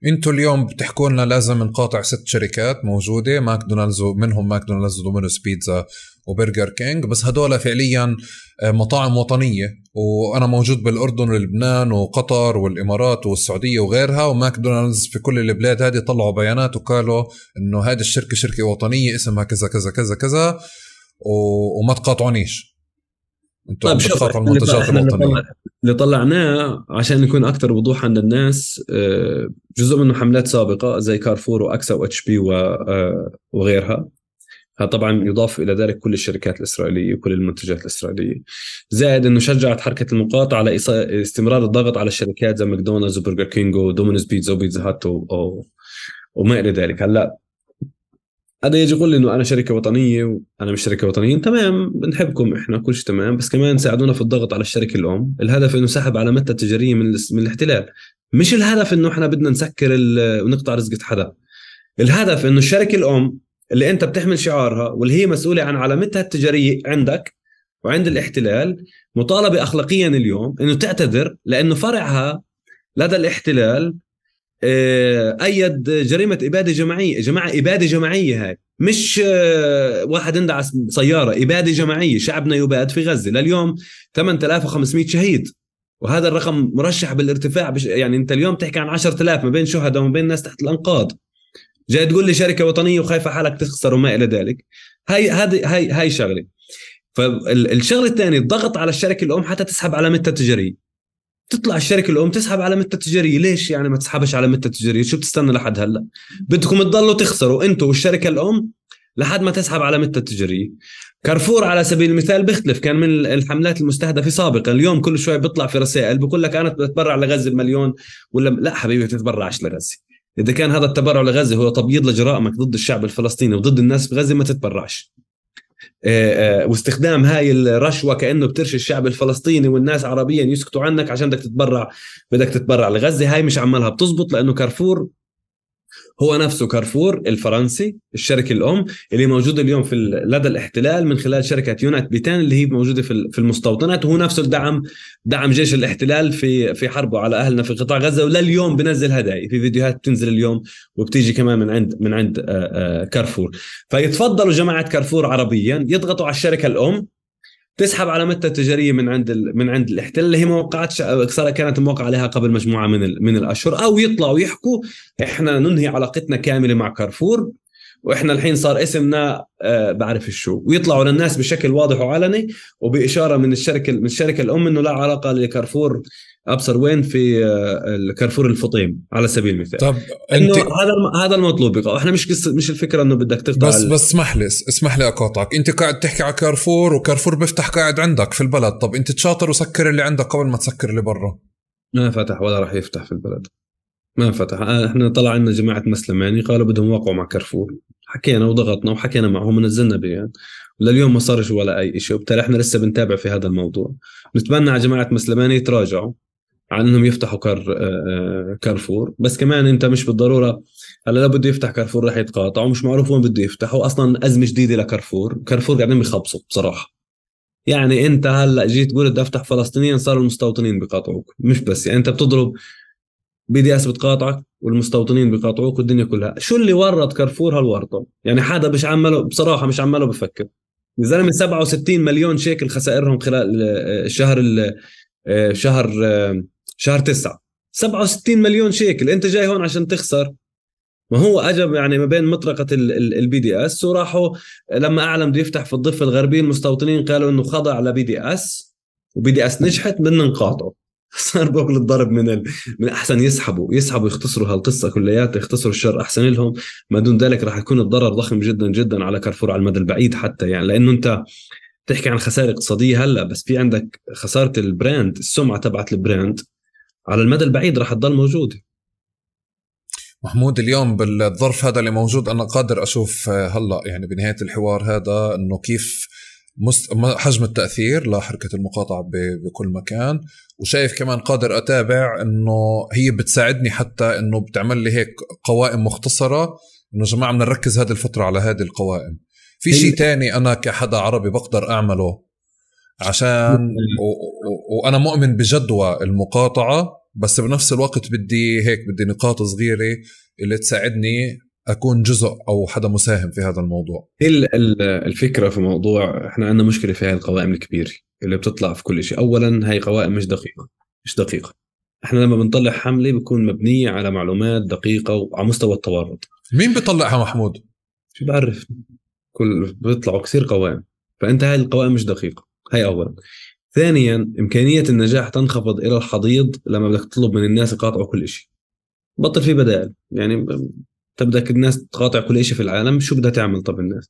Speaker 2: أنتوا اليوم بتحكوا لنا لازم نقاطع ست شركات موجودة ماكدونالدز ومنهم ماكدونالدز ودومينوس بيتزا. وبرجر كينج بس هدول فعليا آه، مطاعم وطنية. وأنا موجود بالأردن ولبنان وقطر والإمارات والسعودية وغيرها وماكدونالدز في كل البلاد هذه طلعوا بيانات وقالوا إنه هذه الشركة شركة وطنية اسمها كذا كذا كذا كذا وما تقاطعونيش
Speaker 1: أنتوا طيب بتقاطعوا المنتجات الوطنية. اللي طلعناه عشان نكون أكثر وضوح عند الناس آه، جزء منه حملات سابقة زي كارفور وأكسا و HP آه، وغيرها. طبعا يضاف إلى ذلك كل الشركات الإسرائيلية وكل المنتجات الإسرائيلية. زائد إنه شجعت حركة المقاطعه على استمرار الضغط على الشركات زي ماكدونالدز وبرجر كينج ودومينوز بيتزا وبيتزا هت وما إلى ذلك. هلأ هذا يجي يقول لي إنه أنا شركة وطنية وأنا مش شركة وطنية. تمام بنحبكم إحنا كل شيء تمام. بس كمان ساعدونا في الضغط على الشركة الأم. الهدف إنه سحب علامتها التجارية من من الاحتلال. مش الهدف إنه إحنا بدنا نسكر ونقطع رزقة حدا. الهدف إنه الشركة الأم اللي انت بتحمل شعارها واللي هي مسؤولة عن علامتها التجارية عندك وعند الاحتلال مطالبة اخلاقيا اليوم إنه تعتذر لأنه فرعها لدى الاحتلال آه، أيد جريمة إبادة جماعية جماعة إبادة جماعية هاي. مش آه، واحد اندعس سيارة إبادة جماعية شعبنا يباد في غزة. لليوم 8500 شهيد. وهذا الرقم مرشح بالارتفاع بش يعني أنت اليوم تحكي عن 10000 ما بين شهداء وما بين ناس تحت الأنقاض. جاي تقول لي شركة وطنية وخايفة حالك تخسر وما إلى ذلك. هاي هذه هاي هاي شغلة. فالشغله الثانية الضغط على الشركة الأم حتى تسحب علامتها التجاريه تطلع الشركة الأم تسحب علامتها التجاريه ليش يعني ما تسحبش علامتها التجاريه شو بتستنى لحد هلأ؟ بدكم تضلوا تخسروا. أنتم والشركة الأم لحد ما تسحب علامتها التجاريه كارفور على سبيل المثال بيختلف. كان من الحملات المستهدفة سابقا. اليوم كل شوي بيطلع في رسائل بقول لك أنا بتبرع لغزه بمليون ولا لا حبيبي تتبرعش لغزه إذا كان هذا التبرع لغزة هو تبييض لجرائمك ضد الشعب الفلسطيني وضد الناس في غزه ما تتبرعش. آه، آه، واستخدام هاي الرشوة كأنه بترشي الشعب الفلسطيني والناس عربيا يسكتوا عنك عشان بدك تتبرع بدك تتبرع لغزة. هاي مش عمالها بتزبط لأنه كارفور هو نفسه كارفور الفرنسي الشركة الأم اللي موجودة اليوم في لدى الاحتلال من خلال شركة يينوت بيتان اللي هي موجودة في في المستوطنات وهو نفسه دعم دعم جيش الاحتلال في في حربه على أهلنا في قطاع غزة ولليوم بنزل هدايا. في فيديوهات بتنزل اليوم وبتيجي كمان من عند من عند آه، آه، كارفور. فيتفضلوا جماعة كارفور عربيا يضغطوا على الشركة الأم تسحب علامتها التجارية من عند من عند الإحتلال؟ اللي هي موقعاه كانت موقع عليها قبل مجموعة من من الأشهر. أو يطلعوا يحكوا إحنا ننهي علاقتنا كاملة مع كارفور وإحنا الحين صار اسمنا آه بعرف شو. ويطلعوا للناس بشكل واضح وعلني وبإشارة من الشركة من الشركة الأم إنه لا علاقة لكارفور أبصر وين في آه، الكارفور الفطيم على سبيل المثال.
Speaker 2: طب
Speaker 1: إنه هذا هذا المطلوب. بقى إحنا مش قصة مش الفكرة إنه بدك تقطع
Speaker 2: بس بس اسمح لي اسمح لي أقاطعك. أنت قاعد تحكي على كارفور وكارفور بيفتح قاعد عندك في البلد. طب أنت تشاطر وسكر اللي عندك قبل ما تسكر اللي برا.
Speaker 1: ما فتح ولا راح يفتح في البلد. ما فتح. آه، إحنا طلع عندنا جماعة مسلماني قالوا بدهم يوقعوا مع كارفور. حكينا وضغطنا وحكينا معهم ونزلنا بيان. لليوم ما صارش ولا أي شيء وبالتالي إحنا لسه بنتابع في هذا الموضوع. نتمنى على جماعة مسلماني يتراجعوا. عن انهم يفتحوا كار آه، آه، كارفور. بس كمان انت مش بالضرورة هلا لو بده يفتح كارفور رح يتقاطع ومش معروف وين بده يفتح. واصلا أزمة جديدة لكارفور. كارفور قاعدين بيخبصوا بصراحة. يعني انت هلا جيت تقول بدي أفتح فلسطينيا صاروا المستوطنين بيقاطعوك. مش بس يعني انت بتضرب BDS بتقاطعك والمستوطنين بيقاطعوك والدنيا كلها. شو اللي ورط كارفور هالورطة؟ يعني حدا مش عمله بصراحة مش عمله بفكر. يا زلمة 67 مليون شيكل خسائرهم خلال الشهر شهر شهر تسعة. 67 مليون شيكل. انت جاي هون عشان تخسر. ما هو اجى يعني ما بين مطرقة ال BDS وراحوا لما اعلن بده يفتح في الضفة الغربية المستوطنين قالوا إنه خضع ل BDS و BDS نجحت بدنا نقاطعه [LAUGHS] صار بوكل الضرب من ال... من أحسن يسحبوا. يسحبوا يختصروا هالقصة كلياتها يختصروا الشر أحسن لهم. ما دون ذلك راح يكون الضرر ضخم جدا جدا على كارفور على المدى البعيد حتى يعني. لأنه أنت تحكي عن خسائر اقتصادية هلأ بس في عندك خسارة ال brand السمعة تبعت ال brand على المدى البعيد راح تضل موجودة.
Speaker 2: محمود اليوم بالظرف هذا اللي موجود أنا قادر أشوف آه، هلأ يعني بنهاية الحوار هذا إنه كيف مست... حجم التأثير لحركة المقاطعة ب... بكل مكان. وشايف كمان قادر أتابع إنه هي بتساعدني حتى إنه بتعمل لي هيك قوائم مختصرة إنه جماعة بدنا نركز هذه الفترة على هذه القوائم. في شيء تاني أنا كحدا عربي بقدر أعمله؟ عشان. وأنا مؤمن بجدوى المقاطعة بس بنفس الوقت بدي هيك بدي نقاط صغيرة اللي تساعدني أكون جزء أو حدا مساهم في هذا الموضوع.
Speaker 1: الفكرة في موضوع إحنا عندنا مشكلة في هاي القوائم الكبيرة اللي بتطلع في كل شيء. اولا هاي قوائم مش دقيقة مش دقيقة. إحنا لما بنطلع حملة بتكون مبنية على معلومات دقيقة وعلى مستوى التورط.
Speaker 2: مين بيطلعها محمود؟
Speaker 1: شو بعرف. كل بيطلعوا كثير قوائم. فأنت هاي القوائم مش دقيقة. هاي اولا. ثانيا إمكانية النجاح تنخفض إلى الحضيض لما بدك تطلب من الناس يقاطعوا كل شيء بطل في بدائل. يعني تبدك الناس تقاطع كل شيء في العالم شو بدها تعمل طب الناس؟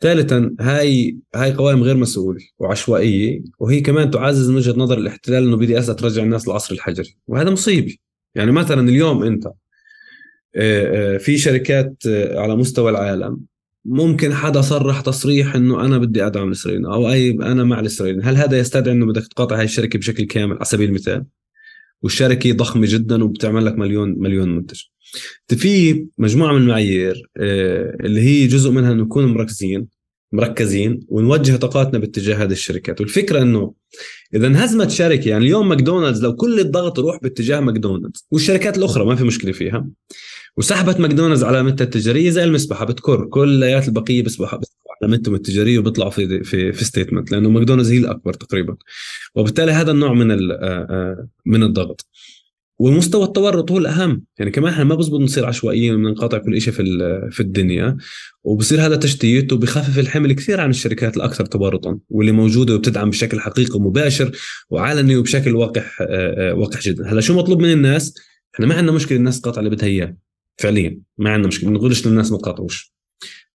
Speaker 1: ثالثا هاي هاي قوائم غير مسؤولة وعشوائية وهي كمان تعزز من وجهة نظر الاحتلال إنه بدي اسا ترجع الناس للعصر الحجري. وهذا مصيبة. يعني مثلا اليوم أنت آه، آه، في شركات آه، على مستوى العالم ممكن حدا صرح تصريح إنه أنا بدي أدعم الاسرائيليين أو أي أنا مع الاسرائيليين هل هذا يستدعي إنه بدك تقاطع هاي الشركة بشكل كامل على سبيل المثال؟ والشركة ضخمة جدا وبتعمل لك مليون مليون منتج. في مجموعة من المعايير آه، اللي هي جزء منها إنه نكون مركزين مركزين ونوجه طاقاتنا باتجاه هذه الشركات. والفكرة إنه إذا انهزمت شركة يعني اليوم ماكدونالدز لو كل الضغط يروح باتجاه ماكدونالدز والشركات الأخرى ما في مشكلة فيها وسحبت ماكدونالدز علامتها التجاريه زي المسبحة بتكر. كليات البقية بيسبحوا علامتهم التجاريه وبيطلعوا في في في statement لأنه ماكدونالدز هي الأكبر تقريبا. وبالتالي هذا النوع من آه، آه، من الضغط. ومستوى التورط هو الأهم. يعني كمان إحنا ما بزبط نصير عشوائيين ونقاطع كل شيء في في الدنيا وبصير هذا تشتيت وبخفف الحمل كثير عن الشركات الأكثر تورطا واللي موجودة وبتدعم بشكل حقيقي ومباشر وعلني وبشكل وقح آه، وقح جدا. هلأ شو مطلوب من الناس؟ إحنا ما عندنا مشكلة الناس تقاطع اللي بدها إياه. فعليا. ما عندنا مشكلة. ما بنقولش للناس ما تقاطعوش.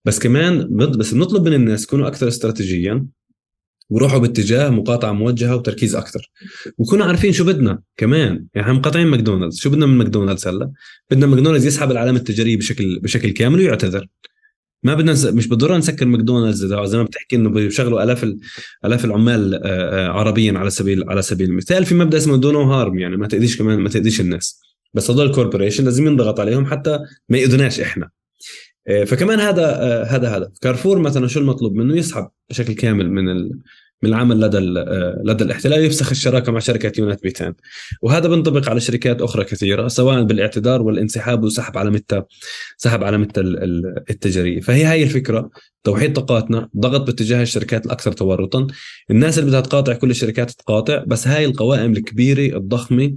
Speaker 1: بس كمان بس بنطلب من الناس يكونوا أكثر استراتيجيا وروحوا باتجاه مقاطعة موجهة وتركيز أكثر. وكونوا عارفين شو بدنا كمان. يعني إحنا مقاطعين ماكدونالدز. شو بدنا من ماكدونالدز هلأ؟ بدنا ماكدونالدز يسحب العلامة التجارية بشكل بشكل كامل ويعتذر. ما بدنا مش بالضرورة نسكر ماكدونالدز زي ما بتحكي إنه بيشغلوا آلاف آلاف العمال آه، آه، عربيا على سبيل على سبيل المثال. في مبدأ اسمه do no harm يعني ما تأذيش كمان ما تأذيش الناس. بس هذول ال corporation لازم ينضغط عليهم حتى ما يأذوناش إحنا. آه، فكمان هذا هذا هدف كارفور مثلا شو المطلوب منه؟ يسحب بشكل كامل من من العمل لدى آه، لدى الاحتلال يفسخ الشراكة مع شركة يينوت بيتان. وهذا بينطبق على شركات أخرى كثيرة سواء بالاعتذار والانسحاب وسحب علامتها سحب علامتها التجاريه فهي هاي الفكرة. توحيد طاقاتنا ضغط باتجاه الشركات الأكثر تورطا. الناس اللي بدها تقاطع كل الشركات تقاطع بس هاي القوائم الكبيرة الضخمة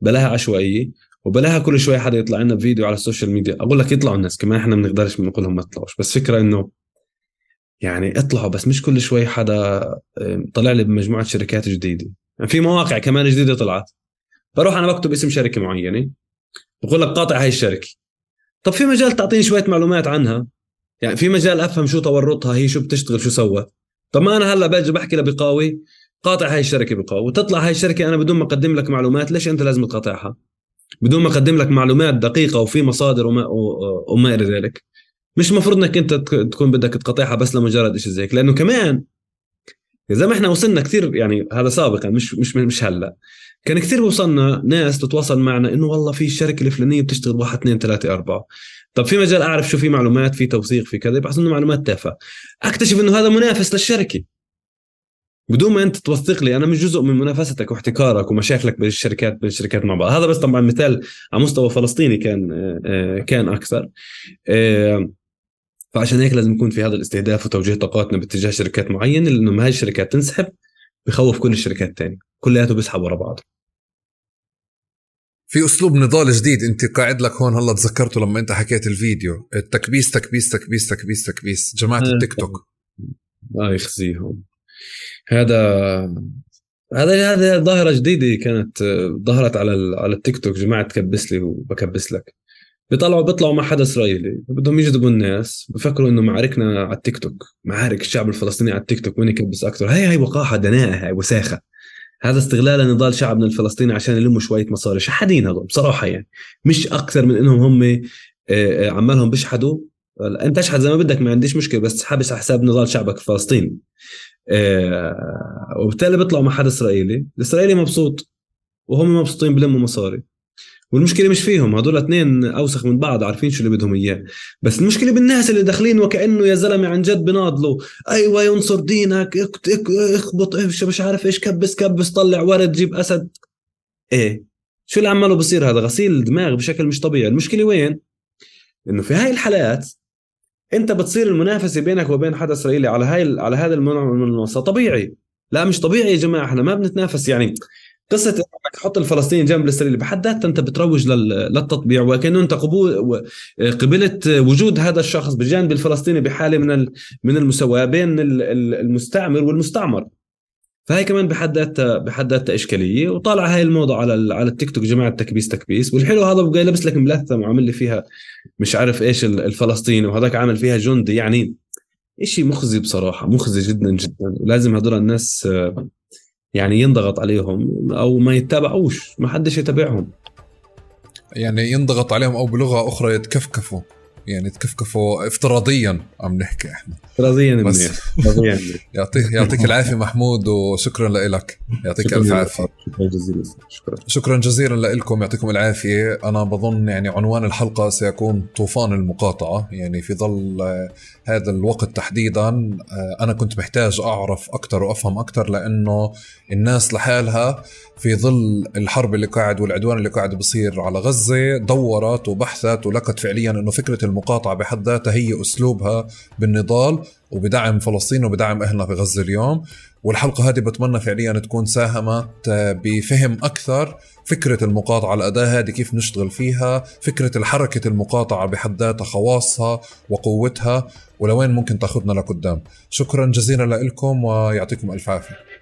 Speaker 1: بلاها عشوائية. وبلاها كل شوي حدا يطلع لنا بفيديو على ال social media. أقول لك يطلعوا الناس كمان إحنا بنقدرش بنقول لهم ما يطلعوش بس فكرة إنه يعني اطلعوا بس مش كل شوي حدا طلع لي بمجموعة شركات جديدة. يعني في مواقع كمان جديدة طلعت. بروح أنا بكتب اسم شركة معينة بقول لك قاطع هاي الشركة. طب في مجال تعطيني شوية معلومات عنها؟ يعني في مجال أفهم شو تورطها هي شو بتشتغل شو سوت. طب ما أنا هلأ باجي بحكي لبقاوي قاطع هاي الشركة بقاوي وتطلع هاي الشركة أنا بدون ما أقدم لك معلومات ليش أنت لازم تقاطعها؟ بدون ما أقدم لك معلومات دقيقة وفي مصادر وما وما إلى ذلك. مش مفروض إنك أنت تكون بدك تقاطعها بس لمجرد شيء زي هيك لأنه كمان زي ما إحنا وصلنا كثير يعني هذا سابقا مش مش مش هلأ. كان كثير وصلنا ناس تتواصل معنا إنه والله في الشركة الفلانية بتشتغل واحد اثنين ثلاثة أربعة. طب في مجال أعرف شو في معلومات في توثيق في كذا بحس إنه معلومات تافهة. أكتشف إنه هذا منافس للشركة. بدون ما انت توثق لي أنا مش جزء من منافستك واحتكارك ومشاكلك بين الشركات بين الشركات مع بعض. هذا بس طبعا مثال على مستوى فلسطيني كان آه، كان أكثر. آه، فعشان هيك لازم يكون في هذا الاستهداف وتوجيه طاقاتنا باتجاه شركات معينة لأنه ما هاي الشركات تنسحب بخوف كل الشركات الثانية كلياته بيسحب ورا بعض.
Speaker 2: في أسلوب نضال جديد أنت قاعد لك هون هلا تذكرته لما أنت حكيت الفيديو. التكبيس تكبيس تكبيس تكبيس تكبيس. جماعة آه. التيك توك.
Speaker 1: الله يخزيهم. هذا هذا هذا ظاهرة جديدة كانت ظهرت على على التيك توك جماعة تكبس لي وبكبس لك. بيطلعوا بيطلعوا مع حدا إسرائيلي بدهم يجذبوا الناس بفكروا إنه معاركنا على التيك توك معارك الشعب الفلسطيني على التيك توك وين يكبس أكثر هي هي وقاحة دناءة هي وساخة. هذا استغلال نضال شعبنا الفلسطيني عشان يلموا شوية مصاري. شحادين هذول بصراحة يعني. مش أكثر من إنهم هم آه، آه، عمالهم بيشحدوا. أنت اشحد زي ما بدك ما عنديش مشكلة بس حابس على حساب نضال شعبك الفلسطيني. آه، وبالتالي بيطلعوا مع حدا إسرائيلي. الإسرائيلي مبسوط وهم مبسوطين بلموا مصاري. والمشكلة مش فيهم هدول اثنين أوسخ من بعض عارفين شو اللي بدهم إياه. بس المشكلة بالناس اللي داخلين وكأنه يا زلمة عن جد بناضلوا. أيوه ينصر دينك اخبط مش عارف إيش كبس كبس طلع ورد جيب أسد. إيه شو اللي عماله بصير هذا؟ غسيل دماغ بشكل مش طبيعي. المشكلة وين؟ إنه في هاي الحالات انت بتصير المنافسة بينك وبين حدا إسرائيلي على هاي على هذا المنصة. طبيعي. لا مش طبيعي يا جماعة إحنا ما بنتنافس. يعني قصة إنك تحط الفلسطيني جنب الإسرائيلي بحد ذاتها أنت بتروج للتطبيع وكأنه أنت قبول قبلت وجود هذا الشخص بالجانب الفلسطيني بحالة من من المساواة بين المستعمر والمستعمر. فهي كمان بحد ذاتها بحد ذاتها إشكالية وطالع هاي الموضة على على التيك توك جماعة تكبيس تكبيس والحلو هذا بقى لابس لك ملثم وعامل لي فيها مش عارف إيش الفلسطيني وهذاك عامل فيها جندي يعني شيء مخزي بصراحة مخزي جدا جدا ولازم هذول الناس يعني ينضغط عليهم أو ما يتابعوش ما حدش يتابعهم.
Speaker 2: يعني ينضغط عليهم أو بلغة أخرى يتكفكفوا. يعني تكفكفوا افتراضيا عم نحكي إحنا.
Speaker 1: افتراضيا بس [LAUGHS]
Speaker 2: يعطيك يعطيك العافية محمود وشكرا لك يعطيك ألف عافية. شكرا جزيلا. شكرا. شكرا جزيلا لكم يعطيكم العافية. أنا بظن يعني عنوان الحلقة سيكون طوفان المقاطعة. يعني في ظل هذا الوقت تحديدا آه، أنا كنت محتاج أعرف أكثر وأفهم أكثر لأنه الناس لحالها في ظل الحرب اللي قاعد والعدوان اللي قاعد بصير على غزة دورت وبحثت ولقت فعليا إنه فكرة المقاطعة بحد ذاتها هي أسلوبها بالنضال وبدعم فلسطين وبدعم أهلنا في غزة اليوم. والحلقة هذه بتمنى فعليا تكون ساهمت بفهم أكثر فكرة المقاطعة الأداة هذه كيف نشتغل فيها فكرة الحركة المقاطعة بحد ذاتها خواصها وقوتها ولوين ممكن تأخذنا لقدام. شكرا جزيلا لكم ويعطيكم ألف عافية.